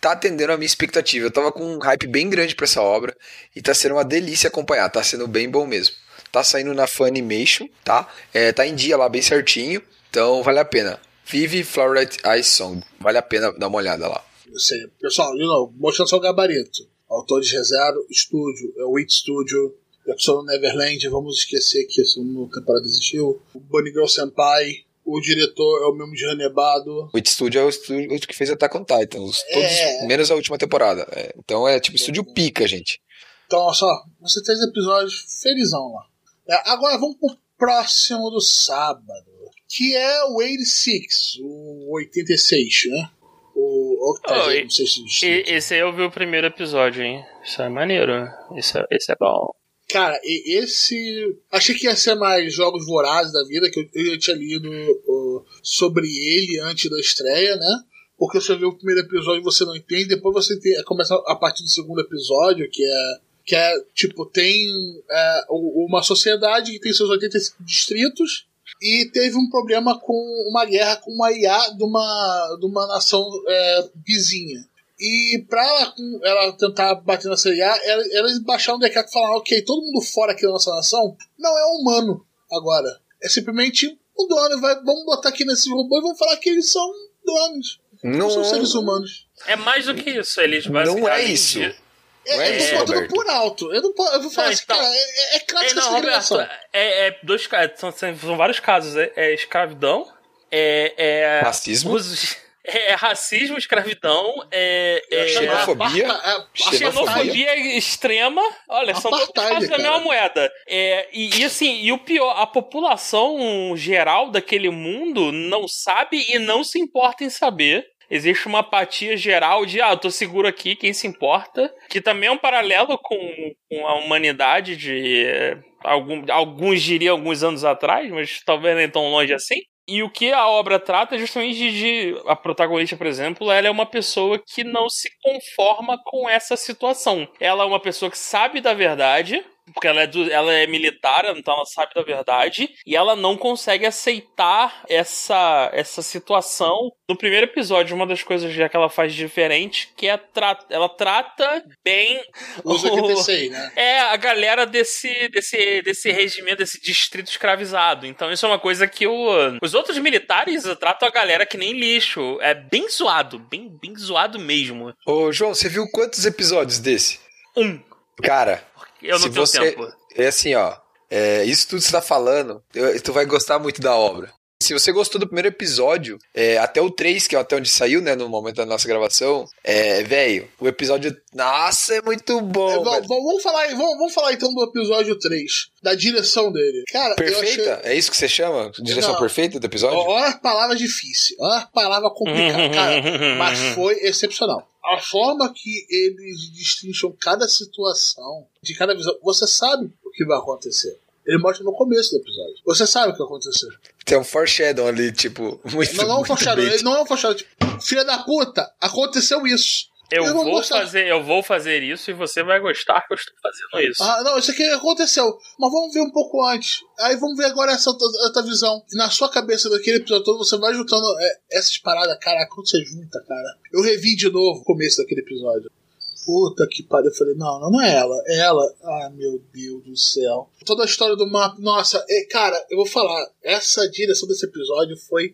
Tá atendendo a minha expectativa. Eu tava com um hype bem grande pra essa obra. E tá sendo uma delícia acompanhar. Tá sendo bem bom mesmo. Tá saindo na Funimation, tá? É, tá em dia lá, bem certinho. Então, vale a pena. Vive Flower Ice Song. Vale a pena dar uma olhada lá. Eu sei. Pessoal, novo, mostrando seu gabarito. Autor de Rezero, estúdio, é o Wait Studio, Yakusono Neverland, vamos esquecer que a segunda temporada existiu. O Bunny Girl Senpai, o diretor é o mesmo de Hanebado. O It Studio é o estúdio que fez Attack on Titan. Os, todos, É. menos a última temporada. É, então é tipo estúdio pica, gente. Então, olha só, você três episódios felizão lá. É, agora vamos pro próximo do sábado, que é o 86, o 86, né? O Octavio, Oh, não sei se E- esse aí eu vi o primeiro episódio, hein? Isso é maneiro. Esse é, esse é bom. Cara, esse. Achei que ia ser mais Jogos Vorazes da vida, que eu, eu já tinha lido ó, sobre ele antes da estreia, né? Porque você vê o primeiro episódio e você não entende, depois você tem, começa a partir do segundo episódio, que é. Que é, tipo, tem é, uma sociedade que tem seus 85 distritos e teve um problema com uma guerra com uma IA de uma, de uma nação é, vizinha. E pra ela, ela tentar bater nessa IA, ela- elas baixaram um decreto e falaram: ok, todo mundo fora aqui da nossa nação não é humano agora. É simplesmente um drone. Vai, vamos botar aqui nesse robô e vamos falar que eles são drones. Não, Não, são seres humanos. É mais do que isso. Eles não é isso. É eu isso, tô Roberto. por alto. Eu, não, po- eu vou falar Não, assim, então- cara, é, é, é clássica É, não. Roberto, é, é dois casos, são, são vários casos. É, é escravidão, é, é Racismo. uso- é, é racismo, escravidão, é, é Xenofobia. É, xenofobia extrema. Olha, são dois casos da mesma moeda. É, e, e assim, e o pior, a população geral daquele mundo não sabe e não se importa em saber. Existe uma apatia geral de, ah, eu tô seguro aqui, quem se importa? Que também é um paralelo com, com a humanidade de. Algum, alguns diriam alguns anos atrás, mas talvez nem tão longe assim. E o que a obra trata é justamente de, de- A protagonista, por exemplo, ela é uma pessoa que não se conforma com essa situação. Ela é uma pessoa que sabe da verdade. Porque ela é, do- ela é militar, então ela sabe da verdade. E ela não consegue aceitar essa, essa situação. No primeiro episódio, uma das coisas já que ela faz diferente, que é tra ela trata bem Os o- 86, né? é a galera desse, desse, desse regimento, desse distrito escravizado. Então isso é uma coisa que o, os outros militares tratam a galera que nem lixo. É bem zoado, bem, bem zoado mesmo. Ô, João, você viu quantos episódios desse? Um. Cara, Eu não Se tenho você- tempo. é assim, ó. É, isso tudo que você tá falando, eu- tu vai gostar muito da obra. Se você gostou do primeiro episódio, é, até o 3, que é até onde saiu, né, no momento da nossa gravação, é, velho, o episódio. Nossa, é muito bom. É, vamos, vamos falar, vamos, vamos falar então do episódio 3, da direção dele. Cara, Perfeita? achei. É isso que você chama? Direção Não. perfeita do episódio? Olha a palavra difícil, olha a palavra complicada, cara. Mas foi excepcional. A forma que eles destrincham cada situação, de cada visão, você sabe o que vai acontecer. Ele mostra no começo do episódio. Você sabe o que vai acontecer. Tem um foreshadow ali, tipo, muito Não, não é um foreshadow, ele não é um foreshadow. Tipo, filha da puta, aconteceu isso. Eu Eu vou fazer, eu vou fazer isso e você vai gostar que eu estou fazendo isso. Ah, não, isso aqui aconteceu. Mas vamos ver um pouco antes. Aí vamos ver agora essa outra, visão. E na sua cabeça daquele episódio todo, você vai juntando é, essas paradas. Caraca, quando você junta, cara. Eu revi de novo o começo daquele episódio. Puta que pariu. Eu falei, não, não, não é ela. É ela. Ah, meu Deus do céu. Toda a história do mapa. Nossa, é, cara, eu vou falar. Essa direção desse episódio foi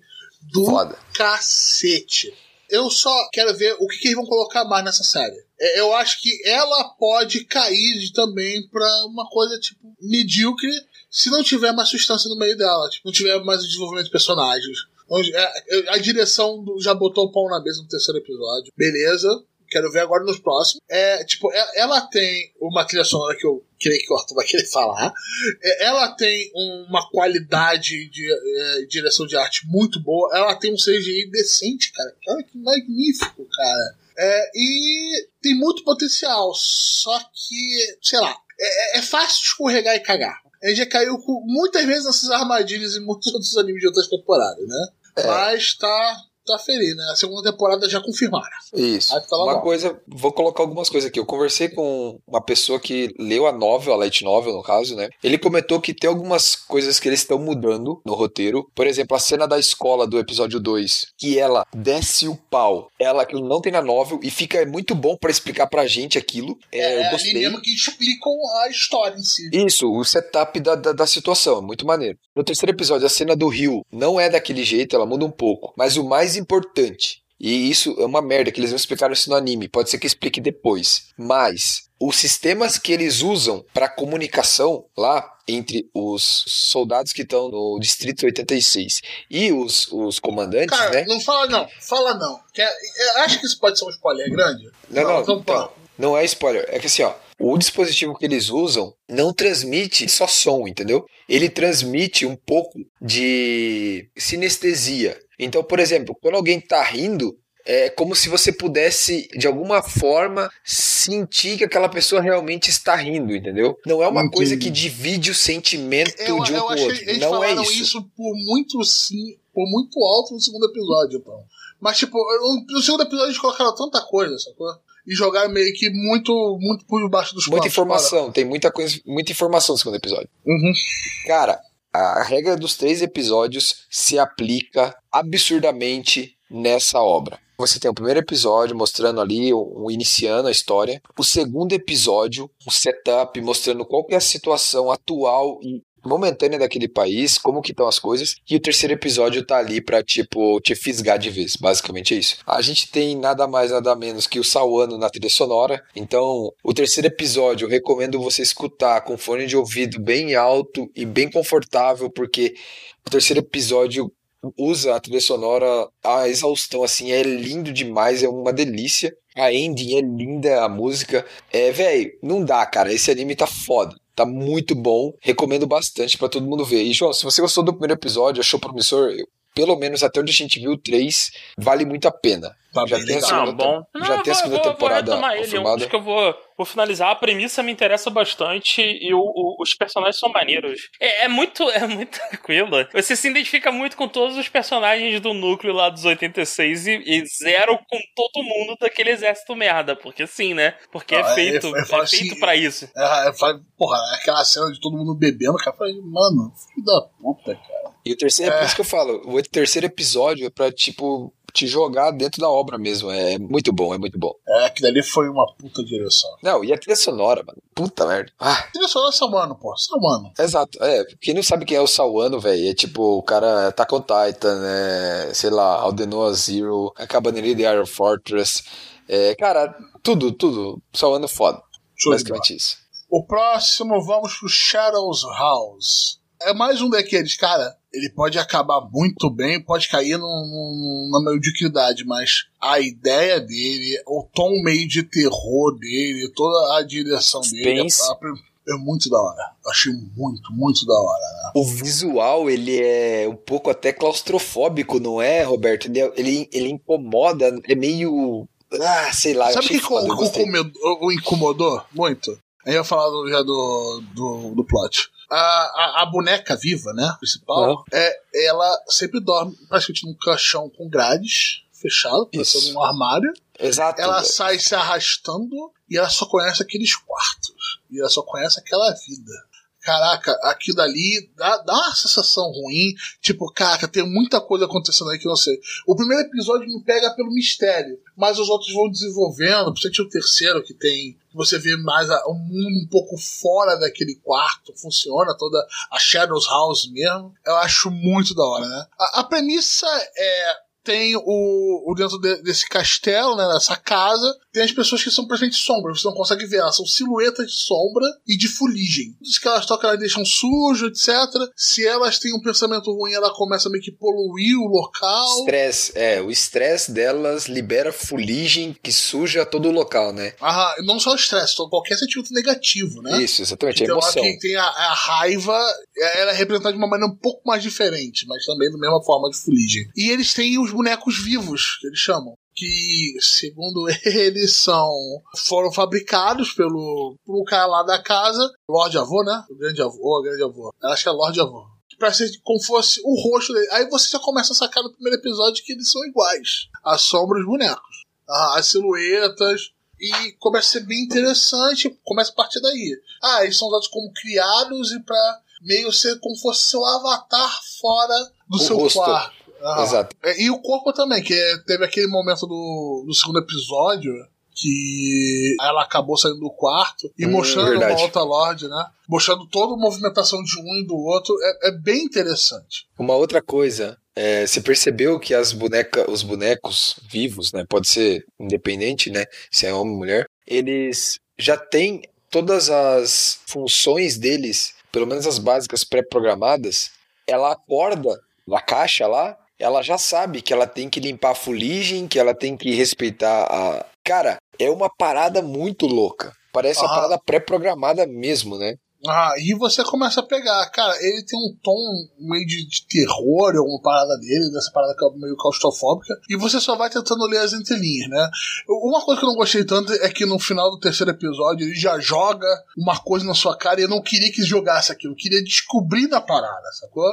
do Foda. cacete. Eu só quero ver o que, que eles vão colocar mais nessa série. É, Eu acho que ela pode cair também pra uma coisa tipo medíocre se não tiver mais substância no meio dela, tipo, não tiver mais o desenvolvimento de personagens. Onde- é, A direção já botou o pão na mesa no terceiro episódio. Beleza. Quero ver agora nos próximos. É, tipo, é- ela tem uma trilha sonora que eu creio que o Arthur vai querer falar. É, Ela tem uma qualidade de é, direção de arte muito boa. Ela tem um CGI decente, cara. Olha que magnífico, cara. É, e tem muito potencial. Só que, sei lá, é, é fácil escorregar e cagar. A gente já caiu com, muitas vezes nessas armadilhas em muitos outros animes de outras temporadas, né? Mas tá, tá feliz, né? A segunda temporada já confirmaram. Isso. Aí tá Uma coisa, vou colocar algumas coisas aqui. Eu conversei com uma pessoa que leu a novel, a light novel no caso, né? Ele comentou que tem algumas coisas que eles estão mudando no roteiro. Por exemplo, a cena da escola do episódio 2, que ela desce o pau. Ela aquilo não tem na novel e fica é muito bom pra explicar pra gente aquilo. É, É, eu ali gostei. mesmo que explicam a história em si. Isso, o setup da, da, da situação, é muito maneiro. No terceiro episódio, a cena do rio não é daquele jeito, ela muda um pouco. Mas o mais importante, e isso é uma merda que eles não explicaram isso no anime, pode ser que explique depois. Mas os sistemas que eles usam para comunicação lá entre os soldados que estão no Distrito 86 e os, os comandantes, Cara, né? não fala não, fala não. Que é- é- acho que isso pode ser um spoiler grande. Não, não, então, então, não é spoiler. É que assim, ó, o dispositivo que eles usam não transmite só som, entendeu? Ele transmite um pouco de sinestesia. Então, por exemplo, quando alguém tá rindo, é como se você pudesse, de alguma forma, sentir que aquela pessoa realmente está rindo, entendeu? Não é uma Entendi. coisa que divide o sentimento eu, de um eu com o outro. eles Não é isso. isso. por muito sim, por muito alto no segundo episódio, então. Mas, tipo, no segundo episódio eles colocaram tanta coisa, sacou? E jogaram meio que muito, muito por baixo dos Muita informação, tem muita coisa, muita informação no segundo episódio. cara. Uhum. Cara, a regra dos três episódios se aplica absurdamente nessa obra. Você tem o primeiro episódio mostrando ali, o iniciando a história. O segundo episódio, um setup mostrando qual é a situação atual e momentânea daquele país, como que estão as coisas. E o terceiro episódio tá ali pra, tipo, te fisgar de vez. Basicamente é isso. A gente tem nada mais, nada menos que o Sawano na trilha sonora. Então, o terceiro episódio eu recomendo você escutar com fone de ouvido bem alto e bem confortável, porque o terceiro episódio usa a trilha sonora a exaustão, assim, é lindo demais, é uma delícia. A ending é linda, a música. É, velho, não dá, cara. Esse anime tá foda. Tá muito bom. Recomendo bastante pra todo mundo ver. E, João, se você gostou do primeiro episódio, achou promissor, pelo menos até onde a gente viu o 3, vale muito a pena. Tá Já tem a segunda Não, bom. Não, já tem a segunda vou- temporada Vou ele. Eu confirmada. acho que eu vou, vou finalizar. A premissa me interessa bastante e o- o- os personagens são maneiros. É, é muito é muito tranquila. Você se identifica muito com todos os personagens do núcleo lá dos 86 e, e zero com todo mundo daquele exército merda. Porque sim, né? Porque Não, é é- feito, é- é é, fácil- feito pra isso. É, eu falei, porra, aquela cena de todo mundo bebendo, cara, eu falei, mano, filho da puta, cara. E o terceiro, é É. por isso que eu falo, o terceiro episódio é pra, tipo, te jogar dentro da obra mesmo. É muito bom, é muito bom. É, aquilo ali foi uma puta direção. Não, e a trilha sonora, mano. Puta merda. Ah, Trilha sonora é Salmano, pô, Salmano. exato. É, quem não sabe quem é o Sawano, velho, é tipo, o cara tá com Titan, é, sei lá, Aldenoa Zero, a Cabaneria de Iron Fortress. É, cara, tudo, tudo. Sawano é foda. Show. Basicamente isso. O próximo, vamos pro Shadows House. É mais um daqueles, cara. Ele pode acabar muito bem, pode cair num, num, na mediocridade, mas a ideia dele, o tom meio de terror dele, toda a direção dele é, é muito da hora. Achei muito, muito da hora, né? O visual, ele é um pouco até claustrofóbico, não é, Roberto? Ele, é- ele, ele incomoda, é meio. Ah, sei lá. eu Sabe o achei que, foda, eu o, gostei. o incomodou muito? Aí eu ia falar do- já do, do, do plot. A, a, a boneca viva, né? Principal, é, ela sempre dorme praticamente num caixão com grades, fechado, Isso. parecendo um armário. Exato. Ela sai se arrastando e ela só conhece aqueles quartos. E ela só conhece aquela vida. Caraca, aquilo ali dá, dá uma sensação ruim. Tipo, caraca, tem muita coisa acontecendo aí que eu não sei. O primeiro episódio me pega pelo mistério, mas os outros vão desenvolvendo. Principalmente o terceiro, que tem. Você vê mais a- um mundo um pouco fora daquele quarto, funciona toda a Shadows House mesmo. Eu acho muito da hora, né? A, a premissa é tem o, o dentro de- desse castelo, né, nessa casa, tem as pessoas que são praticamente sombras, você não consegue ver, elas são silhuetas de sombra e de fuligem. Tudo que elas tocam, elas deixam sujo, etc. Se elas têm um pensamento ruim, ela começa a meio que poluir o local. Estresse, é, o estresse delas libera fuligem que suja todo o local, né? Ah, não só o estresse, qualquer sentimento negativo, né? Isso, exatamente, a Então, emoção. quem tem a, a raiva, é- ela é representada de uma maneira um pouco mais diferente, mas também da mesma forma de fuligem. E eles têm os bonecos vivos, que eles chamam. Que, segundo eles, são foram fabricados pelo, pelo cara lá da casa, Lorde Avô, né? O grande avô, ou a grande avô. Eu acho que é Lorde Avô. Pra ser como fosse o rosto dele. Aí você já começa a sacar no primeiro episódio que eles são iguais. A sombra os bonecos. As silhuetas. E começa a ser bem interessante. Começa a partir daí. Ah, eles são usados como criados e pra meio ser como fosse seu avatar fora do O seu rosto. quarto. Ah. Exato. É, E o corpo também, que é- teve aquele momento do, do segundo episódio que ela acabou saindo do quarto e Hum, mostrando verdade. uma outra Lorde, né? Mostrando toda a movimentação de um e do outro. É, é bem interessante. Uma outra coisa, é, você percebeu que as boneca, os bonecos vivos, né? Pode ser independente, né? Se é homem ou mulher, eles já têm todas as funções deles, pelo menos as básicas pré-programadas. Ela acorda na caixa lá, ela já sabe que ela tem que limpar a fuligem, que ela tem que respeitar a. Cara, é uma parada muito louca. Parece uma Ah. parada pré-programada mesmo, né? Ah, e você começa a pegar, cara, ele tem um tom meio de, de terror, alguma parada dele, dessa parada é meio claustrofóbica, e você só vai tentando ler as entrelinhas, né? Uma coisa que eu não gostei tanto é que no final do terceiro episódio ele já joga uma coisa na sua cara e eu não queria que jogasse aquilo, eu queria descobrir da parada, sacou?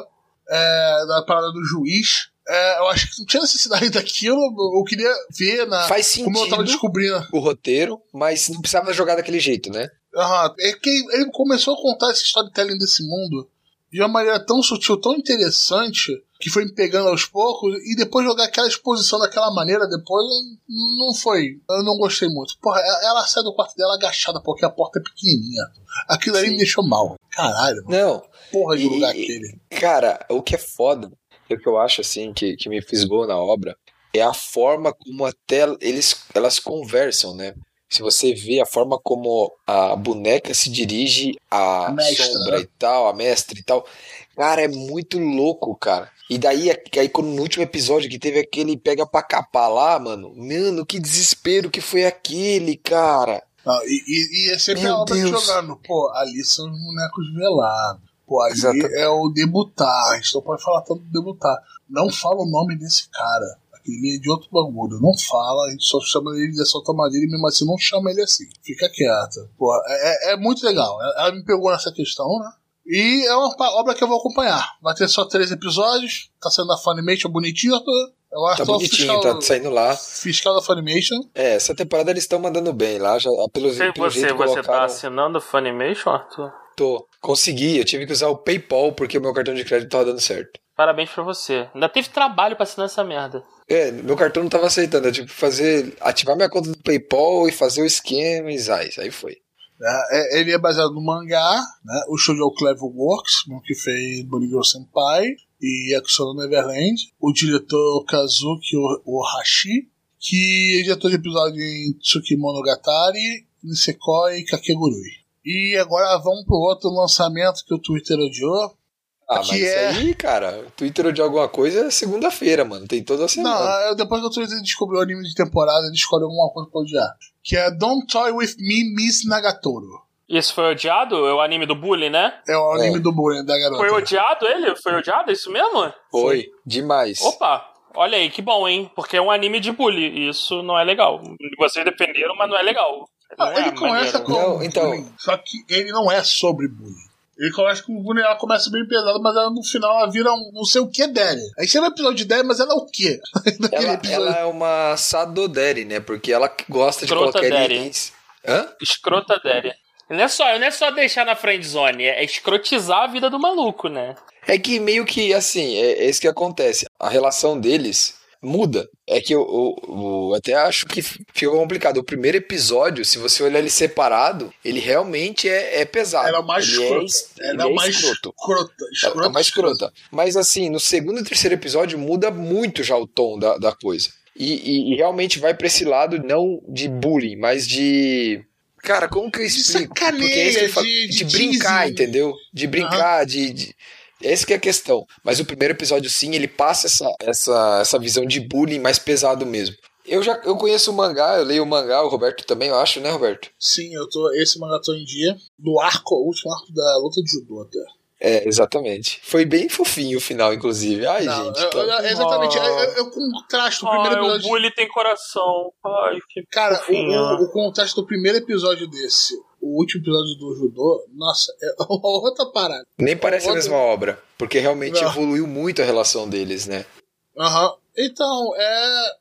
É, da parada do juiz. É, eu acho que não tinha necessidade daquilo, eu queria ver na, Faz como eu tava sentido descobrindo. o roteiro, mas não precisava jogar daquele jeito, né? Aham, é que ele começou a contar esse storytelling desse mundo de uma maneira tão sutil, tão interessante, que foi me pegando aos poucos, e depois jogar aquela exposição daquela maneira, depois não foi. Eu não gostei muito. Porra, ela sai do quarto dela agachada porque a porta é pequenininha. Aquilo ali Sim. me deixou mal. Caralho, mano. Não, porra de E- lugar aquele. cara, o que é foda, o que eu acho assim, que, que me fisgou na obra, é a forma como até eles, elas conversam, né? Se você vê a forma como a boneca se dirige à A mestra, sombra né? e tal, a mestre e tal, cara, é muito louco, cara. E daí, aí quando no último episódio que teve aquele pega pra capar lá, mano, mano, que desespero que foi aquele, cara. Não, e, e, e é sempre Meu a obra Deus. jogando. Pô, ali são os bonecos velados. Pô, ali Exatamente. é o debutar. A gente não pode falar tanto do debutar. Não fala o nome desse cara. Aquele é de outro bagulho. Não fala, a gente só chama ele dessa outra maneira e mesmo assim não chama ele assim. Fica quieta. Pô, é, é- é muito legal. Ela me pegou nessa questão, né? E é uma obra que eu vou acompanhar. Vai ter só três episódios. Tá sendo da Funimation bonitinho. Arthur. Eu acho Tá que é o bonitinho, fiscal, tá saindo lá. fiscal da Funimation. É, essa temporada eles estão mandando bem lá, já, pelo, Sei pelo você, jeito você tá colocaram. assinando o Funimation, Arthur? Tô. Consegui, eu tive que usar o PayPal porque o meu cartão de crédito tava dando certo. Parabéns pra você. Ainda teve trabalho pra assinar essa merda. É, meu cartão não tava aceitando, eu tive que fazer, ativar minha conta do PayPal e fazer o esquema e zai, aí foi. É, é- ele é baseado no mangá, né? O estúdio é o Clever Works, que fez Bunny Senpai e Yakusono Neverland. O diretor Kazuki O- Ohashi, que é diretor de episódio em Tsuki Monogatari, Nisekoi e Kakegurui. E agora vamos pro outro lançamento que o Twitter odiou. Ah, mas Que isso é- aí, cara, Twitter de alguma coisa é segunda-feira, mano. Tem toda a semana. Não, é, depois que o Twitter descobriu o anime de temporada, ele escolheu alguma coisa pra odiar. Que é Don't Toy With Me, Miss Nagatoro. Isso foi odiado? É o anime do bullying, né? É o anime É. do bullying da garota. Foi odiado ele? Foi odiado? É isso mesmo? Foi. Demais. Opa! Olha aí, que bom, hein? Porque é um anime de bullying. Isso não é legal. Vocês defenderam, mas não é legal. Não é ele começa maneiro. com Não, então- só que ele não é sobre bullying. Ele começa com o bullying, ela começa bem pesada, mas ela, no final ela vira um não sei o que dele. Aí chega no episódio 10, mas ela é o quê? Naquele Ela, episódio. ela é uma sadodere, né? Porque ela gosta de Escrota colocar daddy. itens. Hã? Escrota Daddy. Não é, só, não é só deixar na friend zone, é escrotizar a vida do maluco, né? É que meio que assim, é, é isso que acontece. A relação deles muda. É que eu, eu- eu até acho que fica complicado. O primeiro episódio, se você olhar ele separado, ele realmente é, é pesado. Ela é mais ele escrota. É, ele é é mais escroto. escrota. Ela escrota, é mais escrota. Mas assim, no segundo e terceiro episódio muda muito já o tom da, da coisa. E, e- e realmente vai pra esse lado não de bullying, mas de. Cara, como que eu explico? sacaneia, Porque é isso que de- de, de brincar, entendeu? De brincar, de. de... Essa que é a questão. Mas o primeiro episódio, sim, ele passa essa, essa, essa visão de bullying mais pesado mesmo. Eu já eu conheço o mangá, eu leio o mangá, o Roberto também, eu acho, né, Roberto? Sim, eu tô. Esse mangá tô em dia. Do arco, o último arco da luta de judô até. É, exatamente. Foi bem fofinho o final, inclusive. Ai, Não, gente. eu- tá- eu- exatamente. Ah. Eu, eu, contrasto o primeiro o episódio. bullying tem coração. Ai, que Cara, o, o, o contraste do primeiro episódio desse, o último episódio do judô, nossa, é uma outra parada. Nem parece a Outra- mesma obra, porque realmente Não. evoluiu muito a relação deles, né? Aham. Então, é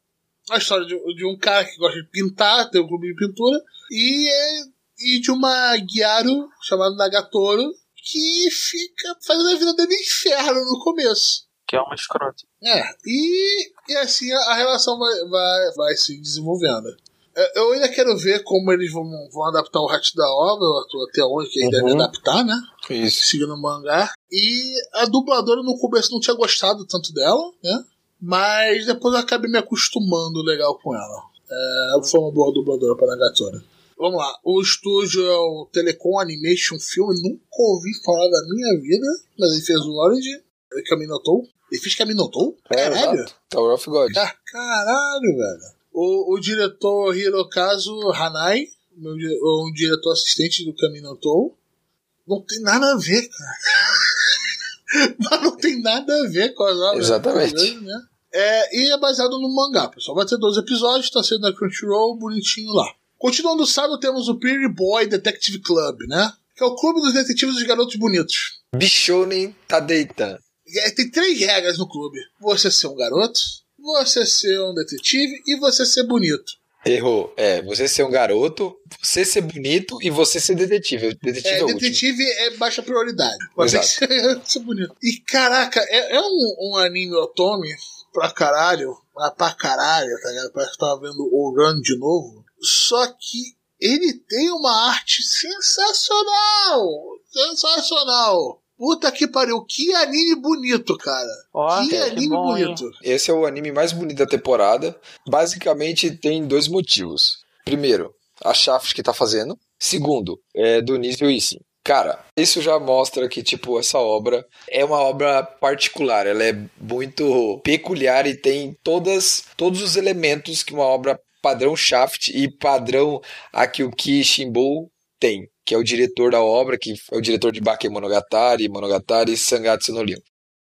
a história de, de um cara que gosta de pintar, tem um clube de pintura, e, é- e de uma Gyaru chamada Nagatoro, que fica fazendo a vida dele inferno no começo. Que é uma escrota. É, e, e assim a, a relação vai, vai, vai se desenvolvendo. É, Eu ainda quero ver como eles vão, vão adaptar o resto da obra, até onde que eles Uhum. devem adaptar, né? Isso. Seguindo o mangá. E a dubladora no começo não tinha gostado tanto dela, né? Mas depois eu acabei me acostumando legal com ela. É, foi uma boa dubladora para a Nagatoro. Vamos lá. O estúdio é o Telecom Animation Film. Nunca ouvi falar da minha vida, mas ele fez o Orange, Caminotou. Ele fez Caminotou? Caralho! exato. Tower of God. Ca- Caralho, velho. O, o diretor Hirokazu Hanai, meu, um diretor assistente do Caminotou. Não tem nada a ver, cara. Mas não tem nada a ver com as obras. Exatamente. Né? É, e é baseado no mangá, pessoal. Vai ter 12 episódios, tá sendo na Crunchyroll, bonitinho lá. Continuando o sábado, temos o Pretty Boy Detective Club, né? Que é o clube dos detetives dos garotos bonitos. Bichonen tá deitando. E aí Tem três regras no clube: você ser um garoto, você ser um detetive e você ser bonito. Errou. É, você ser um garoto, você ser bonito e você ser detetive. Detetive é, É, último. detetive é baixa prioridade. Mas tem que ser, bonito. E caraca, é, é um, um anime otome pra caralho. Mas pra caralho, tá ligado? Parece que tava vendo o Run de novo. Só que ele tem uma arte sensacional! Sensacional! Puta que pariu, que anime bonito, cara. Ó, que que anime bom, hein? bonito. Esse é o anime mais bonito da temporada. Basicamente tem dois motivos. Primeiro, a Shaft que tá fazendo. Segundo, é do Nisio Isin. Cara, isso já mostra que, tipo, essa obra é uma obra particular. Ela é muito peculiar e tem todas, todos os elementos que uma obra padrão Shaft e padrão Akiyuki Shimbou tem. Que é o diretor da obra, que é o diretor de Bakemonogatari, Monogatari e Sangatsu no Lion.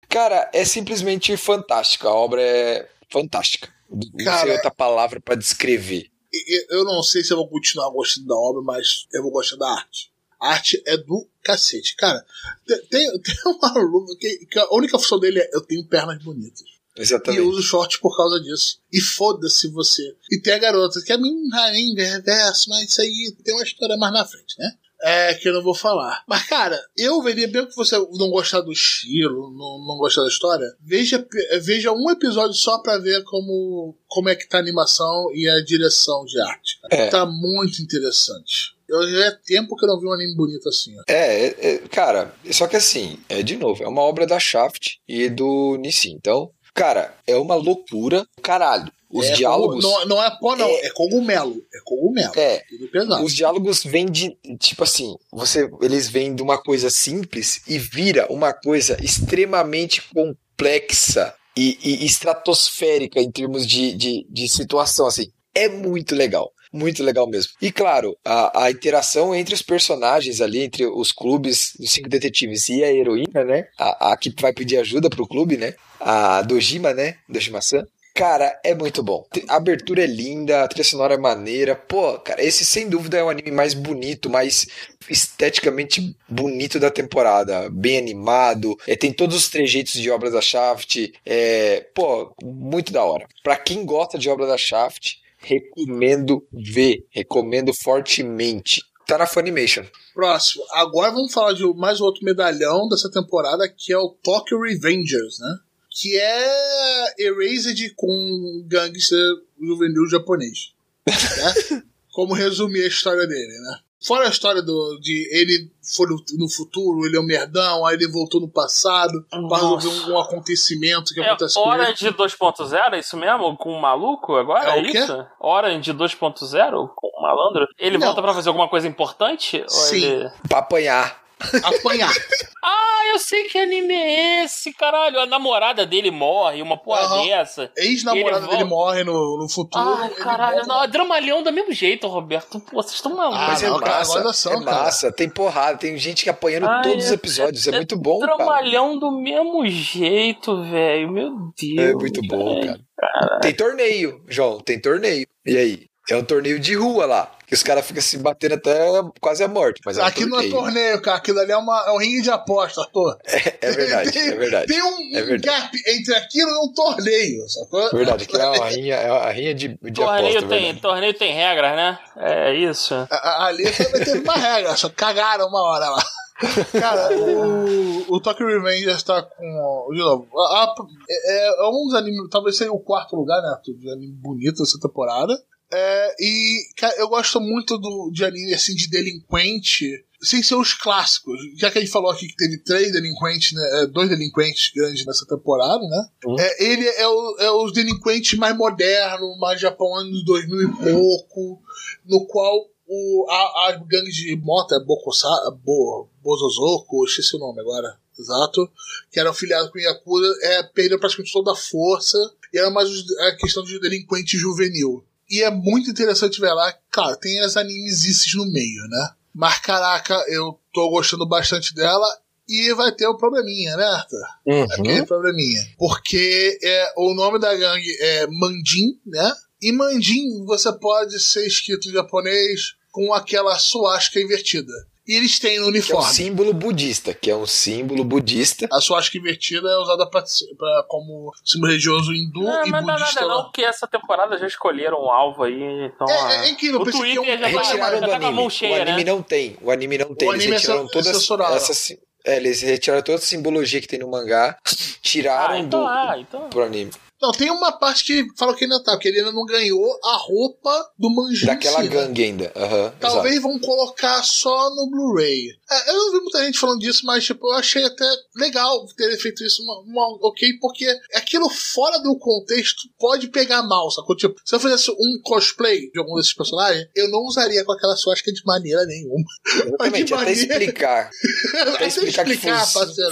Cara, é simplesmente fantástico. A obra é fantástica. Não Cara, sei outra palavra pra descrever. E- e- Eu não sei se eu vou continuar gostando da obra, mas eu vou gostar da arte. A arte é do cacete. Cara, tem, tem, um aluno que, que a única função dele é eu tenho pernas bonitas. E eu Exatamente. uso short por causa disso. E foda-se você. E tem a garota, que é minha rainha reverso, mas isso aí tem uma história mais na frente, né? É, que eu não vou falar. Mas, cara, eu veria, mesmo que você não gostar do estilo, não, não gostar da história, veja, veja um episódio só pra ver como, como é que tá a animação e a direção de arte. É. Tá muito interessante. Eu já é tempo que eu não vi um anime bonito assim, ó. É, é, é, cara, só que assim, é de novo, é uma obra da Shaft e do Nissin. Então, Cara, é uma loucura, caralho. Os É diálogos. Não, não é pó, não. É, cogumelo. É cogumelo. É, Tudo pesado. os diálogos vêm de, tipo assim, você, eles vêm de uma coisa simples e vira uma coisa extremamente complexa e, e estratosférica em termos de, de, de situação, assim. É muito legal. Muito legal mesmo. E claro, a, a interação entre os personagens ali, entre os clubes dos cinco detetives e a heroína, né? A, a que vai pedir ajuda pro clube, né? A Dojima, né? Dojima-san. Cara, é muito bom. A abertura é linda, a trilha sonora é maneira. Pô, cara, esse sem dúvida é o anime mais bonito, mais esteticamente bonito da temporada. Bem animado, é, tem todos os trejeitos de obra da Shaft. É, pô, muito da hora. Pra quem gosta de obra da Shaft, recomendo ver. Recomendo fortemente. Tá na Funimation. Próximo. Agora vamos falar de mais outro medalhão dessa temporada, que é o Tokyo Revengers, né? Que é Erased com gangster juvenil japonês. Né? Como resumir a história dele, né? Fora a história do, de ele foi no, no futuro, ele é um merdão, aí ele voltou no passado pra resolver um, um acontecimento que É acontece com hora ele. de 2.0, é isso mesmo? Com o maluco agora? É É, o quê? isso? Hora de 2.0? Com o malandro? Ele Não. volta pra fazer alguma coisa importante? Ou Sim. ele- Pra apanhar. Apanhar. Ah, eu sei que anime é esse, caralho. A namorada dele morre, uma porra Aham. dessa. Ex-namorada Ele dele morre no, no futuro. Ai, caralho, não, é dramalhão do mesmo jeito, Roberto. Pô, vocês estão malucos. Ah, Mas é não, cara, massa, agora são, é cara. massa, tem porrada, tem gente que apanhando Ai, todos os é- episódios, é, é muito bom, cara. Dramalhão do mesmo jeito, velho. Meu Deus. É muito bom, velho. cara. Tem torneio, João, tem torneio. E aí? É um torneio de rua lá, os caras ficam se batendo até quase a morte, mas é Aqui não é torneio. cara. Aquilo ali é, uma, é um ringue de aposta, Arthur. É verdade, tem, é verdade. Tem um, É verdade. gap entre aquilo e um torneio, sacou? É verdade, que é uma rinha, é uma rinha de, de Torneio aposta, tem, verdade. torneio tem regras, né? É isso. A- a- Ali também teve uma regra, só cagaram uma hora lá. Cara, o, o Tokyo Revengers tá com. De novo, a- a- é, é um dos animes, talvez seja o quarto lugar, né, Arthur, de anime bonito dessa temporada. É, e, cara, eu gosto muito do, de anime assim, de delinquente, sem ser os clássicos. Já que a gente falou aqui que teve três delinquentes, né, é, dois delinquentes grandes nessa temporada, né? Uhum. É, ele é, o, é os delinquentes mais modernos, mais Japão anos 2000 e pouco, no qual o, a, as gangues de moto, é Bokosa, Bo, Bozozoko, esqueci o nome agora, exato, que eram afiliados com Yakuza, é, perderam praticamente toda a força, e era mais a questão de delinquente juvenil. E é muito interessante ver lá, claro, tem as animesices no meio, né? Mas caraca, eu tô gostando bastante dela. E vai ter o probleminha, né, Arthur? Uhum. aquele probleminha. Porque é, o nome da gangue é Mandin, né? E Mandin você pode ser escrito em japonês com aquela suástica invertida. E eles têm no Que é um uniforme. símbolo budista, que é um símbolo budista. a suástica invertida é usada pra, pra- como símbolo religioso hindu Não, e mas não é budista. nada lá. não, porque essa temporada já escolheram um alvo aí, então... É, ah, é, é incrível, o que Twitter é um- já tá, retiraram já do tá anime. mão o cheia, anime né? não tem. O anime não tem. O eles anime é retiraram todas censurado. essas. É, eles retiraram toda a simbologia que tem no mangá, tiraram Ah, então, do ah, então... pro anime. Não, tem uma parte que fala que ainda tá, porque ele ainda não ganhou a roupa do Manjin. Daquela si, né? gangue ainda. Aham, Talvez vão colocar só no Blu-ray. É, eu não vi muita gente falando disso, mas tipo, eu achei até legal terem feito isso, uma, uma- ok, porque aquilo fora do contexto pode pegar mal, sacou? Tipo, se eu fizesse um cosplay de algum desses personagens, eu não usaria com aquela suástica de maneira nenhuma. Exatamente, de até maneira- explicar. Até Até explicar, que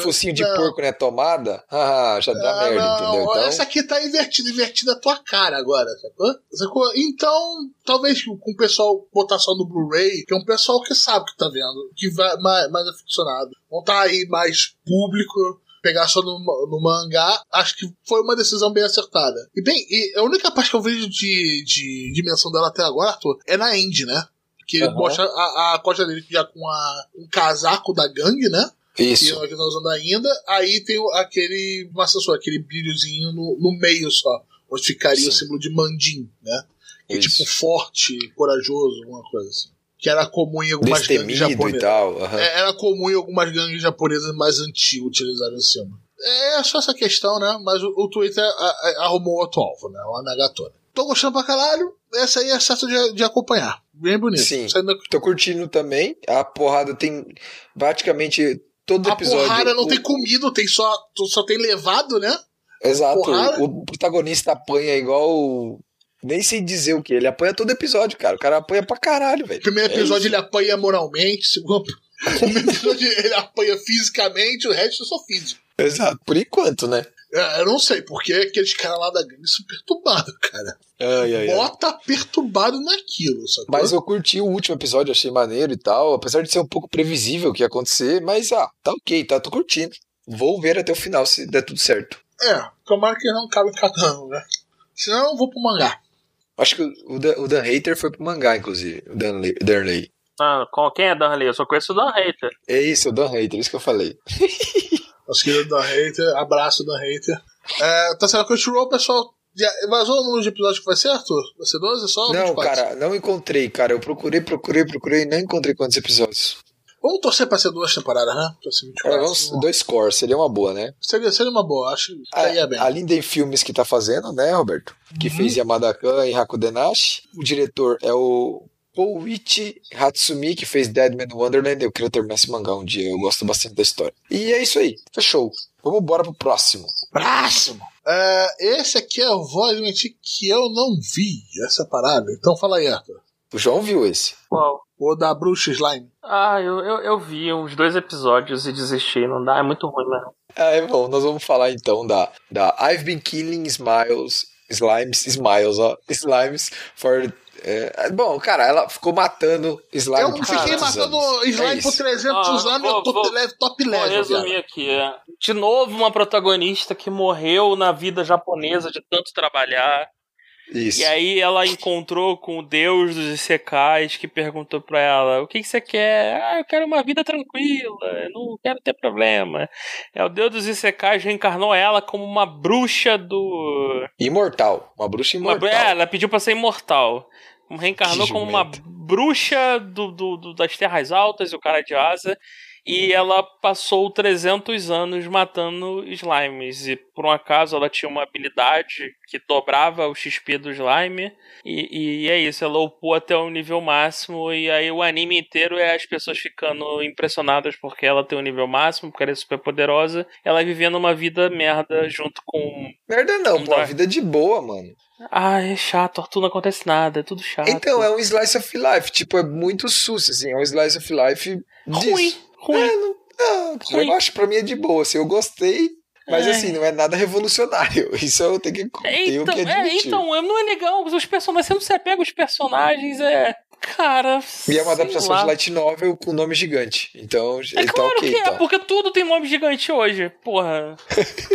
focinho de Não. porco não é tomada, ah, já dá Ah, merda, não, entendeu? Então, Essa aqui tá invertida, invertida a tua cara agora, sacou? sacou? Então, talvez com o pessoal botar só no Blu-ray, que é um pessoal que sabe que tá vendo, que vai mais, mais aficionado. Vão tá aí mais público, pegar só no, no mangá, acho que foi uma decisão bem acertada. E bem, e a única parte que eu vejo de, de dimensão dela até agora, Arthur, é na End, né? Que ele Aham. mostra a, a costa dele já com a, um casaco da gangue, né? Que isso. nós estamos usando ainda. Aí tem o- aquele uma sensor, aquele brilhozinho no, no meio só, onde ficaria o Sim. símbolo de Mandim, né? Que é Isso. tipo forte, corajoso, alguma coisa assim. Que era comum em algumas gangues Destemido e japonesas. tal. aham. É, era comum em algumas gangues japonesas mais antigas utilizarem o símbolo. É só essa questão, né? Mas o, o Twitter arrumou outro alvo, né? O Nagatona. Tô gostando pra caralho. Essa aí é certo de, de acompanhar. Bem bonito. Sim. Saindo- Tô curtindo também. A porrada tem praticamente todo A episódio. porrada não o- tem comido, tem só, só tem levado, né? Exato. Porrada. O protagonista apanha igual. Nem sei dizer o que. Ele apanha todo episódio, cara. O cara apanha pra caralho, velho. Primeiro É episódio isso. ele apanha moralmente, segundo primeiro episódio ele apanha fisicamente, o resto é só físico. Exato. Por enquanto, né? É, Eu não sei, porque aqueles caras lá da gangue são perturbados, cara. Ai, ai, ai. Bota perturbado naquilo, sacou? Mas eu curti o último episódio, achei maneiro e tal. Apesar de ser um pouco previsível o que ia acontecer, mas ah, tá ok, tá, tô curtindo. Vou ver até o final se der tudo certo. É, tomara que não cabe cagando, né? Senão eu vou pro mangá. Acho que o Dan, o Dan Hater foi pro mangá, inclusive. O Dan, Le- Dan Lay. Ah, com- quem é Dan Lee? Eu só conheço o Dan Hater. É isso, o Dan Hater, isso que eu falei. Nosso querido Dan Hater, abraço Dan Hater. É, tá sendo Crunchyroll, pessoal. Já vazou o número de episódios que vai ser, Arthur? Vai ser 12 só? Não, 24? cara, não encontrei, cara. Eu procurei, procurei, procurei e não encontrei quantos episódios. Vamos torcer pra ser duas temporadas, né? Pra ser 24. Cara, vamos, dois scores, seria uma boa, né? Seria, seria uma boa, acho que A, caía bem. a Linden Filmes que tá fazendo, né, Roberto? Que fez Yamada-kan e Hakudenashi. O diretor é o Koichi Hatsumi, que fez Deadman Wonderland. Eu queria terminar esse mangá um dia, eu gosto bastante da história. E é isso aí, fechou. Vamos embora pro próximo. Próximo! É, esse aqui eu vou admitir que eu não vi essa parada. Então fala aí, Arthur. O João viu esse. Qual? O da Bruxa Slime. Ah, eu, eu, eu vi uns dois episódios e desisti. Não dá, é muito ruim mesmo. Ah, é bom, nós vamos falar então da, da I've been killing smiles, slimes, smiles, ó, slimes for... é, bom, cara, ela ficou matando slime eu por fiquei 300 matando anos. slime É por isso. 300 Ah, anos, eu vou- tô vou- leve, top Vou level. resumir viado. aqui. é. De novo, uma protagonista que morreu na vida japonesa de tanto trabalhar. Isso. E aí ela encontrou com o deus dos Isekais que perguntou pra ela: O que, que você quer? Ah, eu quero uma vida tranquila, eu não quero ter problema. É o deus dos Isekais reencarnou ela como uma bruxa do. Imortal, uma bruxa Uma, imortal. é, ela pediu pra ser imortal. Reencarnou como uma bruxa do, do- do- das Terras Altas, o cara de asa. E ela passou 300 anos matando slimes. E por um acaso ela tinha uma habilidade que dobrava o XP do slime. E, e é isso, ela upou até o nível máximo. E aí o anime inteiro é as pessoas ficando impressionadas porque ela tem o nível máximo, porque ela é super poderosa. Ela vivendo uma vida merda junto com. Merda não, Não pô, a dá. vida de boa, mano. Ah, é chato, Arthur, não acontece nada, é tudo chato. Então, é um slice of life, tipo, é muito sus, assim, é um slice of life disso. ruim, ruim. É, não, não, Ruim. eu acho pra mim é de boa, assim, eu gostei, mas É. assim, não é nada revolucionário. Isso eu tenho que, tenho Então, que é, admitir. então, é, não é legal. Os personagens, você não se apega aos personagens, é. Cara. E é uma adaptação lá. de light novel com nome gigante. Então, É tá claro ok, que é, então. porque tudo tem nome gigante hoje. Porra.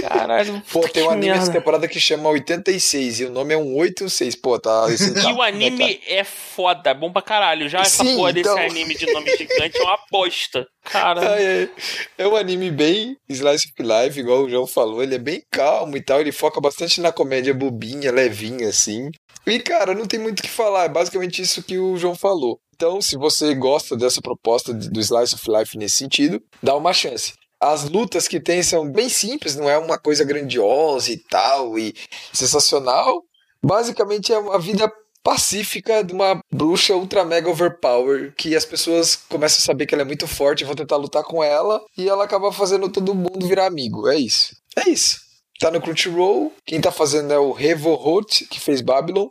Caralho. Pô, tem um anime essa merda. temporada que chama 86 e o nome é um 86. Pô, tá. Tá E o anime é foda, é bom pra caralho. Já essa Sim, porra desse então. anime de nome gigante é uma aposta. Cara. Ai. É um anime bem slice of life, igual o João falou. Ele é bem calmo e tal. Ele foca bastante na comédia bobinha, levinha, assim. E, cara, não tem muito o que falar. É basicamente isso que o João falou. Então, se você gosta dessa proposta do slice of life nesse sentido, dá uma chance. As lutas que tem são bem simples, não é uma coisa grandiosa e tal, e sensacional. Basicamente é uma vida pacífica de uma bruxa ultra mega overpower que as pessoas começam a saber que ela é muito forte e vão tentar lutar com ela e ela acaba fazendo todo mundo virar amigo. É isso. É isso. Tá no Crunchyroll. Quem tá fazendo é o Revo Hot, que fez Babylon.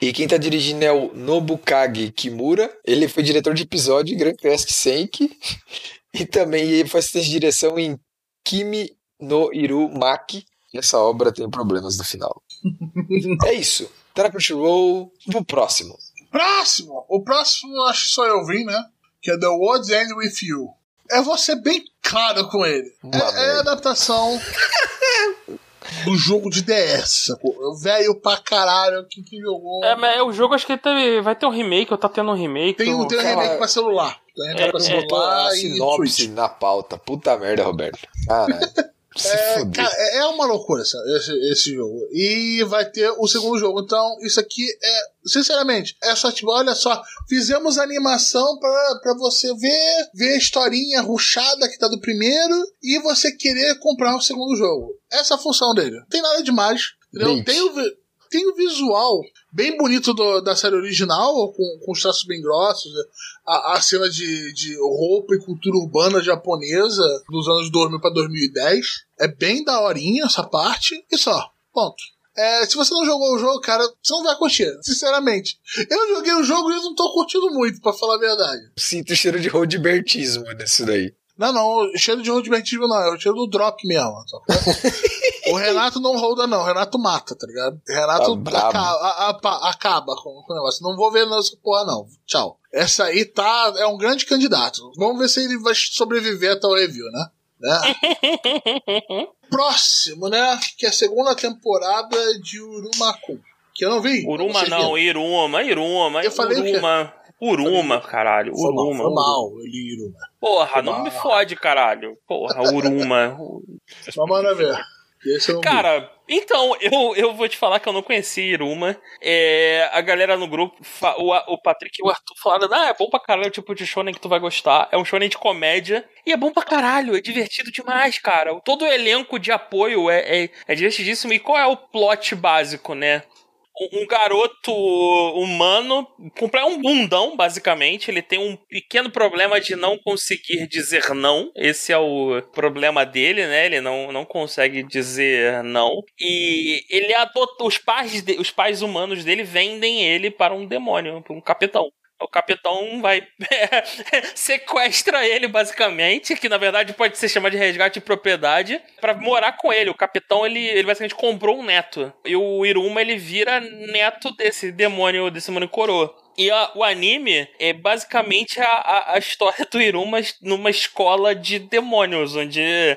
E quem tá dirigindo é o Nobukage Kimura. Ele foi diretor de episódio em Grand Crest Senki. E também ele foi assistente de direção em Kimi no Iru Maki. E essa obra tem problemas no final. é isso. Tá na Crunchyroll. Pro próximo. Próximo! O próximo eu acho que só eu vim, né? Que é The World's End With You. Eu vou ser bem claro com ele. É, é a adaptação do jogo de DS, Velho pra caralho, quem, quem jogou. É, mas é o jogo, acho que teve, vai ter um remake, ou tá tendo um remake. Tem, um- ou- tem um remake pra celular. Tem um remake é, pra é, celular a e sinopse na pauta. Puta merda, Roberto. Caralho. É, cara, é é uma loucura essa- esse, esse jogo. E vai ter o segundo jogo. Então, isso aqui é, sinceramente, é só tipo, olha só, fizemos animação pra, pra você ver, ver a historinha ruchada que tá do primeiro e você querer comprar o segundo jogo. Essa é a função dele. Não tem nada demais. Entendeu? Tem o, tem o visual bem bonito do- da série original, com, com os traços bem grossos, né? A, a cena de, de roupa e cultura urbana japonesa dos anos 2000 para 2010. É bem daorinha essa parte, e só. Ponto. É, se você não jogou o jogo, cara, você não vai curtir, sinceramente. Eu joguei o jogo e eu não tô curtindo muito, pra falar a verdade. Sinto cheiro de roadbertismo nisso daí. Não, não, o cheiro de roadbertismo não, é o cheiro do drop mesmo. sacou? o Renato não roda, não, o Renato mata, tá ligado? O Renato Tá acaba, a- a- acaba com, com o negócio. Não vou ver nessa porra, não. Tchau. Essa aí tá, é um grande candidato. Vamos ver se ele vai sobreviver até o review, né? né? Próximo, né? Que é a segunda temporada de Urumaku. Que eu não vi. Uruma não, viram? Iruma, Iruma, Eu falei o quê? Uruma. Uruma, caralho, Foi mal, Uruma. foi mal, ele Iruma. Porra, não me mal. fode, caralho. Porra, Uruma. Mas manda ver. Eu não vi. Cara, então, eu, eu vou te falar que eu não conheci Iruma. É, a galera no grupo, o, o Patrick e o Arthur falaram: Ah, é bom pra caralho, é o tipo de shonen que tu vai gostar. É um shonen de comédia. E é bom pra caralho, é divertido demais, cara. Todo o elenco de apoio é, é, é divertidíssimo. E qual é o plot básico, né? Um- garoto humano, um bundão, basicamente. Ele tem um pequeno problema de não conseguir dizer não. Esse é o problema dele, né? Ele não, não consegue dizer não. E ele adota. Os pais, de- os pais humanos dele vendem ele para um demônio, para um capitão. O capitão vai. sequestra ele, basicamente, que na verdade pode ser chamado de resgate de propriedade, pra morar com ele. O capitão, ele, ele basicamente comprou um neto. E o Iruma, ele vira neto desse demônio, desse demônio coroa. E a- o anime é basicamente a, a, a história do Iruma numa escola de demônios, onde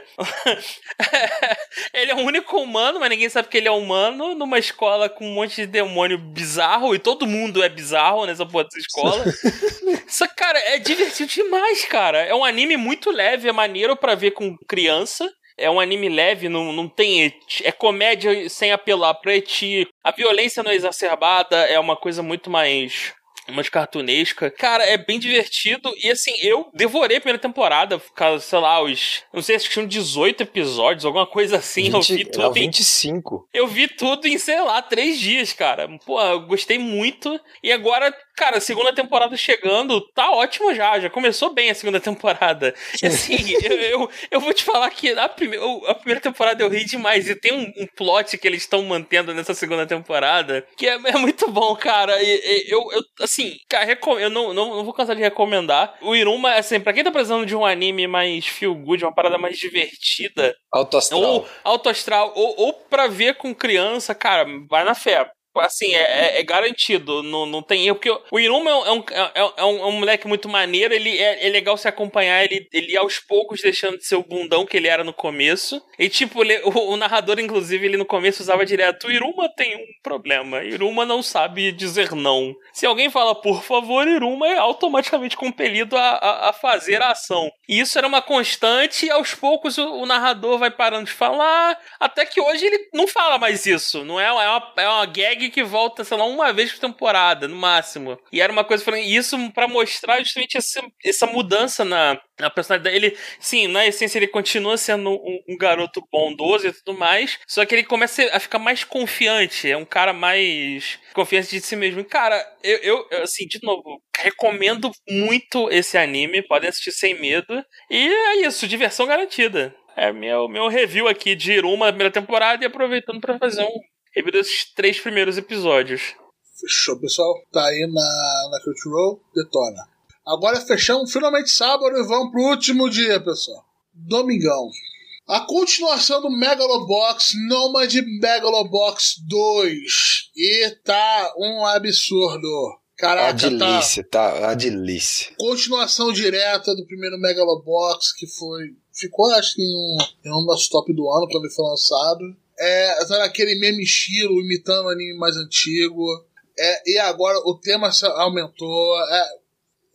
ele é o único humano, mas ninguém sabe que ele é humano, numa escola com um monte de demônio bizarro, e todo mundo é bizarro nessa porra dessa escola. Só que, cara, é divertido demais, cara. É um anime muito leve, é maneiro pra ver com criança. É um anime leve, não, não tem. eti- É comédia sem apelar pra eti. A violência não é exacerbada, é uma coisa muito mais. Mais cartunesca. Cara, é bem divertido. E assim, eu devorei a primeira temporada. cara, Sei lá, os. Não sei, acho que tinham 18 episódios, alguma coisa assim. eu vi 20, tudo não, em 25. eu vi tudo em, sei lá, três dias, cara. Pô, eu gostei muito. E agora, cara, a segunda temporada chegando, tá ótimo já. Já começou bem a segunda temporada. E assim, eu, eu, eu vou te falar que a, prime a primeira temporada eu ri demais. E tem um, um plot que eles estão mantendo nessa segunda temporada que é, é muito bom, cara. E, e eu, eu, assim, cara, recom- eu não, não, não vou cansar de recomendar. O Iruma, assim, pra quem tá precisando de um anime mais feel good, uma parada mais divertida, Alto astral. ou ou, ou pra ver com criança, cara, vai na fé. Assim, é, é- é garantido, não, não tem erro. Porque o Iruma é um, é um, é um- é um moleque muito maneiro, ele é, é legal se acompanhar, ele, ele aos poucos deixando de ser o bundão que ele era no começo. E tipo, ele- o, o narrador, inclusive, ele no começo usava direto: Iruma tem um problema, Iruma não sabe dizer não. Se alguém fala, por favor, Iruma é automaticamente compelido a, a, a fazer a ação. E isso era uma constante, e aos poucos o, o narrador vai parando de falar, até que hoje ele não fala mais isso. Não é, é, uma, é uma gag que volta, sei lá, uma vez por temporada, no máximo. E era uma coisa falando isso pra mostrar justamente essa, essa mudança na, na personalidade. Ele, sim, na essência, ele continua sendo um, um garoto bondoso e tudo mais, só que ele começa a ficar mais confiante. É um cara mais confiante de si mesmo. E, cara, eu, eu, assim, de novo, recomendo muito esse anime. Podem assistir sem medo. E é isso, diversão garantida. É meu, meu review aqui de Iruma, primeira temporada, e aproveitando pra fazer um review desses três primeiros episódios. Fechou, pessoal. Tá aí na, na Crunchyroll, detona. Agora fechamos finalmente sábado e vamos pro último dia, pessoal. Domingão. A continuação do Megalobox Nomad Megalobox 2. E tá um absurdo. A Caraca, tá. delícia, tá? A delícia. Continuação direta do primeiro Megalobox, que foi. Ficou, acho que em um, em um nosso top do ano quando ele foi lançado. É, tá naquele mesmo estilo, imitando o anime mais antigo. É, e agora o tema aumentou. É,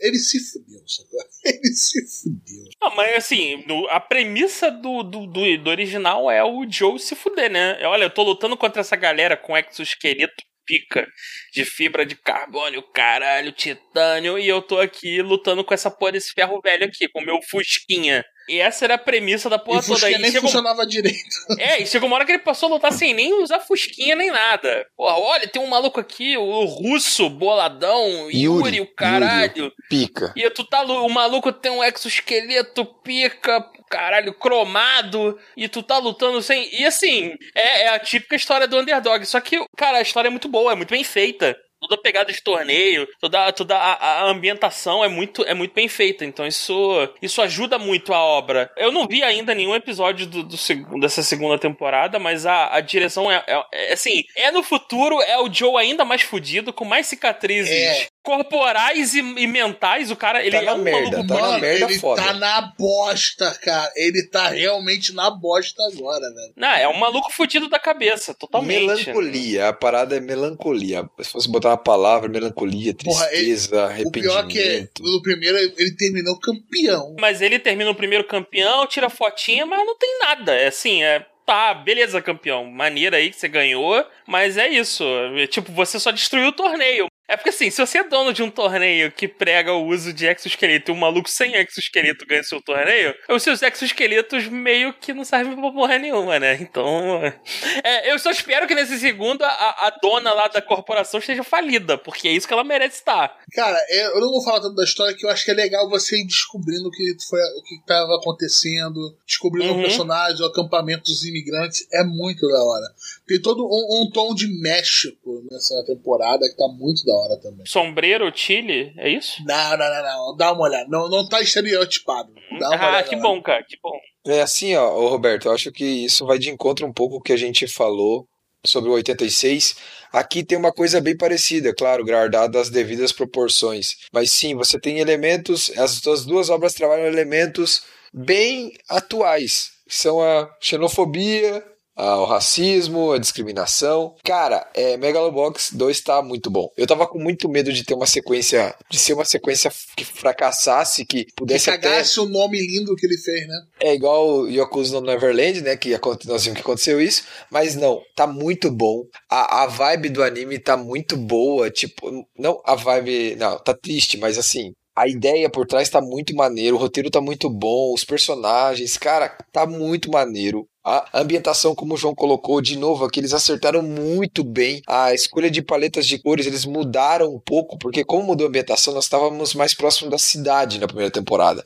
ele se fudeu, sacou? Ele se fudeu. Ah, mas assim, a premissa do, do, do, do original é o Joe se fuder, né? Olha, eu tô lutando contra essa galera com exoesqueleto pica de fibra de carbono, caralho, titânio, e eu tô aqui lutando com essa porra desse ferro velho aqui, com meu fusquinha. E essa era a premissa da porra e toda. Fusquinha E nem chegou- funcionava direito. É, e chegou uma hora que ele passou a lutar sem nem usar fusquinha nem nada. Porra, olha, tem um maluco aqui, o russo, boladão, Yuri, Yuri, o caralho. Pica. E tu tá, o maluco tem um exoesqueleto pica, caralho, cromado, e tu tá lutando sem. E assim, é, é a típica história do underdog. Só que, cara, a história é muito boa, é muito bem feita. Toda a pegada de torneio, toda, toda a, a ambientação é muito, é muito bem feita. Então isso, isso ajuda muito a obra. Eu não vi ainda nenhum episódio do, do dessa segunda temporada, mas a, a direção é, é- é, assim, é no futuro, é o Joe ainda mais fudido, com mais cicatrizes É. corporais e, e mentais. O cara, ele Tá na é um merda, maluco tá na Mano, merda ele foda. tá na bosta, cara. Ele tá realmente na bosta agora, velho. Não, é um maluco fudido da cabeça, totalmente. Melancolia, a parada é melancolia. Se fosse botar uma palavra, melancolia, Porra, ele- tristeza, O pior que é, arrependimento. no primeiro ele terminou campeão. Mas ele termina o primeiro campeão, tira fotinha, mas não tem nada. É assim, é. Tá, beleza, campeão. Maneira aí que você ganhou, mas é isso. É, Tipo, você só destruiu o torneio. É porque assim, se você é dono de um torneio que prega o uso de exoesqueleto e um maluco sem exoesqueleto ganha seu torneio, os seus exoesqueletos meio que não servem pra porra nenhuma, né? Então. é, eu só espero que nesse segundo a, a dona lá da corporação esteja falida, porque é isso que ela merece estar. Cara, é, eu não vou falar tanto da história que eu acho que é legal você ir descobrindo o que foi o que tava acontecendo, descobrindo Uhum. o personagem, o acampamento dos imigrantes, é muito da hora. Tem todo um, um tom de México nessa temporada que tá muito da hora também. Sombreiro, Chile, é isso? Não, não, não, não, dá uma olhada. Não, não tá estereotipado. Dá uma Ah, olhada que lá. bom, cara, que bom. É assim, ó, Roberto, eu acho que isso vai de encontro um pouco com o que a gente falou sobre o 86. Aqui tem uma coisa bem parecida, claro, guardada as devidas proporções. Mas sim, você tem elementos, as, as duas obras trabalham elementos bem atuais, que são a xenofobia, a- o racismo, a discriminação. Cara, é, Megalobox 2 tá muito bom. Eu tava com muito medo de ter uma sequência, de ser uma sequência que fracassasse, que Que pudesse até cagasse o nome lindo que ele fez, né? é igual o Yakuza no Neverland, né? Que nós vimos que aconteceu isso. Mas não, tá muito bom. A, a vibe do anime tá muito boa. Tipo, não a vibe. Não, tá triste, mas assim. A ideia por trás tá muito maneiro, o roteiro tá muito bom, os personagens, cara, tá muito maneiro. A ambientação, como o João colocou, de novo aqui, eles acertaram muito bem. A escolha de paletas de cores, eles mudaram um pouco, porque como mudou a ambientação, nós estávamos mais próximo da cidade na primeira temporada.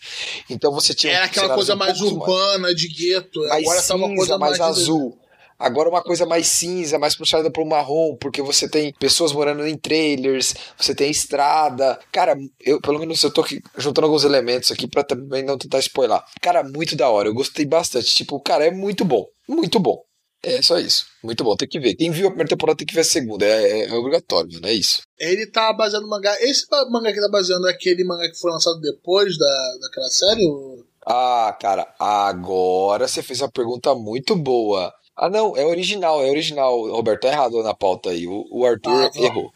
Então você tinha Era aquela coisa um mais urbana, de gueto. mais Agora tá uma cinza, coisa mais, mais, de- azul. Agora uma coisa mais cinza, mais puxada pro marrom, porque você tem pessoas morando em trailers, você tem estrada. Cara, eu pelo menos eu tô aqui juntando alguns elementos aqui pra também não tentar spoiler. Cara, muito da hora, eu gostei bastante. Tipo, cara, é muito bom, muito bom. É só isso, muito bom, tem que ver. Quem viu a primeira temporada tem que ver a segunda, é, é obrigatório, mano, é isso. Ele tá baseado no mangá. Esse mangá que tá baseando é aquele mangá que foi lançado depois da, daquela série? ou- Ah, cara, agora você fez uma pergunta muito boa. Ah, não, é original, é original. Roberto, tá errado na pauta aí. O, o Arthur Ah, tá. errou.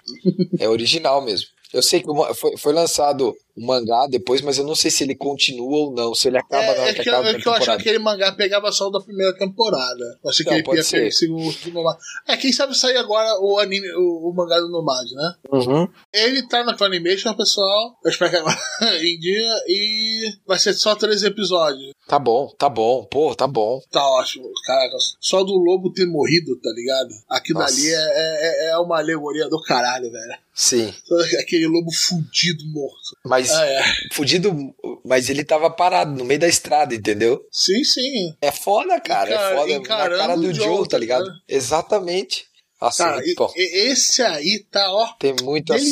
É original mesmo. Eu sei que foi, foi lançado o mangá depois, mas eu não sei se ele continua ou não, se ele acaba na É, hora é que que, acaba é que eu achava temporada. que aquele mangá pegava só o da primeira temporada. Eu achei que Não, ele pode ia pegar ser. o segundo. É, quem sabe sair agora o anime, o, o mangá do Nomad, né? Uhum. Ele tá na Funimation, pessoal. Eu espero que agora em dia. E vai ser só três episódios. Tá bom, tá bom, pô, tá bom. Tá ótimo. Caraca, só do lobo ter morrido, tá ligado? Aquilo Nossa. ali é, é, é uma alegoria do caralho, velho. Sim, Aquele lobo fudido morto. mas Ah, é. fudido, mas ele tava parado no meio da estrada, entendeu? Sim, sim. É foda, cara, Encar- é foda. Na encarando cara do Joe, Joe, tá ligado? né? Exatamente. Nossa, Cara, e- bom. esse aí tá, ó. Tem muitas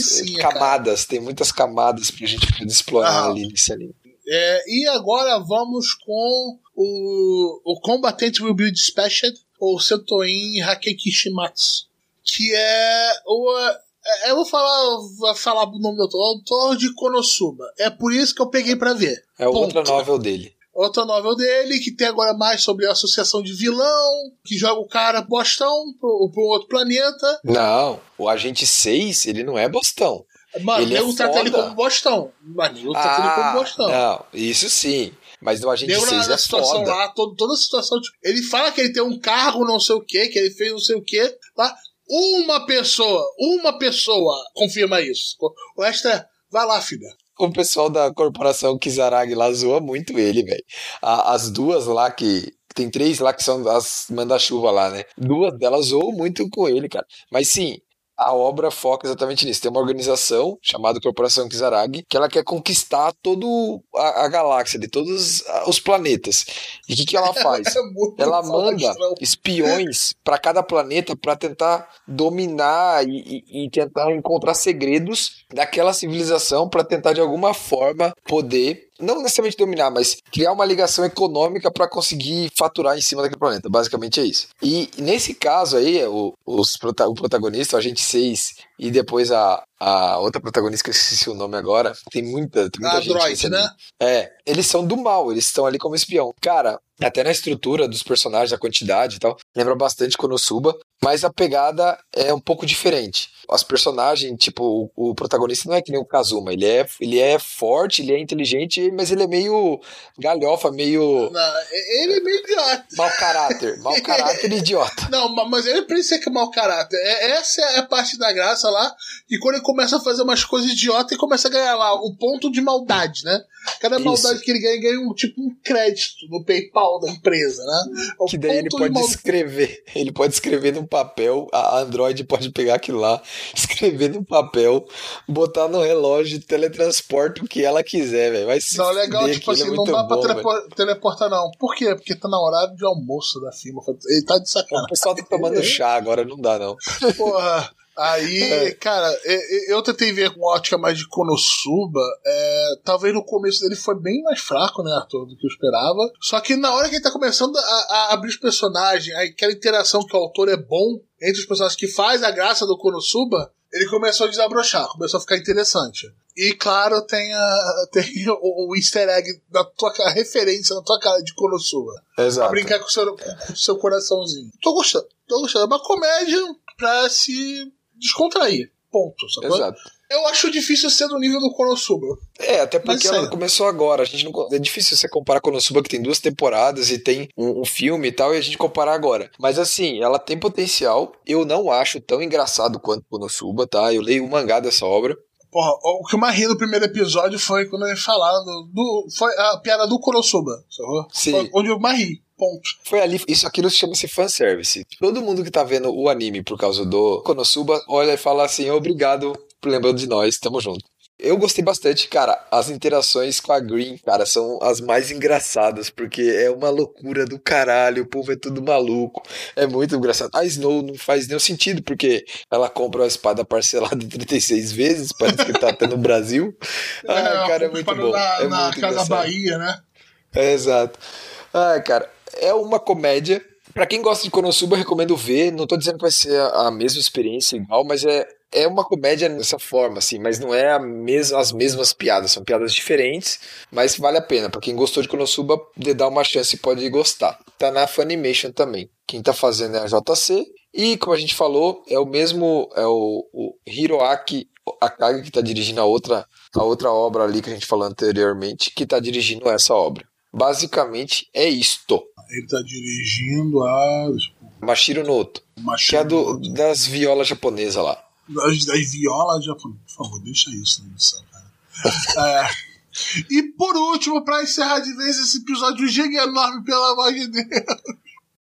camadas, tem muitas camadas pra gente poder explorar Ah. ali nesse anime. É, e agora vamos com o, o Combatant Will Be Dispatched, ou Setoin Hakekishimatsu, que é o. é, Eu vou falar, vou falar o nome do autor, o autor de Konosuba. É por isso que eu peguei pra ver. É outra Ponto. novel dele. Outra novel dele, que tem agora mais sobre a associação de vilão, que joga o cara bostão pro, pro outro planeta. Não, o Agente 6, ele não é bostão. Mano, Ele é nego trata ele como bostão. Mano, nego trata ele como bostão. não, isso sim. Mas no Agente Deu na, 6 na é situação foda. lá, todo, toda a situação. tipo, ele fala que ele tem um cargo, não sei o que, que ele fez não sei o que. Lá, uma pessoa, uma pessoa confirma isso. O é, vai lá, filha. o pessoal da corporação Kizaragi lá zoa muito ele, velho. As duas lá que. Tem três lá que são as manda-chuva lá, né? Duas delas zoam muito com ele, cara. Mas sim, a obra foca exatamente nisso. Tem uma organização chamada Corporação Kizaragi que ela quer conquistar toda a, a, galáxia, de todos os planetas. E o que, que ela faz? É ela manda espiões para cada planeta para tentar dominar e, e, e, tentar encontrar segredos daquela civilização para tentar de alguma forma poder não necessariamente dominar, mas criar uma ligação econômica para conseguir faturar em cima daquele planeta. Basicamente é isso. E nesse caso aí, o, os, o protagonista, o agente 6 e depois a, a outra protagonista, que eu esqueci o nome agora, tem muita, tem muita a gente. Android, né? É, eles são do mal, eles estão ali como espião. Cara, até na estrutura dos personagens, a quantidade e tal, lembra bastante Konosuba, mas a pegada é um pouco diferente. As personagens, tipo, o, o, protagonista não é que nem o Kazuma, ele é, ele é forte, ele é inteligente, mas ele é meio galhofa, meio... Não, ele é meio idiota. Mau caráter, mau caráter e idiota. Não, mas ele precisa que é mau caráter. É, essa é a parte da graça lá, e quando ele começa a fazer umas coisas idiotas, ele começa a ganhar lá o ponto de maldade, né? Cada Isso. maldade que ele ganha, ganha um, tipo um crédito no PayPal da empresa, né? O que daí ele pode escrever, ele pode escrever num papel, a Android pode pegar aquilo lá, escrever num papel, botar no relógio, teletransporta o que ela quiser, velho. Vai Não, legal, tipo é assim, é não dá bom, pra teleportar, não. Por quê? Porque tá na horário de almoço da firma. Ele tá de sacanagem. O pessoal tá tomando chá agora, não dá, não. Porra. Aí, é. cara, eu tentei ver com ótica mais de Konosuba. É, talvez no começo dele foi bem mais fraco, né, Arthur, do que eu esperava. Só que na hora que ele tá começando a, a abrir os personagens, aquela interação que o autor é bom entre os personagens que faz a graça do Konosuba, ele começou a desabrochar, começou a ficar interessante. E claro, tem, a, tem o, o easter egg da tua a referência na tua cara de Konosuba. Exato. Pra brincar com o seu, com o seu coraçãozinho. Tô gostando, tô gostando. É uma comédia pra se descontrair. Ponto. Sacou? Exato. Eu acho difícil ser do nível do Konosuba. É, até porque ela começou agora. A gente não, é difícil você comparar Konosuba, que tem duas temporadas e tem um, um, filme e tal, e a gente comparar agora. Mas assim, ela tem potencial. Eu não acho tão engraçado quanto Konosuba, tá? Eu leio o mangá dessa obra. Porra, o que eu mais ri no primeiro episódio foi quando ele falaram do, do, foi a piada do Konosuba, sacou? Sim. Foi onde eu mais ri. Ponto. Foi ali, isso aquilo chama-se fanservice. Todo mundo que tá vendo o anime por causa do Konosuba olha e fala assim: obrigado por lembrando de nós, tamo junto. Eu gostei bastante, cara. As interações com a Green, cara, são as mais engraçadas, porque é uma loucura do caralho, o povo é tudo maluco. É muito engraçado. A Snow não faz nenhum sentido, porque ela compra uma espada parcelada 36 vezes, parece que tá até no Brasil. Ah, é, cara, é muito bom. Na, é na muito Casa Bahia, né? É, exato. Ah, cara, é uma comédia. Para quem gosta de Konosuba, recomendo ver. Não tô dizendo que vai ser a mesma experiência igual, mas é, é uma comédia dessa forma, assim, mas não é mes as mesmas piadas, são piadas diferentes, mas vale a pena. Para quem gostou de Konosuba, de dar uma chance pode gostar. Tá na Funimation também. Quem tá fazendo é a JC. E como a gente falou, é o mesmo, é o, o Hiroaki Akagi que tá dirigindo a outra, a outra obra ali que a gente falou anteriormente, que tá dirigindo essa obra. Basicamente é isto. Ele tá dirigindo a. Mashiro Noto. Mashiro que é do, Noto. das violas japonesas lá. Das, das violas japonesas. Por favor, deixa isso na edição, cara. é. E por último, pra encerrar de vez esse episódio giga enorme, pelo amor de Deus,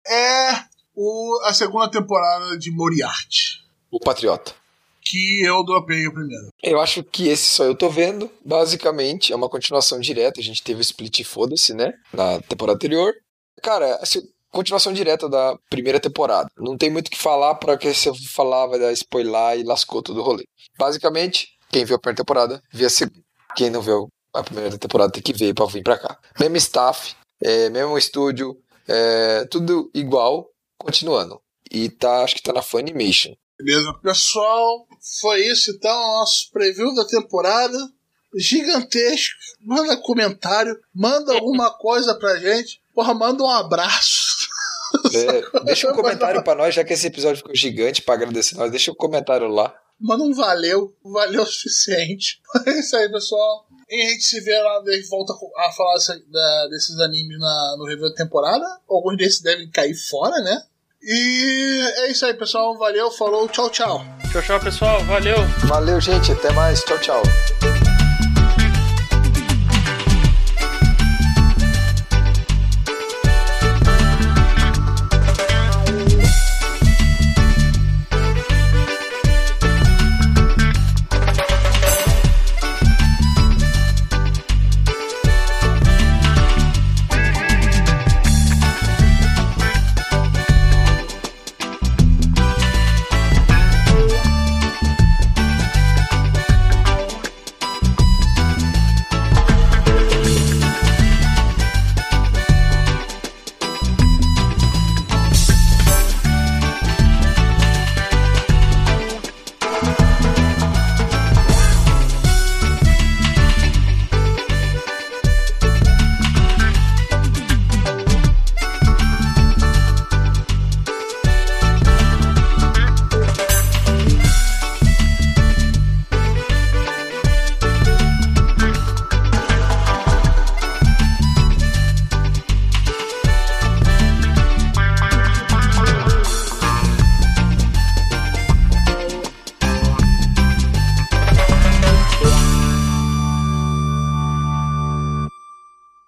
é o, a segunda temporada de Moriarty. O Patriota. Que eu dropei o primeiro. Eu acho que esse só eu tô vendo. Basicamente, é uma continuação direta. A gente teve o Split Foda-se, né? Na temporada anterior. Cara, assim, continuação direta da primeira temporada. Não tem muito o que falar, para que se eu falar vai dar spoiler e lascou todo o rolê. Basicamente, quem viu a primeira temporada, viu a segunda. Quem não viu a primeira temporada tem que ver pra vir pra cá. Mesmo staff, é, mesmo estúdio, é, tudo igual, continuando. E tá, acho que tá na Funimation. Beleza, pessoal, foi isso então, nosso preview da temporada. Gigantesco. Manda comentário, manda alguma coisa pra gente. Porra, manda um abraço. É, deixa um comentário pra nós, já que esse episódio ficou gigante pra agradecer nós. Deixa um comentário lá. Manda um valeu, valeu o suficiente. É isso aí, pessoal. E a gente se vê lá, a gente volta a falar dessa- da- desses animes na, no review da temporada. Alguns desses devem cair fora, né? E é isso aí, pessoal. Valeu, falou, tchau, tchau. Tchau, tchau, pessoal. Valeu. Valeu, gente. Até mais. Tchau, tchau.